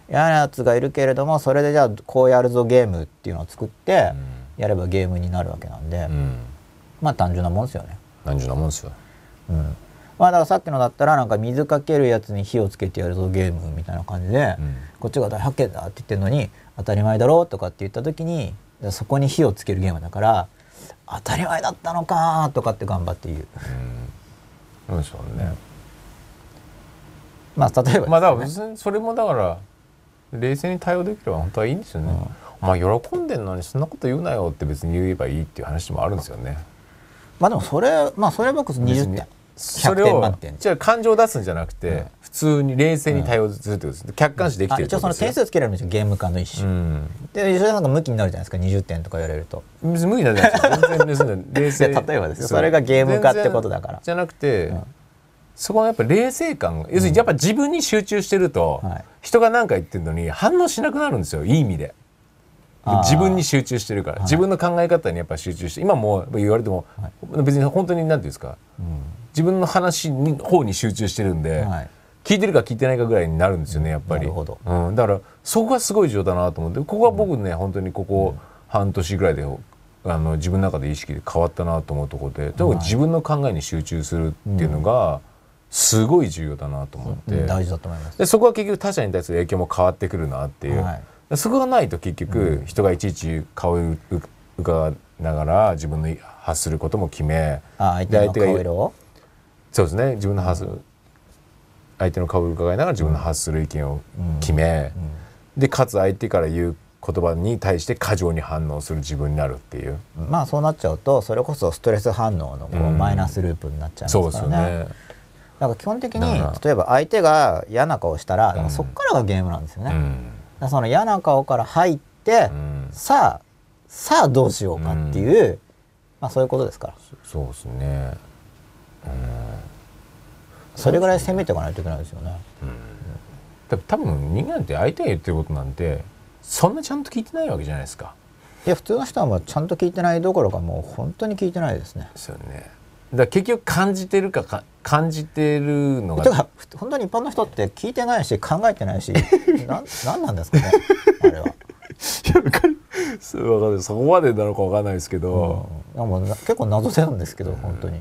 Speaker 1: 嫌なやつがいるけれどもそれでじゃあこうやるぞゲームっていうのを作って、やればゲームになるわけなんで、
Speaker 2: うん。
Speaker 1: まあ単純なもんですよね。
Speaker 2: 何十なもんですよ
Speaker 1: うん。まあだからさっきのだったらなんか水かけるやつに火をつけてやるぞゲームみたいな感じで、
Speaker 2: うん。
Speaker 1: こっちが大発見だって言ってるのに当たり前だろうとかって言った時にそこに火をつけるゲームだから当たり前だったのかとかって頑張って言う。
Speaker 2: うん。なんでしょうね。
Speaker 1: まあ例えばね、
Speaker 2: まあだから別にそれもだから冷静に対応できれば本当はいいんですよね、まあ喜んでんのにそんなこと言うなよって別に言えばいいっていう話もあるんですよね。
Speaker 1: まあでもそれまあそれは僕20
Speaker 2: 別に
Speaker 1: 点100
Speaker 2: それを
Speaker 1: 点満点
Speaker 2: じゃあ感情を出すんじゃなくて、
Speaker 1: うん
Speaker 2: 普通に冷静に対応するってことです客観視できてる
Speaker 1: 一応その点数つけられるんですよゲーム化の一種、
Speaker 2: うん
Speaker 1: でそれなんか向きになるじゃないですか20点とか言われると。
Speaker 2: 別に無理なんじゃないですよ。全然冷静
Speaker 1: 例えばですよ。それがゲーム化ってことだから。
Speaker 2: じゃなくて、
Speaker 1: うん。
Speaker 2: そこはやっぱ冷静感。要するにやっぱ自分に集中してると、
Speaker 1: はい。
Speaker 2: 人が何か言ってるのに反応しなくなるんですよ。いい意味で。自分に集中してるから、
Speaker 1: はい。
Speaker 2: 自分の考え方にやっぱ集中して今もう言われても、別に本当に何ていうんですか。
Speaker 1: うん。
Speaker 2: 自分の話に方に集中してるんで、
Speaker 1: はい
Speaker 2: 聞いてるか聞いてないかぐらいになるんですよねやっぱり。
Speaker 1: なるほど。
Speaker 2: うん、だからそこがすごい重要だなと思ってここは僕ね、本当にここ半年ぐらいであの自分の中で意識で変わったなと思うところでとに自分の考えに集中するっていうのがすごい重要だなと思って、
Speaker 1: うん。大事だと思います。
Speaker 2: でそこは結局他者に対する影響も変わってくるなっていう、
Speaker 1: はい。
Speaker 2: そこがないと結局人がいちいち顔をう伺いながら自分の発することも決め
Speaker 1: あ相手の顔色を？
Speaker 2: そうですね。自分の発する相手の顔を伺いながら自分の発する意見を決め、でかつ相手から言う言葉に対して過剰に反応する自分になるっていう。
Speaker 1: まあそうなっちゃうとそれこそストレス反応のこう
Speaker 2: うん。
Speaker 1: マイナスループになっちゃいます
Speaker 2: そうですよ
Speaker 1: からね。
Speaker 2: ね。
Speaker 1: だから基本的に例えば相手が嫌な顔したら
Speaker 2: うん。
Speaker 1: そこからがゲームなんですよね。
Speaker 2: うん。
Speaker 1: らその嫌な顔から入って、
Speaker 2: うん。
Speaker 1: さあさあどうしようかっていう、まあそういうことですから。
Speaker 2: そうですね。
Speaker 1: それぐらい攻めていかないといけないですよね。
Speaker 2: だ多分人間って相手が言ってることなんてそんなちゃんと聞いてないわけじゃないですか。
Speaker 1: いや普通の人はもうちゃんと聞いてないどころかもう本当に聞いてないですね。
Speaker 2: ですよね。だ結局感じてるかか感じてるのが
Speaker 1: てか本当に一般の人って聞いてないし考えてないし ななんなんですかねあれは。
Speaker 2: そうわかんないそこまでなのかわかんないですけど、
Speaker 1: うん、もうな結構謎なんですけど、本当に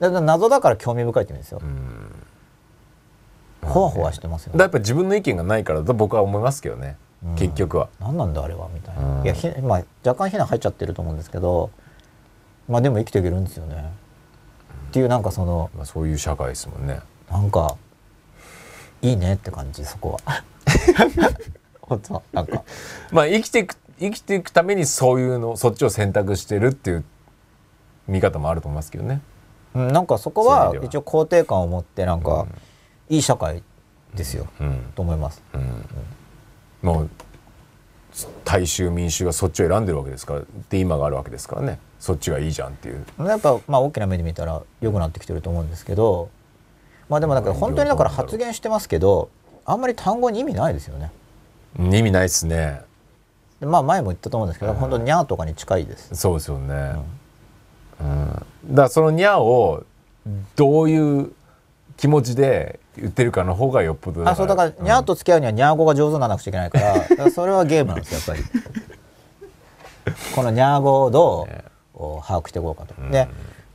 Speaker 1: だから謎だから興味深いって意味ですよ、ほわほわしてますよね。
Speaker 2: だやっぱ自分の意見がないからだと僕は思いますけどね、
Speaker 1: うん。
Speaker 2: 結局は。
Speaker 1: 何なんだあれはみたいな、
Speaker 2: うん。
Speaker 1: いやひ、まあ、若干非難入っちゃってると思うんですけどまあでも生きていけるんですよね、っていうなんかその
Speaker 2: まあ、そういう社会ですもんね。
Speaker 1: なんかいいねって感じそこは。本当なんか。
Speaker 2: まあ生きていく生きていくためにそういうのそっちを選択してるっていう見方もあると思いますけどね。
Speaker 1: うんなんかそこは一応肯定感を持ってなんか、いい社会ですよ、
Speaker 2: うん。
Speaker 1: と思います。
Speaker 2: うん。もう大衆民衆がそっちを選んでるわけですからで今があるわけですからね。そっちがいいじゃんっていう。
Speaker 1: やっぱまあ大きな目で見たら良くなってきてると思うんですけどまあでもだから本当にだから発言してますけどあんまり単語に意味ないですよね。
Speaker 2: 意味ないですね。
Speaker 1: でまあ前も言ったと思うんですけど、本当にゃーとかに近いです。
Speaker 2: そうですよね、うんだからそのにゃーをどういう気持ちで言ってるかの方がよっぽど
Speaker 1: あそうだからにゃーと付き合うにはにゃー語が上手にならなくちゃいけないからだからそれはゲームなんですよやっぱり。このにゃー語をどう把握していこうかと。で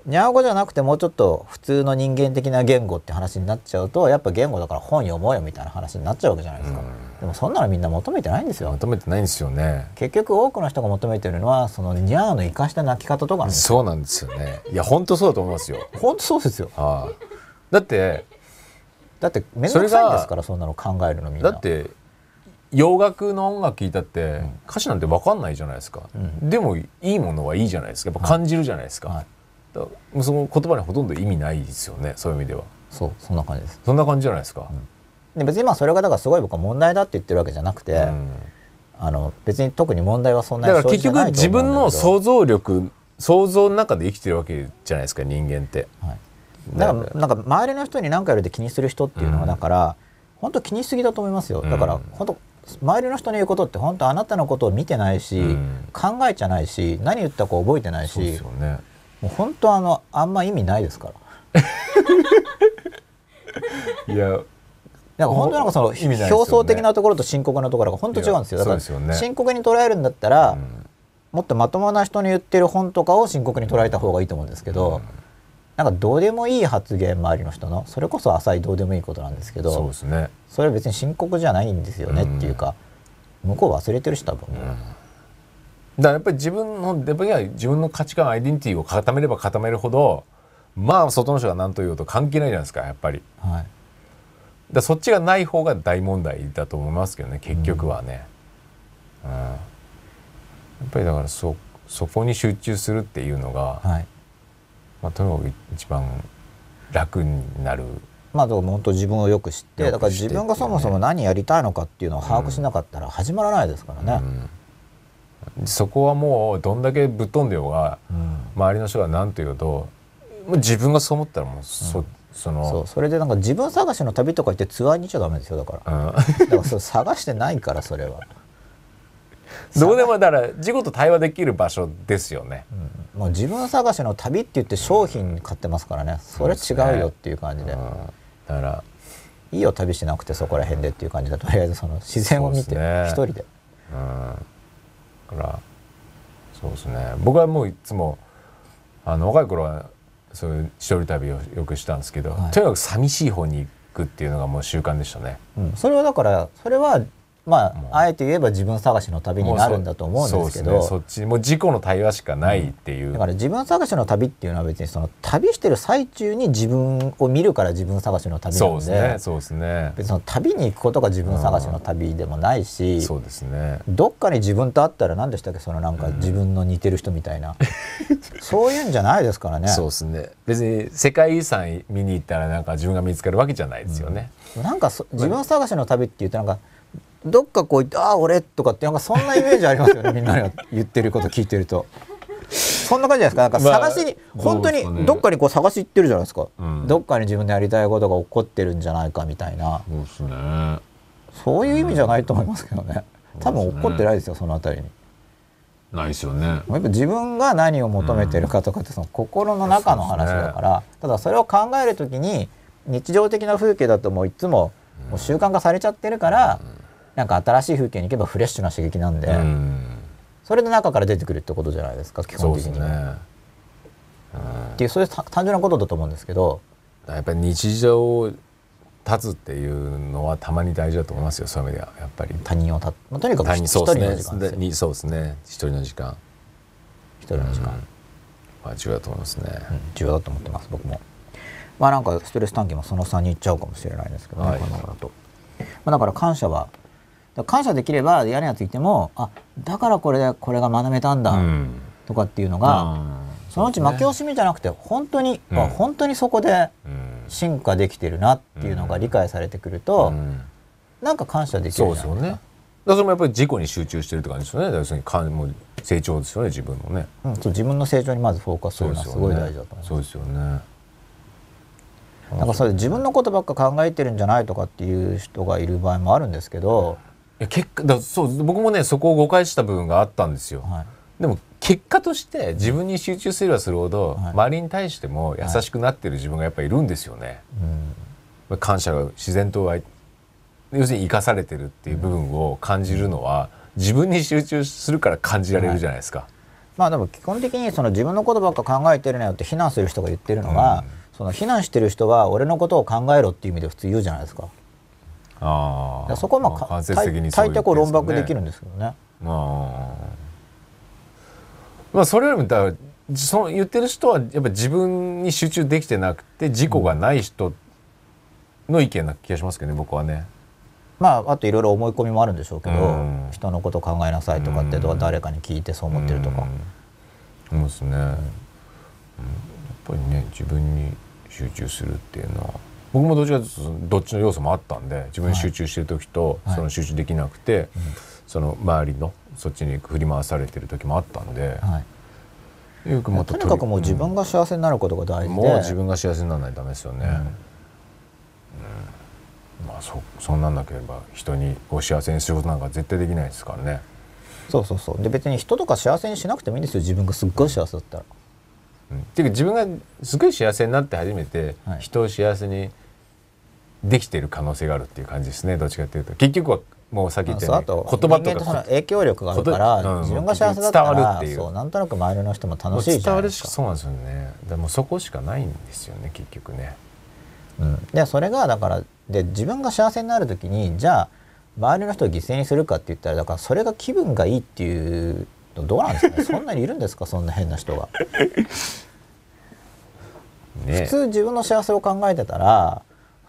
Speaker 1: にゃー語じゃなくてもうちょっと普通の人間的な言語って話になっちゃうとやっぱ言語だから本読もうよみたいな話になっちゃうわけじゃないですか、でもそんなのみんな求めてないんですよ。
Speaker 2: 求めてないんですよね。
Speaker 1: 結局多くの人が求めてるのはそのにゃーの生かした泣き方とか
Speaker 2: そうなんですよね。いや本当そうだと思いますよ。
Speaker 1: 本当そうですよ。
Speaker 2: ああだって
Speaker 1: だって面倒くさいんですからそんなの考えるのみんな。
Speaker 2: だって洋楽の音楽聴いたって歌詞なんて分かんないじゃないですか、でもいいものはいいじゃないですか。やっぱ感じるじゃないですか,、
Speaker 1: はい。
Speaker 2: その言葉にほとんど意味ないですよねそういう意味では。
Speaker 1: そうそんな感じです。
Speaker 2: そんな感じじゃないですか、
Speaker 1: で別にまあそれがだからすごい僕は問題だって言ってるわけじゃなくて、
Speaker 2: うん。
Speaker 1: あの別に特に問題はそんなに
Speaker 2: だから結局自分の想像力想像の中で生きてるわけじゃないですか人間って。
Speaker 1: はい、だからなんか周りの人に何かやるって気にする人っていうのはだから、本当気にしすぎだと思いますよ。だから
Speaker 2: うん
Speaker 1: 本当周りの人の言うことって本当あなたのことを見てないし、
Speaker 2: うん。
Speaker 1: 考えちゃないし何言ったか覚えてないし
Speaker 2: ね。
Speaker 1: もう本当あのあんま意味ないですから。
Speaker 2: いや
Speaker 1: なんか本当なんかその表層的なところと深刻なところが本当違うんですよ。だから深刻に捉えるんだったら、
Speaker 2: うん。
Speaker 1: もっとまともな人に言ってる本とかを深刻に捉えた方がいいと思うんですけど、なんかどうでもいい発言周りの人のそれこそ浅いどうでもいいことなんですけど
Speaker 2: そうですね。
Speaker 1: それは別に深刻じゃないんですよねっていうか、向こう忘れてるし多分、
Speaker 2: だからやっぱり自分のやっぱり自分の価値観アイデンティティを固めれば固めるほどまあ外の人が何と言おうと関係ないじゃないですかやっぱり。
Speaker 1: はい、
Speaker 2: らそっちがない方が大問題だと思いますけどね結局はね、うん。やっぱりだからそそこに集中するっていうのが、
Speaker 1: はい、
Speaker 2: まあ、とにかく一番楽になる。
Speaker 1: まあでも本当自分をよく知ってだから自分がそもそも何やりたいのかっていうのを把握しなかったら始まらないですからね、
Speaker 2: そこはもうどんだけぶっ飛んでようが
Speaker 1: うん。
Speaker 2: 周りの人が何と言うともう自分がそう思ったらもうそ,、その
Speaker 1: そうそれでなんか自分探しの旅とか言ってツアーに行っちゃダメですよだから。
Speaker 2: うん
Speaker 1: だからそれ探してないからそれは、
Speaker 2: どこでもだから自己と対話できる場所ですよね。
Speaker 1: うん。もう自分探しの旅って言って商品買ってますからね。それ違うよっていう感じで。
Speaker 2: うんだから。
Speaker 1: いいよ旅しなくてそこら辺でっていう感じで。とりあえずその自然を見て一人で。
Speaker 2: うん。だからそうですね。僕はもういつもあの若い頃はそういう一人旅をよくしたんですけど、
Speaker 1: はい
Speaker 2: とにかく寂しい方に行くっていうのがもう習慣でしたね。
Speaker 1: うんそれはだからそれはまああえて言えば自分探しの旅になるんだと思うんですけど。
Speaker 2: そっちもう自己の対話しかないっていう、
Speaker 1: だから自分探しの旅っていうのは別にその旅してる最中に自分を見るから自分探しの旅な
Speaker 2: そうんです
Speaker 1: で
Speaker 2: ね。そうですね。
Speaker 1: 別にその旅に行くことが自分探しの旅でもないし、
Speaker 2: そうですね。
Speaker 1: どっかに自分と会ったら何でしたっけ？そのなんか自分の似てる人みたいな、そういうんじゃないですからね。
Speaker 2: そうですね。別に世界遺産見に行ったらなんか自分が見つかるわけじゃないですよね、
Speaker 1: なんかそ自分探しの旅って言うとなんかどっかこう行って「ああ俺」とかってなんかそんなイメージありますよね。みんなが言ってること聞いてると。そんな感じじゃないですか。なんか
Speaker 2: まあ
Speaker 1: 探しに、
Speaker 2: どう
Speaker 1: 本当にどっかにこう探し行ってるじゃないですか、
Speaker 2: うん。
Speaker 1: どっかに自分でやりたいことが起こってるんじゃないかみたいな。
Speaker 2: そうですね。
Speaker 1: そういう意味じゃないと思いますけどね。多分起こってないですよそのあたりに。
Speaker 2: ないですよね。
Speaker 1: やっぱ自分が何を求めてるかとかってその心の中の話だから、ただそれを考えるときに日常的な風景だともういつももう習慣化されちゃってるから、なんか新しい風景に行けばフレッシュな刺激なんで、
Speaker 2: うん。
Speaker 1: それで中から出てくるってことじゃないですか基本的に。は。
Speaker 2: ね。
Speaker 1: っていうそういうた単純なことだと思うんですけど。
Speaker 2: やっぱり日常を立つっていうのはたまに大事だと思いますよそういう意味ではやっぱり。
Speaker 1: 他人をた、まあ、とにかく
Speaker 2: 他
Speaker 1: 一人の時間です
Speaker 2: そうですね。一人の時間。
Speaker 1: 一人の時間、
Speaker 2: まあ重要だと思いますね、
Speaker 1: うん重要だと思ってます僕も。まあなんかストレス短期もその差に行っちゃうかもしれないですけどね、
Speaker 2: はい。
Speaker 1: このままだと、まあ、だから感謝は感謝できれば嫌なやついてもあだからこれでこれが学べたんだ、
Speaker 2: うん。
Speaker 1: とかっていうのが、そのうち負け惜しみじゃなくて本当に、
Speaker 2: うん。
Speaker 1: あ本当にそこで
Speaker 2: うん。
Speaker 1: 進化できてるなっていうのが理解されてくると、
Speaker 2: うん。
Speaker 1: なんか感謝でき
Speaker 2: そう
Speaker 1: るじゃないですか
Speaker 2: ですよねそれもやっぱり自己に集中してるって感じですよね。要するにかんもう成長ですよね自分のね、
Speaker 1: うん、そう自分の成長にまずフォーカスするのはすごい大事だと思います。
Speaker 2: そうですよね。
Speaker 1: なんかそれ自分のことばっか考えてるんじゃないとかっていう人がいる場合もあるんですけど
Speaker 2: 結果だそう僕もねそこを誤解した部分があったんですよ、はい、でも結果として自分に集中すればするほど、はい、周りに対しても優しくなってる自分がやっぱりいるんですよね、はい、感謝が自然と要するに生かされてるっていう部分を感じるのは、自分に集中するから感じられるじゃないですか。
Speaker 1: まあでも基本的にその自分のことばっか考えてるなよって非難する人が言ってるのは、うん、その非難してる人は俺のことを考えろっていう意味で普通言うじゃないですか。ああ。そこはまあ、まあ、大抵こう論駁できるんですけどね。あ
Speaker 2: まあそれよりもだその言ってる人はやっぱ自分に集中できてなくて事故がない人の意見な気がしますけどね僕はね。
Speaker 1: まああといろいろ思い込みもあるんでしょうけど、うん、人のこと考えなさいとかって誰かに聞いてそう思ってるとか。
Speaker 2: そうですね、うん、やっぱりね自分に集中するっていうのは僕もどっちかというとどっちの要素もあったんで自分に集中してる時と、はい、その集中できなくて、はい、その周りのそっちに振り回されてる時もあったんで。はい。
Speaker 1: よくとにかくもう自分が幸せになることが大事で、
Speaker 2: もう自分が幸せにならないとダメですよね、まあそそんなんなければ人にこう幸せにすることなんか絶対できないですからね。
Speaker 1: そうそうそう。で別に人とか幸せにしなくてもいいんですよ。自分がすっごい幸せだったら。
Speaker 2: うん、っていうか自分がすごい幸せになって初めて人を幸せにできてる可能性があるっていう感じですね。どっちかっていうと。結局はもうさっき言ったように言葉と
Speaker 1: か影響力があるから、うん、自分が幸せだったらそうなんとなく周りの人も楽しいじゃないですか。
Speaker 2: そうなんですよね。でもそこしかないんですよね結局ね。
Speaker 1: うん、でそれがだからで自分が幸せになる時にじゃあ周りの人を犠牲にするかって言ったらだからそれが気分がいいっていうのどうなんですかね？そんなにいるんですか？そんな変な人が。ね、普通自分の幸せを考えてたら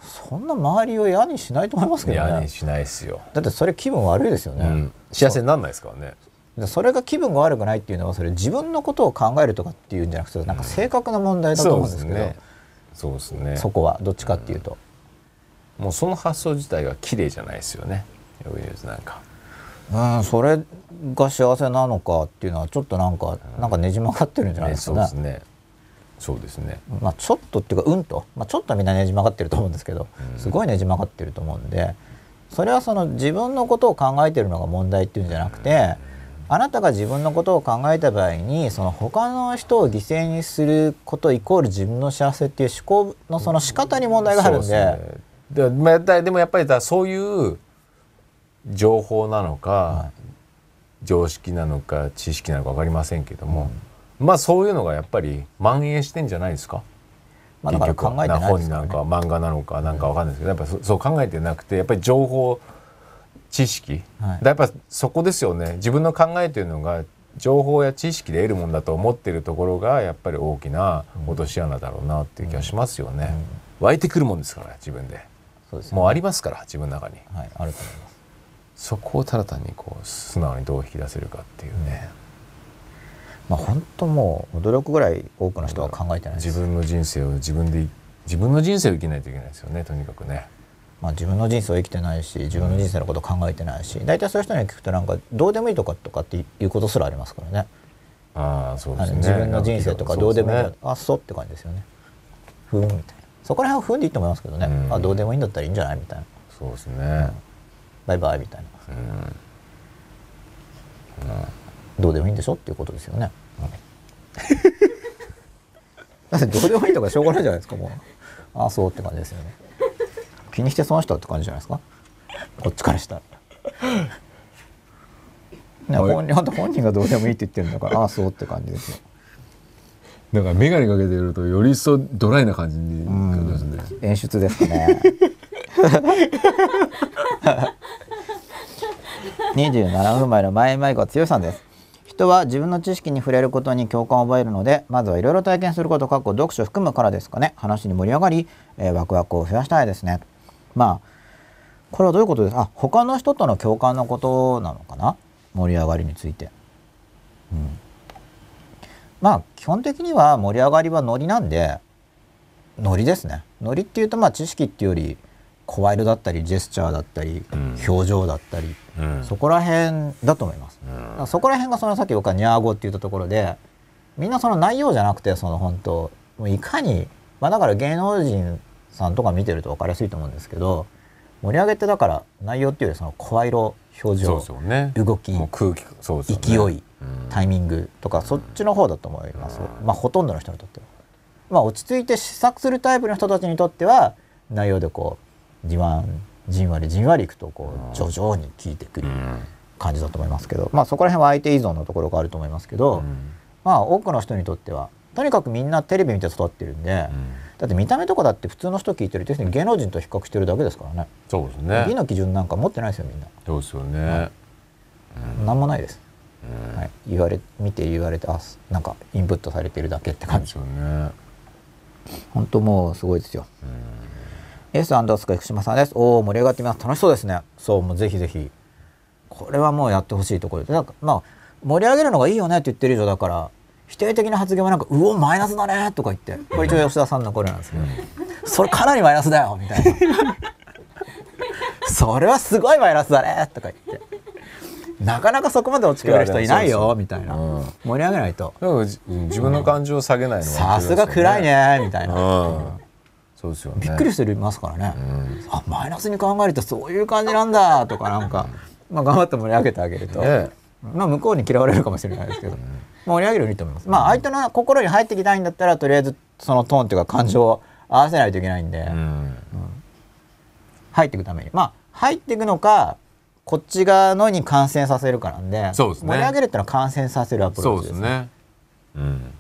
Speaker 1: そんな周りを嫌にしないと思いますけどね。
Speaker 2: 嫌にしないですよ。
Speaker 1: だってそれ気分悪いですよね、うん、
Speaker 2: 幸せになんないですから
Speaker 1: ね。それが気分が悪くないっていうのはそれ自分のことを考えるとかっていうんじゃなくてなんか性格の問題だと思うんですけど、
Speaker 2: そうですね。
Speaker 1: そこはどっちかっていうと、
Speaker 2: もうその発想自体が綺麗じゃないですよね。なんか。
Speaker 1: うん、それが幸せなのかっていうのはちょっとなんか、うん、なんかねじ曲がってるんじゃないですかね。そうですね。
Speaker 2: そうですね。
Speaker 1: まあちょっとっていうかうんと、まあちょっとみんなねじ曲がってると思うんですけど、うん、すごいねじ曲がってると思うんで、それはその自分のことを考えてるのが問題っていうんじゃなくて、あなたが自分のことを考えた場合にその他の人を犠牲にすることイコール自分の幸せっていう思考のその仕方に問題があるんで。
Speaker 2: でまでもやっぱりだそういう情報なのか、はい、常識なのか知識なのか分かりませんけども、うん、まあそういうのがやっぱり蔓延してんじゃないですか？
Speaker 1: まあ、だから考えてない
Speaker 2: ですか、ね、本なんか漫画なのかなんか分かんないですけど、やっぱそう考えてなくてやっぱり情報知識、はい、やっぱそこですよね。自分の考えてるのが情報や知識で得るもんだと思ってるところがやっぱり大きな落とし穴だろうなっていう気がしますよね、うん、湧いてくるもんですから自分で。そうです、ね、もうありますから自分の中に、
Speaker 1: はい、あると思います。
Speaker 2: そこをただ単にこう素直にどう引き出せるかっていうね、
Speaker 1: うん、まあ本当もう驚くぐらい多くの人は考えてない
Speaker 2: 自分の人生を自分で自分の人生を生きないといけないですよねとにかくね。
Speaker 1: まあ、自分の人生を生きてないし自分の人生のことを考えてないし大体そういう人に聞くとなんかどうでもいいとかとかっていうことすらありますからね。
Speaker 2: ああそうですね。
Speaker 1: 自分の人生とかどうでもいいね、あそうって感じですよね。ふんみたいな。そこら辺は踏んでいいと思いますけどね、うん、あどうでもいいんだったらいいんじゃないみたいな。
Speaker 2: そうですね、
Speaker 1: バイバイみたいな、うん、どうでもいいんでしょっていうことですよね、だってどうでもいいとかしょうがないじゃないですかもうああそうって感じですよね気にして損したって感じじゃないですか？こっちからしたら。ね、本人本人がどうでもいいって言ってるんだからああそうって感じですよ。
Speaker 2: なんか眼鏡かけてるとより一層ドライな感じに感じますね。
Speaker 1: 演出ですかね。27分前の前迷子は強さんです。人は自分の知識に触れることに共感を覚えるのでまずはいろいろ体験すること過去読書を含むからですかね。話に盛り上がり、えー、ワクワクを増やしたいですね。まあこれはどういうことですか？あ他の人との共感のことなのかな？盛り上がりについて。うん。まあ基本的には盛り上がりはノリなんでノリですね。ノリっていうとまあ知識っていうより声色だったりジェスチャーだったり、
Speaker 2: うん。
Speaker 1: 表情だったり、
Speaker 2: うん。
Speaker 1: そこら辺だと思います、
Speaker 2: うん。
Speaker 1: そこら辺がそのさっき僕はニャー語って言ったところでみんなその内容じゃなくてその本当もういかにまあだから芸能人さんとか見てると分かりやすいと思うんですけど盛り上げってだから内容っていうよりその声色表
Speaker 2: そう
Speaker 1: 情
Speaker 2: ね。
Speaker 1: 動き
Speaker 2: もう空気ね。
Speaker 1: 勢い
Speaker 2: うん。
Speaker 1: タイミングとかそっちの方だと思います、まあほとんどの人にとっては。まあ落ち着いて試作するタイプの人たちにとっては内容でこうじわんじんわりじんわりいくとこう徐々に効いてくる
Speaker 2: うん。
Speaker 1: 感じだと思いますけどまあそこら辺は相手依存のところがあると思いますけど、
Speaker 2: うん。
Speaker 1: まあ多くの人にとってはとにかくみんなテレビ見て育ってるんで、だって見た目とかだって普通の人聞いてると要するに芸能人と比較してるだけですからね。
Speaker 2: そうですね。
Speaker 1: 美の基準なんか持ってないですよみんな、
Speaker 2: そうですよね。
Speaker 1: なんもないです、
Speaker 2: うん。
Speaker 1: はい、言われ見て言われてあなんかインプットされてるだけって感じ。
Speaker 2: ですよね。
Speaker 1: 本当もうすごいですよ。S アンダースカ福島さんです。おお盛り上がっています。楽しそうですね。そうもうぜひぜひこれはもうやってほしいところで、なんかまあ盛り上げるのがいいよねって言ってる以上だから否定的な発言はなんかうおマイナスだねとか言ってこれ一応吉田さんのこれなんですけど、それかなりマイナスだよみたいな。それはすごいマイナスだねとか言って。なかなかそこまで落ち込める人いないよみたいな、
Speaker 2: うん
Speaker 1: 盛り上げないと
Speaker 2: 自分の感情を下げないの
Speaker 1: さすが暗いねみたいな、
Speaker 2: うんそうですよね。
Speaker 1: びっくりしてますからね、
Speaker 2: うん。
Speaker 1: あマイナスに考えるとそういう感じなんだ。とかなんか、まあ、頑張って盛り上げてあげると、
Speaker 2: ね。
Speaker 1: まあ、向こうに嫌われるかもしれないですけど、盛り上げるようにいいと思います。まあ相手の心に入ってきたいんだったらとりあえずそのトーンというか感情を合わせないといけないんで、
Speaker 2: うん。
Speaker 1: 入っていくために。まあ入っていくのかこっち側のに感染させるかなんで
Speaker 2: そうですね。
Speaker 1: 盛り上げるってのは感染させるアプローチですすね。
Speaker 2: でね。うん。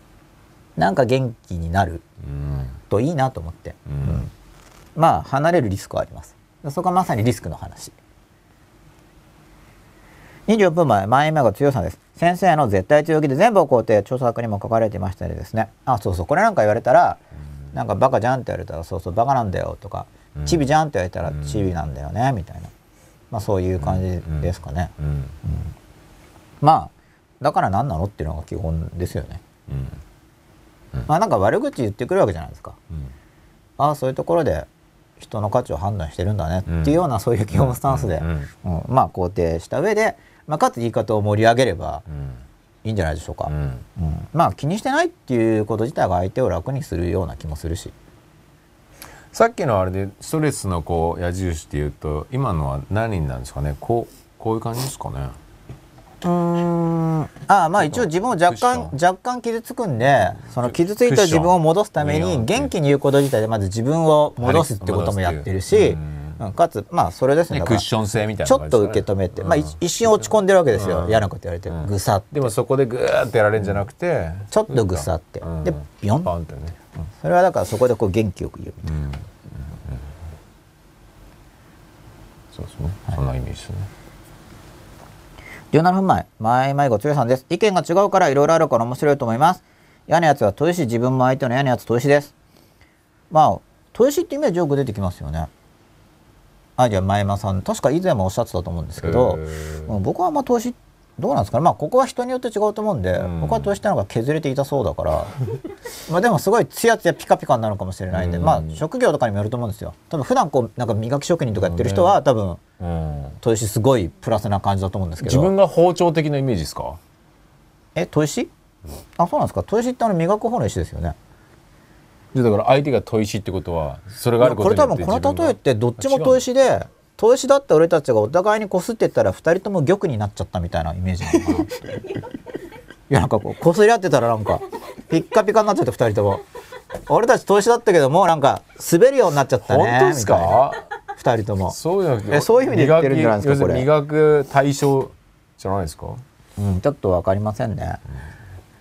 Speaker 1: なんか元気になる。
Speaker 2: うん
Speaker 1: といいなと思って、
Speaker 2: うん。
Speaker 1: まあ離れるリスクはあります。そこはまさにリスクの話。24分前前今が強さです。先生の絶対強気で全部を肯定著作にも書かれていましたりですね。あそうそう。これなんか言われたら、なんかバカじゃんって言われたらそうそうバカなんだよとか、
Speaker 2: うん。
Speaker 1: チビじゃんって言われたら
Speaker 2: うん。
Speaker 1: チビなんだよねみたいな。まあそういう感じですかね、
Speaker 2: うん。
Speaker 1: まあだから何なのっていうのが基本ですよね。
Speaker 2: うん
Speaker 1: まあなんか悪口言ってくるわけじゃないですか。
Speaker 2: うん。
Speaker 1: ああそういうところで人の価値を判断してるんだねっていうような、そういう基本スタンスで、
Speaker 2: うん
Speaker 1: うんまあ肯定した上で、まあ、かつ言い方を盛り上げれば
Speaker 2: うん。
Speaker 1: いいんじゃないでしょうか、
Speaker 2: うん。
Speaker 1: うん。まあ気にしてないっていうこと自体が相手を楽にするような気もするし。
Speaker 2: さっきのあれでストレスのこう矢印っていうと今のは何なんですかね？こうこういう感じですかね？
Speaker 1: うーん。ああまあ一応自分を若干若干傷つくんでその傷ついた自分を戻すために元気に言うこと自体でまず自分を戻すってこともやってるし、
Speaker 2: うん
Speaker 1: うんかつまあそれですね。
Speaker 2: クッション性みたいな
Speaker 1: ちょっと受け止めて、
Speaker 2: うん
Speaker 1: まあ一一瞬落ち込んでるわけですよ、
Speaker 2: うん。
Speaker 1: 嫌なこと言われて、
Speaker 2: うん。
Speaker 1: ぐさって。
Speaker 2: でもそこでグーってやられるんじゃなくて
Speaker 1: ちょっとぐさって、
Speaker 2: うん。
Speaker 1: でビヨン。
Speaker 2: ってね。
Speaker 1: それはだからそこでこう元気よく言う
Speaker 2: うん。うん。うん。そうですね。そんなイメージですね
Speaker 1: 17分前前迷子つよさんです。意見が違うからいろいろあるから面白いと思います。嫌なやつは砥石自分も相手の嫌なやつ砥石です。まあ砥石ってイメージよく出てきますよね。あじゃあ前間さん。確か以前もおっしゃってたと思うんですけど僕はあんま砥石どうなんですかね。まあここは人によって違うと思うんで、
Speaker 2: うん。
Speaker 1: 僕は砥石ってのが削れて痛そうだから。まあでもすごいツヤツヤピカピカになるかもしれないんで、
Speaker 2: うん。
Speaker 1: まあ職業とかにもよると思うんですよ。多分普段こうなんか磨き職人とかやってる人は多分
Speaker 2: うん
Speaker 1: 砥石すごいプラスな感じだと思うんですけど。
Speaker 2: 自分が包丁的なイメージですか？
Speaker 1: え砥石？あそうなんですか。砥石ってあの磨く方の石ですよね。
Speaker 2: でだから相手が砥石ってことはそれがあるこ
Speaker 1: これ
Speaker 2: とによって
Speaker 1: 多分この例えってどっちも砥石で砥石だった俺たちがお互いにこすってったら二人とも玉になっちゃったみたいなイメージなのかなっていやなんかこうこすり合ってたらなんかピッカピカになっちゃって二人とも。俺たち砥石だったけどもうなんか滑るようになっちゃったね
Speaker 2: 本当ですか？
Speaker 1: 二人とも。
Speaker 2: そういうの
Speaker 1: えそういう意味で言ってるんじゃないですか
Speaker 2: 磨き要するに磨く対象じゃないですか？
Speaker 1: うんちょっとわかりませんね、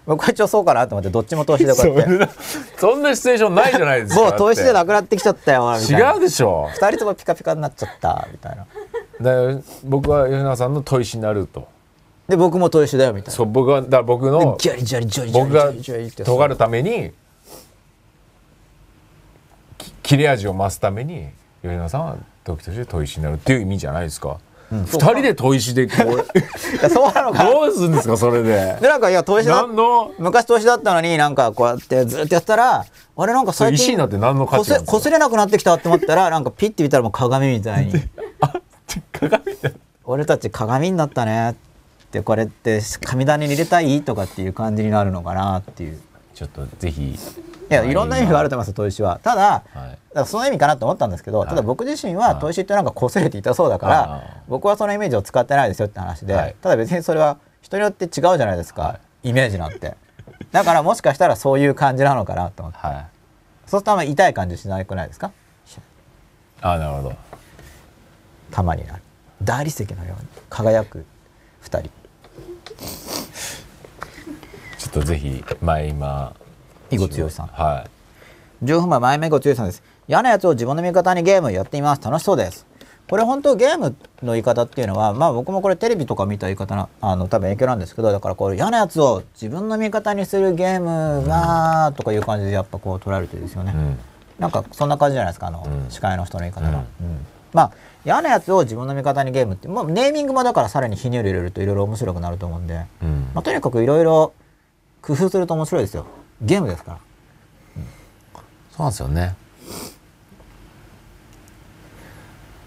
Speaker 1: 僕は一応そうかなと思ってどっちも砥石でこうやって。
Speaker 2: そんなシチュエーションないじゃないですか。
Speaker 1: もう砥石で
Speaker 2: だ
Speaker 1: なくなってきちゃったよみ
Speaker 2: ったて
Speaker 1: いな。
Speaker 2: 違うでしょ。
Speaker 1: 二人ともピカピカになっちゃったみたいな。
Speaker 2: だから僕は吉永さんの砥石になると。
Speaker 1: で僕も砥石だよみたいな。
Speaker 2: そう僕がだ僕の
Speaker 1: ジャリ
Speaker 2: 僕が尖るためにき切れ味を増すために吉永さんは時として砥石になるっていう意味じゃないですか二人で砥石でこう。
Speaker 1: そうなのか。な
Speaker 2: どうするんですかそれで。
Speaker 1: でなんかいや砥石だ昔砥石だったのになんかこうやってずっとやってたらあれなんか最近
Speaker 2: 石になって何の価値なんです
Speaker 1: れなくなってきたって思ったらなんかピッて見たらもう鏡みたいに。
Speaker 2: 鏡だ。
Speaker 1: 俺たち鏡になったねってこれって神棚に入れたいとかっていう感じになるのかなっていう。
Speaker 2: ちょっとぜひ
Speaker 1: いやいろんな意味があると思います砥石は。ただ
Speaker 2: はい。
Speaker 1: その意味かなと思ったんですけど、
Speaker 2: い。
Speaker 1: ただ僕自身は砥石ってなんか擦れて痛そうだから、
Speaker 2: あー
Speaker 1: 僕はそのイメージを使ってないですよって話で、
Speaker 2: はい。
Speaker 1: ただ別にそれは人によって違うじゃないですか、イメージなんて。だからもしかしたらそういう感じなのかなと思って。
Speaker 2: はい。
Speaker 1: そうするとあんまり痛い感じしなくないですか？
Speaker 2: あなるほど。
Speaker 1: 玉になる。大理石のように輝く2人。
Speaker 2: ちょっとぜひ前今
Speaker 1: 囲碁強さん。
Speaker 2: は
Speaker 1: 15分前前目囲碁強さんです。嫌なやつを自分の味方にゲームやってみます。楽しそうです。これ本当ゲームの言い方っていうのはまあ僕もこれテレビとか見た言い方なあの多分影響なんですけどだからこれ嫌なやつを自分の味方にするゲームがとかいう感じでやっぱこう捉えるといいですよね、
Speaker 2: い、うん、
Speaker 1: なんかそんな感じじゃないですかあの、
Speaker 2: うん。
Speaker 1: 司会の人の言い方が、うん。まあ嫌なやつを自分の味方にゲームって、まあ、ネーミングもだからさらにひねり入れるといろいろ面白くなると思うんで、
Speaker 2: うん。
Speaker 1: まあ、とにかくいろいろ工夫すると面白いですよゲームですから。
Speaker 2: そうなんですよね。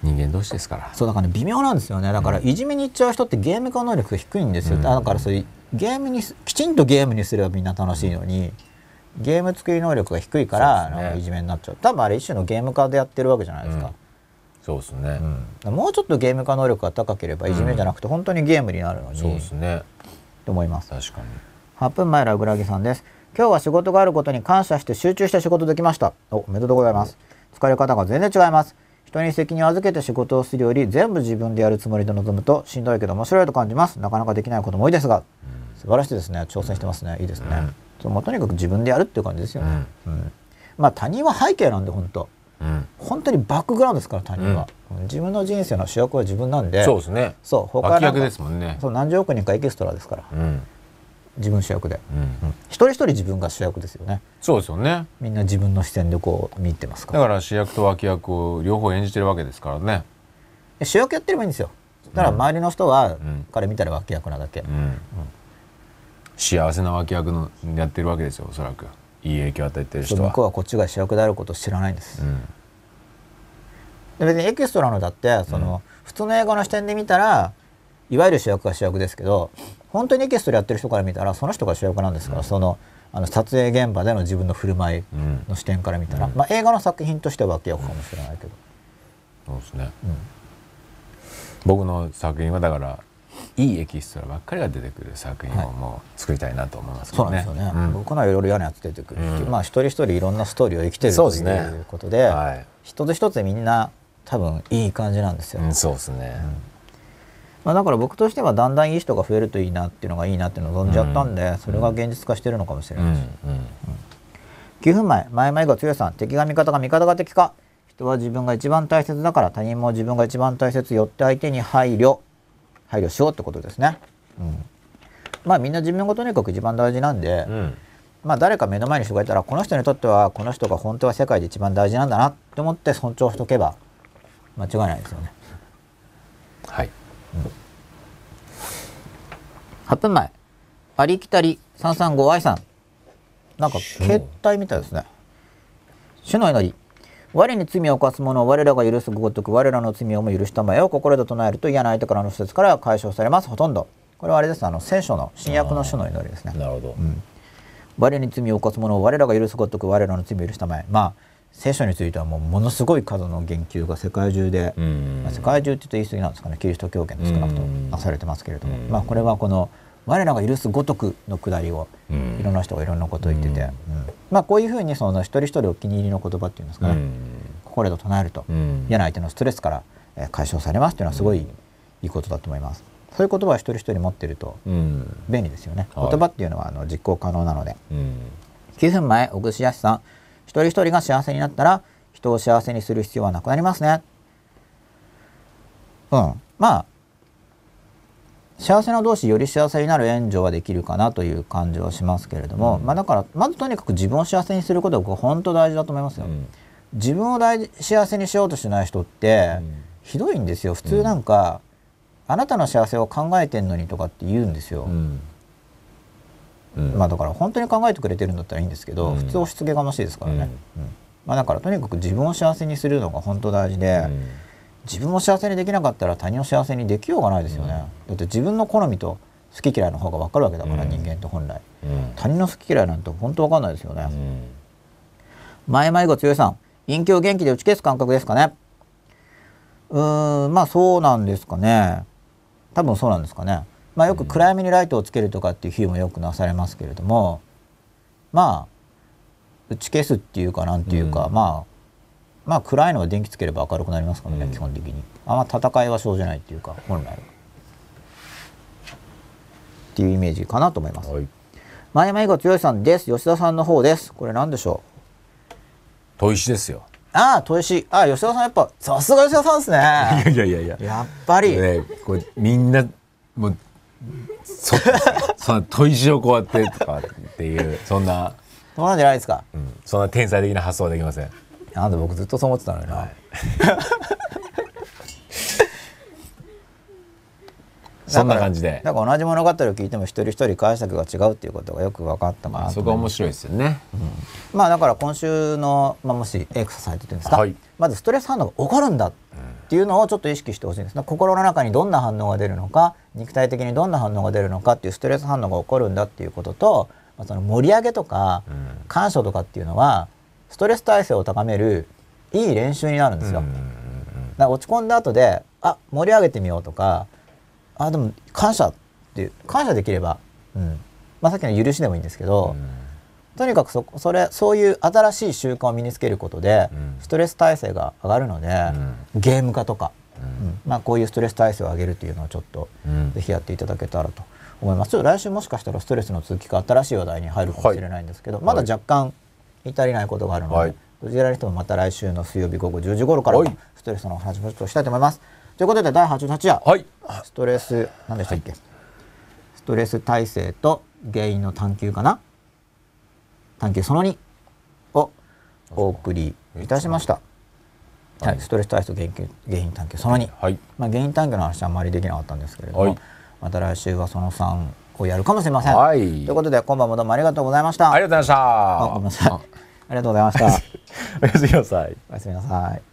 Speaker 2: 人間同士ですから。
Speaker 1: そうだからね微妙なんですよね。だからいじめに行っちゃう人ってゲーム化能力が低いんですよ、
Speaker 2: うん。
Speaker 1: だからそういうゲームにすきちんとゲームにすればみんな楽しいのにゲーム作り能力が低いから
Speaker 2: ね。
Speaker 1: かいじめになっちゃう。多分あれ一種のゲーム化でやってるわけじゃないですか、
Speaker 2: そうですね、
Speaker 1: うん。もうちょっとゲーム化能力が高ければいじめじゃなくて本当にゲームになるのに、
Speaker 2: そうですね。
Speaker 1: と思います。
Speaker 2: 確かに。
Speaker 1: 8分前ラグラギさんです今日は仕事があることに感謝して集中して仕事できました。おおめでとうございます。疲れ方が全然違います。人に責任を預けて仕事をするより全部自分でやるつもりで臨むとしんどいけど面白いと感じます。なかなかできないことも多いですが、素晴らしいですね。挑戦してますね。いいですね、
Speaker 2: うん。
Speaker 1: そうもうとにかく自分でやるっていう感じですよね、
Speaker 2: うん。
Speaker 1: うん。まあ他人は背景なんで本当。
Speaker 2: うん。
Speaker 1: 本当にバックグラウンドですから他人は、自分の人生の主役は自分なんで。
Speaker 2: そうですね。
Speaker 1: そう他なんか
Speaker 2: 脇役ですもんね。
Speaker 1: そう何十億人かエキストラですから。
Speaker 2: うん
Speaker 1: 自分主役で、
Speaker 2: うん。
Speaker 1: 一人一人自分が主役ですよね。
Speaker 2: そうですよね。
Speaker 1: みんな自分の視線でこう見てますから。
Speaker 2: だから主役と脇役を両方演じてるわけですからね。
Speaker 1: で主役やってればいいんですよ。だから周りの人は、
Speaker 2: ん。
Speaker 1: 彼見たら脇役なだけ、
Speaker 2: うん、幸せな脇役のやってるわけですよおそらく。いい影響を与えてる人は。
Speaker 1: こうはこっちが主役であることを知らないんです、
Speaker 2: うん。
Speaker 1: で別にエキストラのだってその、普通の映画の視点で見たらいわゆる主役が主役ですけど本当にエキストラやってる人から見たらその人が主役なんですから、そのあの撮影現場での自分の振る舞い
Speaker 2: うん。
Speaker 1: の視点から見たら、まあ、映画の作品としては脇役かもしれないけど、
Speaker 2: そうですね、僕の作品はだからいいエキストラばっかりが出てくる作品をもう作りたいなと思いますけどね、
Speaker 1: そうなんですよね、
Speaker 2: うん。
Speaker 1: 僕のはいろいろ嫌なやつ出てくるっていう、
Speaker 2: うん。
Speaker 1: まあ一人一人いろんなストーリーを生きてると
Speaker 2: そうですね。
Speaker 1: いうことで
Speaker 2: はい。
Speaker 1: 一つ一つみんな多分いい感じなんですよ、
Speaker 2: うん、そうですね、
Speaker 1: まあ、だから僕としてはだんだんいい人が増えるといいなっていうのがいいなっていうのを望んじゃったんで、それが現実化してるのかもしれ
Speaker 2: うん
Speaker 1: ないです、
Speaker 2: うん。
Speaker 1: 9分前前々が強さん敵が味方が味方が敵か。人は自分が一番大切だから他人も自分が一番大切よって相手に配慮。配慮しようってことですね、うん、まあみんな自分がとにかく一番大事なんで、
Speaker 2: うん。
Speaker 1: まあ誰か目の前に人がいたらこの人にとってはこの人が本当は世界で一番大事なんだなって思って尊重しとけば間違いないですよね。
Speaker 2: はい
Speaker 1: 8分前ありきたり335愛さんなんか携帯みたいですね。主の祈り。我に罪を犯す者を我らが許すごとく我らの罪をも許したまえを心で唱えると嫌な相手からの施設から解消されます。ほとんど。これはあれですあの聖書の新約の主の祈りですね。
Speaker 2: なるほど、
Speaker 1: 我に罪を犯す者を我らが許すごとく我らの罪を許したまえ。まあ聖書についてはもうものすごい数の言及が世界中で、
Speaker 2: うん。
Speaker 1: まあ世界中って言うと言い過ぎなんですかねキリスト教圏で少なくと
Speaker 2: うん。
Speaker 1: もなされてますけれども、
Speaker 2: うん。
Speaker 1: まあこれはこの我らが許すごとくのくだりを
Speaker 2: うん。
Speaker 1: いろんな人がいろんなことを言ってて、まあこういうふうにその一人一人お気に入りの言葉っていうんですかね、
Speaker 2: うん。
Speaker 1: 心で唱えると、
Speaker 2: うん。
Speaker 1: 嫌な相手のストレスからえー解消されますというのはすごいいいことだと思います。そういう言葉は一人一人持っていると
Speaker 2: うん。
Speaker 1: 便利ですよね。
Speaker 2: はい。
Speaker 1: 言葉っていうのはあの実行可能なので。
Speaker 2: うん。
Speaker 1: 9分前小串康さん一人一人が幸せになったら人を幸せにする必要はなくなりますね。うん。まあ幸せな同士より幸せになる援助はできるかなという感じはしますけれども、まあだからまずとにかく自分を幸せにすることが本当大事だと思いますよ、
Speaker 2: うん。
Speaker 1: 自分を大事幸せにしようとしない人って、
Speaker 2: うん。
Speaker 1: ひどいんですよ。普通なんか、あなたの幸せを考えてんのにとかって言うんですよ、まあだから本当に考えてくれてるんだったらいいんですけど、
Speaker 2: うん。
Speaker 1: 普通押し付けがましいですからね、
Speaker 2: うん。
Speaker 1: うん。まあだからとにかく自分を幸せにするのが本当大事で、
Speaker 2: うん。
Speaker 1: 自分を幸せにできなかったら他人を幸せにできようがないですよね、だって自分の好みと好き嫌いの方が分かるわけだから、
Speaker 2: うん。
Speaker 1: 人間って本来。
Speaker 2: うん。
Speaker 1: 他人の好き嫌いなんて本当分かんないですよね、
Speaker 2: うん。
Speaker 1: 前迷子強いさん陰気を元気で打ち消す感覚ですかね。うーんまあそうなんですかね。多分そうなんですかねまあよく暗闇にライトをつけるとかっていう比喩もよくなされますけれどもまあ打ち消すっていうかなんていうか、
Speaker 2: うん。
Speaker 1: まあまあ暗いのは電気つければ明るくなりますからね、
Speaker 2: うん。
Speaker 1: 基本的に。あんま戦いは生じないっていうか本来は。っていうイメージかなと思います。
Speaker 2: はい。
Speaker 1: 前迷子強いさんです。吉田さんの方です。これ何でしょう？
Speaker 2: 砥石ですよ。
Speaker 1: ああ、豊石。ああ、吉田さんやっぱ、さすが吉田さんですね。
Speaker 2: いやいやいやいや。
Speaker 1: やっぱり。
Speaker 2: ねこれみんなもうそ そんな砥石をこうやってとかっていうそんな、
Speaker 1: そうなんじゃないですか。
Speaker 2: うん、そんな天才的な発想はできません。
Speaker 1: なんで僕ずっとそう思ってたのにな。
Speaker 2: そんな感じで。
Speaker 1: だから同じ物語を聞いても一人一人解釈が違うっていうことがよく分かったかなと
Speaker 2: そこは面白いですよね、
Speaker 1: まあだから今週の、まあ、もしエクササイズっていうんですか、
Speaker 2: はい
Speaker 1: まずストレス反応が起こるんだっていうのをちょっと意識してほしいんです。ね心の中にどんな反応が出るのか肉体的にどんな反応が出るのかっていうストレス反応が起こるんだっていうことと、まあ、その盛り上げとか
Speaker 2: うん。
Speaker 1: 感謝とかっていうのはストレス耐性を高めるいい練習になるんですよ。
Speaker 2: うん
Speaker 1: だから落ち込んだ後であ盛り上げてみようとかあでも感謝っていう感謝できれば、うん。まあ、さっきの許しでもいいんですけど、とにかくそそれそういう新しい習慣を身につけることで、
Speaker 2: うん。
Speaker 1: ストレス耐性が上がるので、ゲーム化とか、
Speaker 2: うん。
Speaker 1: うん。まあ、こういうストレス耐性を上げるっていうのをちょっと、
Speaker 2: うん。
Speaker 1: ぜひやっていただけたらと思います。ちょっと来週もしかしたらストレスの続きか新しい話題に入るかもしれないんですけど、
Speaker 2: い。
Speaker 1: まだ若干至りないことがあるので、
Speaker 2: はい。
Speaker 1: どちらにしてもまた来週の水曜日午後10時頃からも
Speaker 2: はい。
Speaker 1: ストレスのお話をしたいと思います。ということで第88夜、
Speaker 2: はい。
Speaker 1: ストレス何でしたっけ、ストレス耐性と原因の探求かな？探求その2をお送りいたしました。はい、ストレス耐性と原因探求その2、
Speaker 2: はい
Speaker 1: まあ、原因探求の話はあんまりできなかったんですけれども、
Speaker 2: はい
Speaker 1: また来週はその3をやるかもしれません。
Speaker 2: はい
Speaker 1: ということで今晩もどうもありがとうございました。
Speaker 2: ありがとうございました
Speaker 1: あごめんなさい。ありがとうございました。
Speaker 2: おやすみなさい
Speaker 1: おやすみなさい。